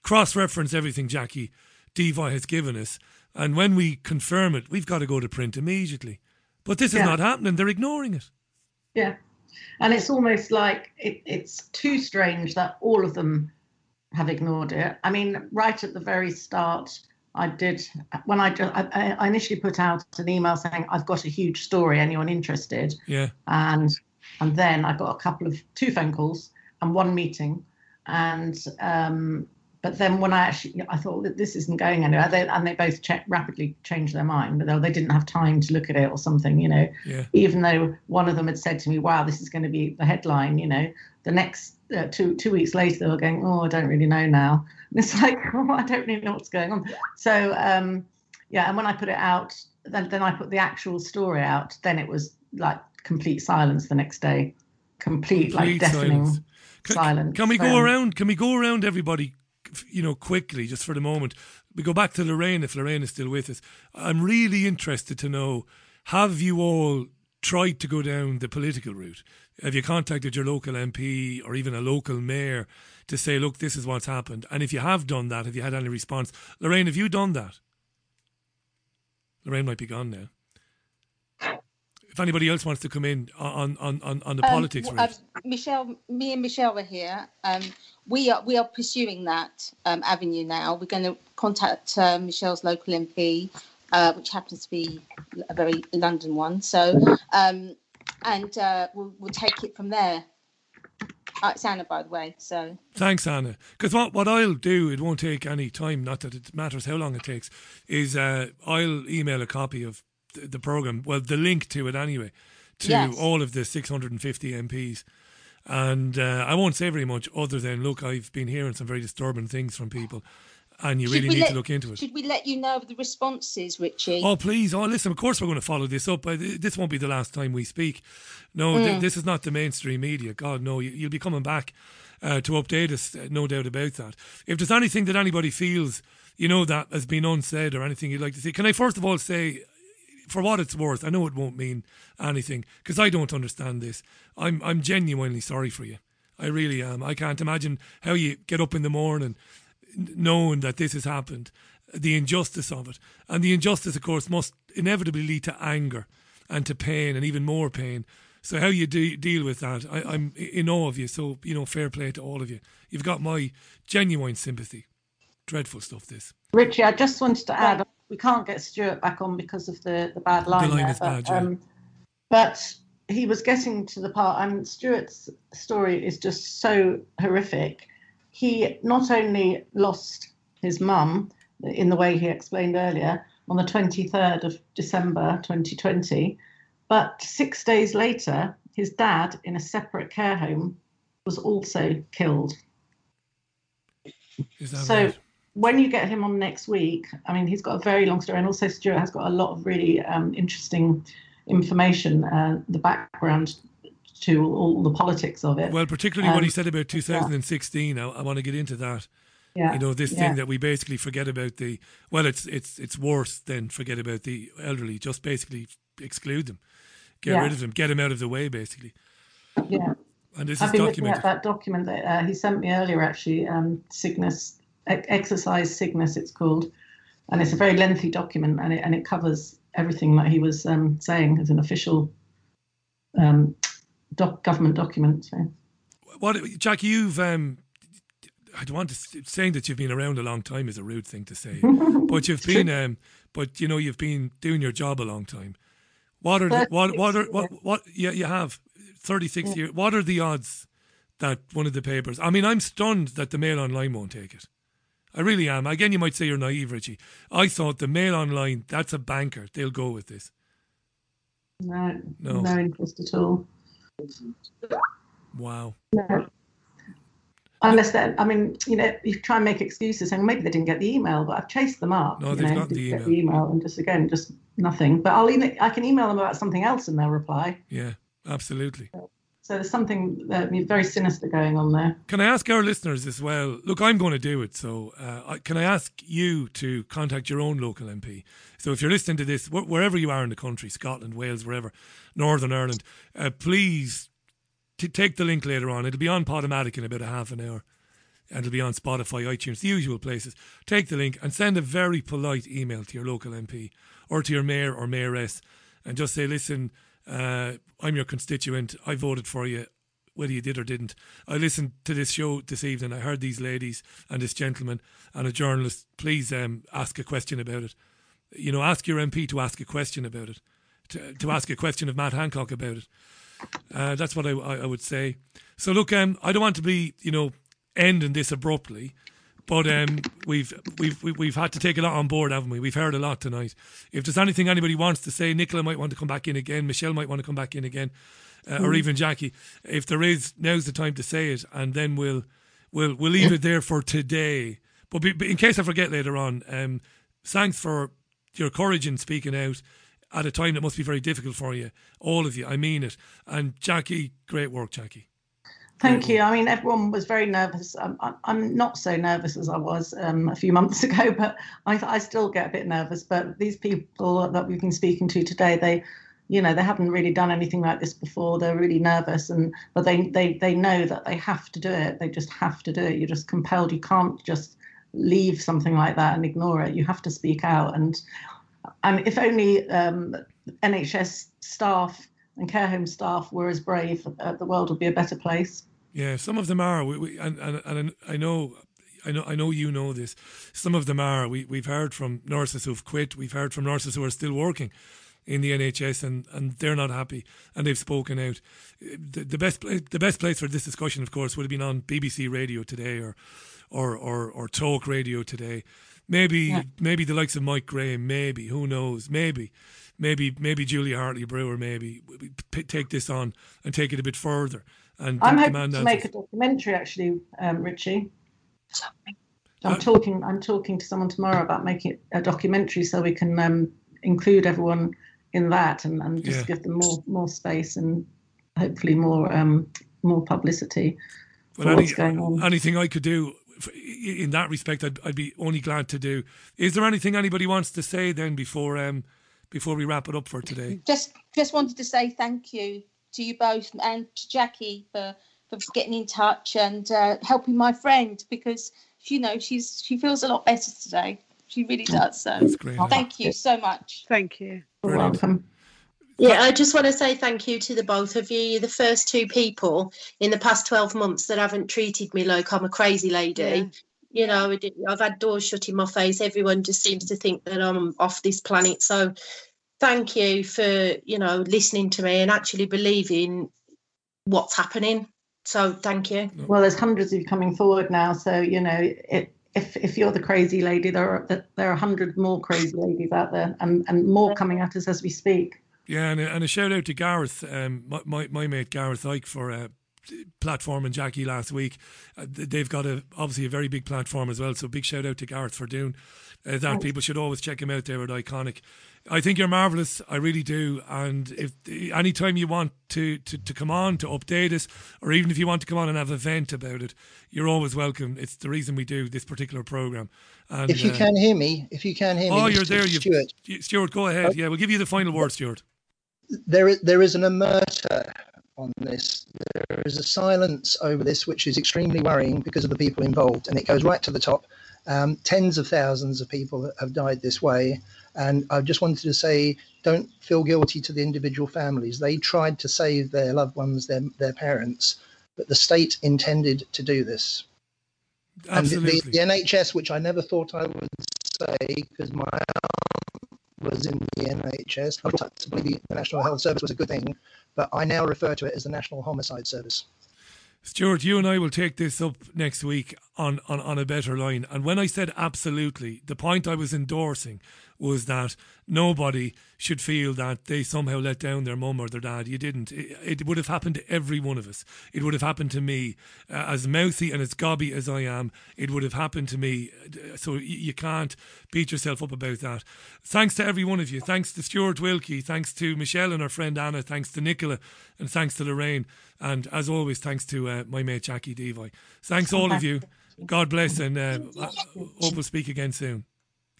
cross reference everything Jacqui Deevoy has given us, And when we confirm it, we've got to go to print immediately. But this is Yeah. not happening. They're ignoring it. Yeah. And it's almost like it, it's too strange that all of them have ignored it. I mean, right at the very start, I did when I, ju- I, I initially put out an email saying I've got a huge story. Anyone interested? Yeah. And and then I got a couple of two phone calls and one meeting, and um, but then when I actually I thought that this isn't going anywhere, they, and they both check, rapidly changed their mind. but they didn't have time to look at it or something, you know Yeah. even though one of them had said to me, "Wow, this is going to be the headline," you know, the next uh, two two weeks later they were going, "Oh, I don't really know now." And it's like, "Oh, I don't really know what's going on." So um, yeah, and when I put it out, then then I put the actual story out. Then it was like complete silence the next day, complete, like deafening silence. silence. Can we go Um, around? Can we go around everybody? You know, quickly, just for the moment. We go back to Lorraine if Lorraine is still with us. I'm really interested to know: Have you all tried to go down the political route? Have you contacted your local MP or even a local mayor to say, "Look, this is what's happened"? And if you have done that, have you had any response? Lorraine, have you done that? Lorraine might be gone now. If anybody else wants to come in on on on, on the Um, politics uh, Michelle, me and Michelle are here. Um, we are we are pursuing that um, avenue now. We're going to contact uh, Michelle's local MP, uh, which happens to be a very London one. So, um, and uh, we'll we'll take it from there. Uh, it's Anna, by the way. So Thanks, Anna. Because what, what I'll do, it won't take any time, not that it matters how long it takes, is uh, I'll email a copy of the, the programme, well, the link to it anyway, to Yes. all of the 650 MPs. And uh, I won't say very much other than, look, I've been hearing some very disturbing things from people, and you Should really need let- to look into it. Should we let you know of the responses, Richie? Oh, please. Oh, listen, of course we're going to follow this up. This won't be the last time we speak. No, th- Mm. this is not the mainstream media. God, no. You- You'll be coming back uh, to update us, uh, no doubt about that. If there's anything that anybody feels, you know, that has been unsaid or anything you'd like to see, can I first of all say, for what it's worth, I know it won't mean anything because I don't understand this. I'm I'm genuinely sorry for you. I really am. I can't imagine how you get up in the morning knowing that this has happened, the injustice of it. And the injustice, of course, must inevitably lead to anger and to pain and even more pain. So, how you de- deal with that, I, I'm in awe of you. So, you know, fair play to all of you. You've got my genuine sympathy. Dreadful stuff, this. Richie, I just wanted to add, we can't get Stuart back on because of the, the bad line. The line there, is bad, but, yeah. um, but he was getting to the part, and Stuart's story is just so horrific. He not only lost his mum in the way he explained earlier on the 23rd of December 2020, but six days later, his dad in a separate care home was also killed. Is that So right? When you get him on next week, I mean, he's got a very long story, and also Stuart has got a lot of really um, interesting information, uh, the background to all the politics of it. Well, particularly what he Um, said about 2016. I, I want to get into that. Yeah, You know, this yeah. thing that we basically forget about the. Well, it's it's it's worse than forget about the elderly. Just basically exclude them, get Yeah. rid of them, get them out of the way, basically. Yeah. And this I've is been looking at that document that uh, he sent me earlier, actually, um, Cygnus, Exercise Cygnus, it's called. And it's a very lengthy document and it, and it covers everything that he was um, saying as an official um, doc, government document. So. What, Jack? You've um, I don't want to saying that you've been around a long time is a rude thing to say, but you've been um, but you know you've been doing your job a long time. What are the, what what are what what yeah you have thirty six years. What are the odds that one of the papers? I mean, I'm stunned that the Mail Online won't take it. I really am. Again, you might say you're naive, Richie. I thought the Mail Online that's a banker. They'll go with this. No, No. no, interest at all. Wow. No. Unless they, I mean, you know, you try and make excuses saying maybe they didn't get the email, but I've chased them up. No, they've know, got the email. the email, and just again, just nothing. But I'll email, I can email them about something else and they'll reply. Yeah, absolutely. So there's something uh, very sinister going on there. Can I ask our listeners as well? Look, I'm going to do it. So, uh, can I ask you to contact your own local MP? So, if you're listening to this, wh- wherever you are in the country, Scotland, Wales, wherever, Northern Ireland, uh, please t- take the link later on. It'll be on Podomatic in about a half an hour. and it'll be on Spotify, iTunes, the usual places. Take the link and send a very polite email to your local MP or to your mayor or mayoress and just say, listen, uh, I'm your constituent. I voted for you, whether you did or didn't. I listened to this show this evening. I heard these ladies and this gentleman and a journalist. Please um, ask a question about it. You know, ask your MP to ask a question about it, to, to ask a question of Matt Hancock about it. Uh, that's what I, I, I would say. So look, um, I don't want to be, you know, ending this abruptly, but um, we've we've we've had to take a lot on board, haven't we? We've heard a lot tonight. If there's anything anybody wants to say, Nicola might want to come back in again. Michelle might want to come back in again, uh, or Mm. even Jacqui. If there is, now's the time to say it, and then we'll we'll we'll leave it there for today. But, be, but in case I forget later on, um, thanks for your courage in speaking out at a time that must be very difficult for you, all of you. I mean it. And Jacqui, great work, Jacqui. Thank you. I mean, everyone was very nervous. I'm, I'm- not so nervous as I was um, a few months ago, but I, I still get a bit nervous. But these people that we've been speaking to today, they, you know, they haven't really done anything like this before. They're really nervous, and but they they they know that they have to do it. They just have to do it. You're just compelled. You can't just leave something like that and ignore it. You have to speak out. And and if only um, NHS staff and care home staff were as brave, uh, the world would be a better place. Yeah, some of them are. We, we, and, and and I know, I know, I know you know this. Some of them are. We we've heard from nurses who've quit. We've heard from nurses who are still working in the NHS, and, and they're not happy, and they've spoken out. The, the best pla- the best place for this discussion, of course, would have been on BBC Radio today, or or or, or Talk Radio today. Maybe Yeah. maybe the likes of Mike Graham. Maybe who knows? Maybe. Maybe maybe Julia Hartley Brewer maybe take this on and take it a bit further and I'm de- hoping to answers. make a documentary, actually, um, Richie. I'm talking. I'm talking to someone tomorrow about making a documentary so we can um, include everyone in that and, and just Yeah. give them more more space and hopefully more um, more publicity Well, what's any, going on. anything I could do in that respect, I'd, I'd be only glad to do. Is there anything anybody wants to say then before um before we wrap it up for today? Just just wanted to say thank you to you both and to Jacqui for for getting in touch and uh, helping my friend because you know she's she feels a lot better today. She really does. So great. thank you so much. Thank you. You're welcome. Yeah, I just want to say thank you to the both of you. You're the first two people in the past 12 months that haven't treated me like I'm a crazy lady. Yeah. You know, I did- I've had doors shut in my face. Everyone just seems to think that I'm off this planet. So thank you for, you know, listening to me and actually believing what's happening. So thank you. Well, there's hundreds of you coming forward now, so you know it, if if you're the crazy lady, there are there are a hundred more crazy ladies out there, and and more coming at us as we speak. Yeah, and a, and a shout out to Gareth, um, my, my my mate Gareth Icke for uh, platform and Jacqui last week. Uh, they've got a obviously a very big platform as well. So big shout out to Gareth for doing uh, that. People should always check him out there at Ickonic. I think you're marvelous. I really do. And if anytime you want to, to, to come on to update us, or even if you want to come on and have a vent about it, you're always welcome. It's the reason we do this particular program. And if you uh, can hear me, if you can hear me, oh, you're there. You, Stuart. Stuart, go ahead. Yeah, we'll give you the final word, Stuart. there is, there is an omerta on this. There is a silence over this, which is extremely worrying because of the people involved, and it goes right to the top. Um, tens of thousands of people have died this way, and I just wanted to say, don't feel guilty to the individual families. They tried to save their loved ones, their their parents, but the state intended to do this. And the, Absolutely. the NHS, which I never thought I would say, because my aunt was in the NHS, I thought to believe the National Health Service was a good thing, but I now refer to it as the National Homicide Service. Stuart, you and I will take this up next week on, on, on a better line. And when I said absolutely, the point I was endorsing was that nobody should feel that they somehow let down their mum or their dad. You didn't. It, it would have happened to every one of us. It would have happened to me. Uh, as mouthy and as gobby as I am, it would have happened to me. So you can't beat yourself up about that. Thanks to every one of you. Thanks to Stuart Wilkie. Thanks to Michelle and her friend Anna. Thanks to Nicola. And thanks to Lorraine. And as always, thanks to uh, my mate Jacqui Deevoy. Thanks all of you. God bless and uh, I hope we'll speak again soon.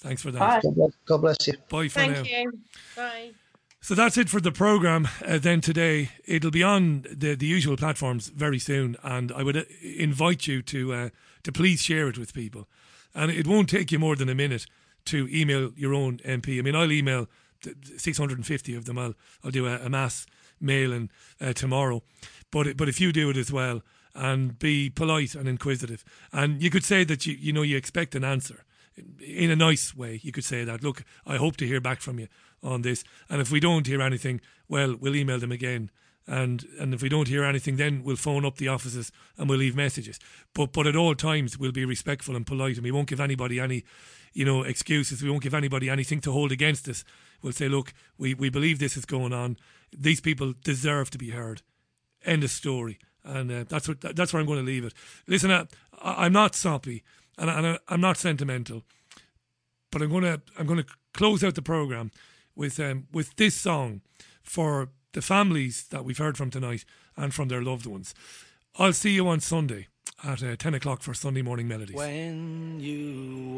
Thanks for that. God bless, God bless you. Bye for now. you. Bye. So that's it for the program. Uh, then today it'll be on the the usual platforms very soon, and I would uh, invite you to uh, to please share it with people. And it won't take you more than a minute to email your own MP. I mean, I'll email 650 of them. I'll I'll do a, a mass mailing uh, tomorrow, but but if you do it as well and be polite and inquisitive, and you could say that you you know you expect an answer in a nice way. You could say that. Look, I hope to hear back from you on this, and if we don't hear anything, well, we'll email them again and and if we don't hear anything, then we'll phone up the offices and we'll leave messages. But but at all times we'll be respectful and polite, and we won't give anybody any, you know, excuses. We won't give anybody anything to hold against us. We'll say, look, we we believe this is going on. These people deserve to be heard. End of story. And uh, that's what that's where I'm going to leave it. Listen, uh, I, I'm not soppy and, I, and I'm not sentimental, but I'm gonna I'm gonna close out the program with um, with this song for the families that we've heard from tonight and from their loved ones. I'll see you on Sunday at uh, 10 o'clock for Sunday morning melodies. When you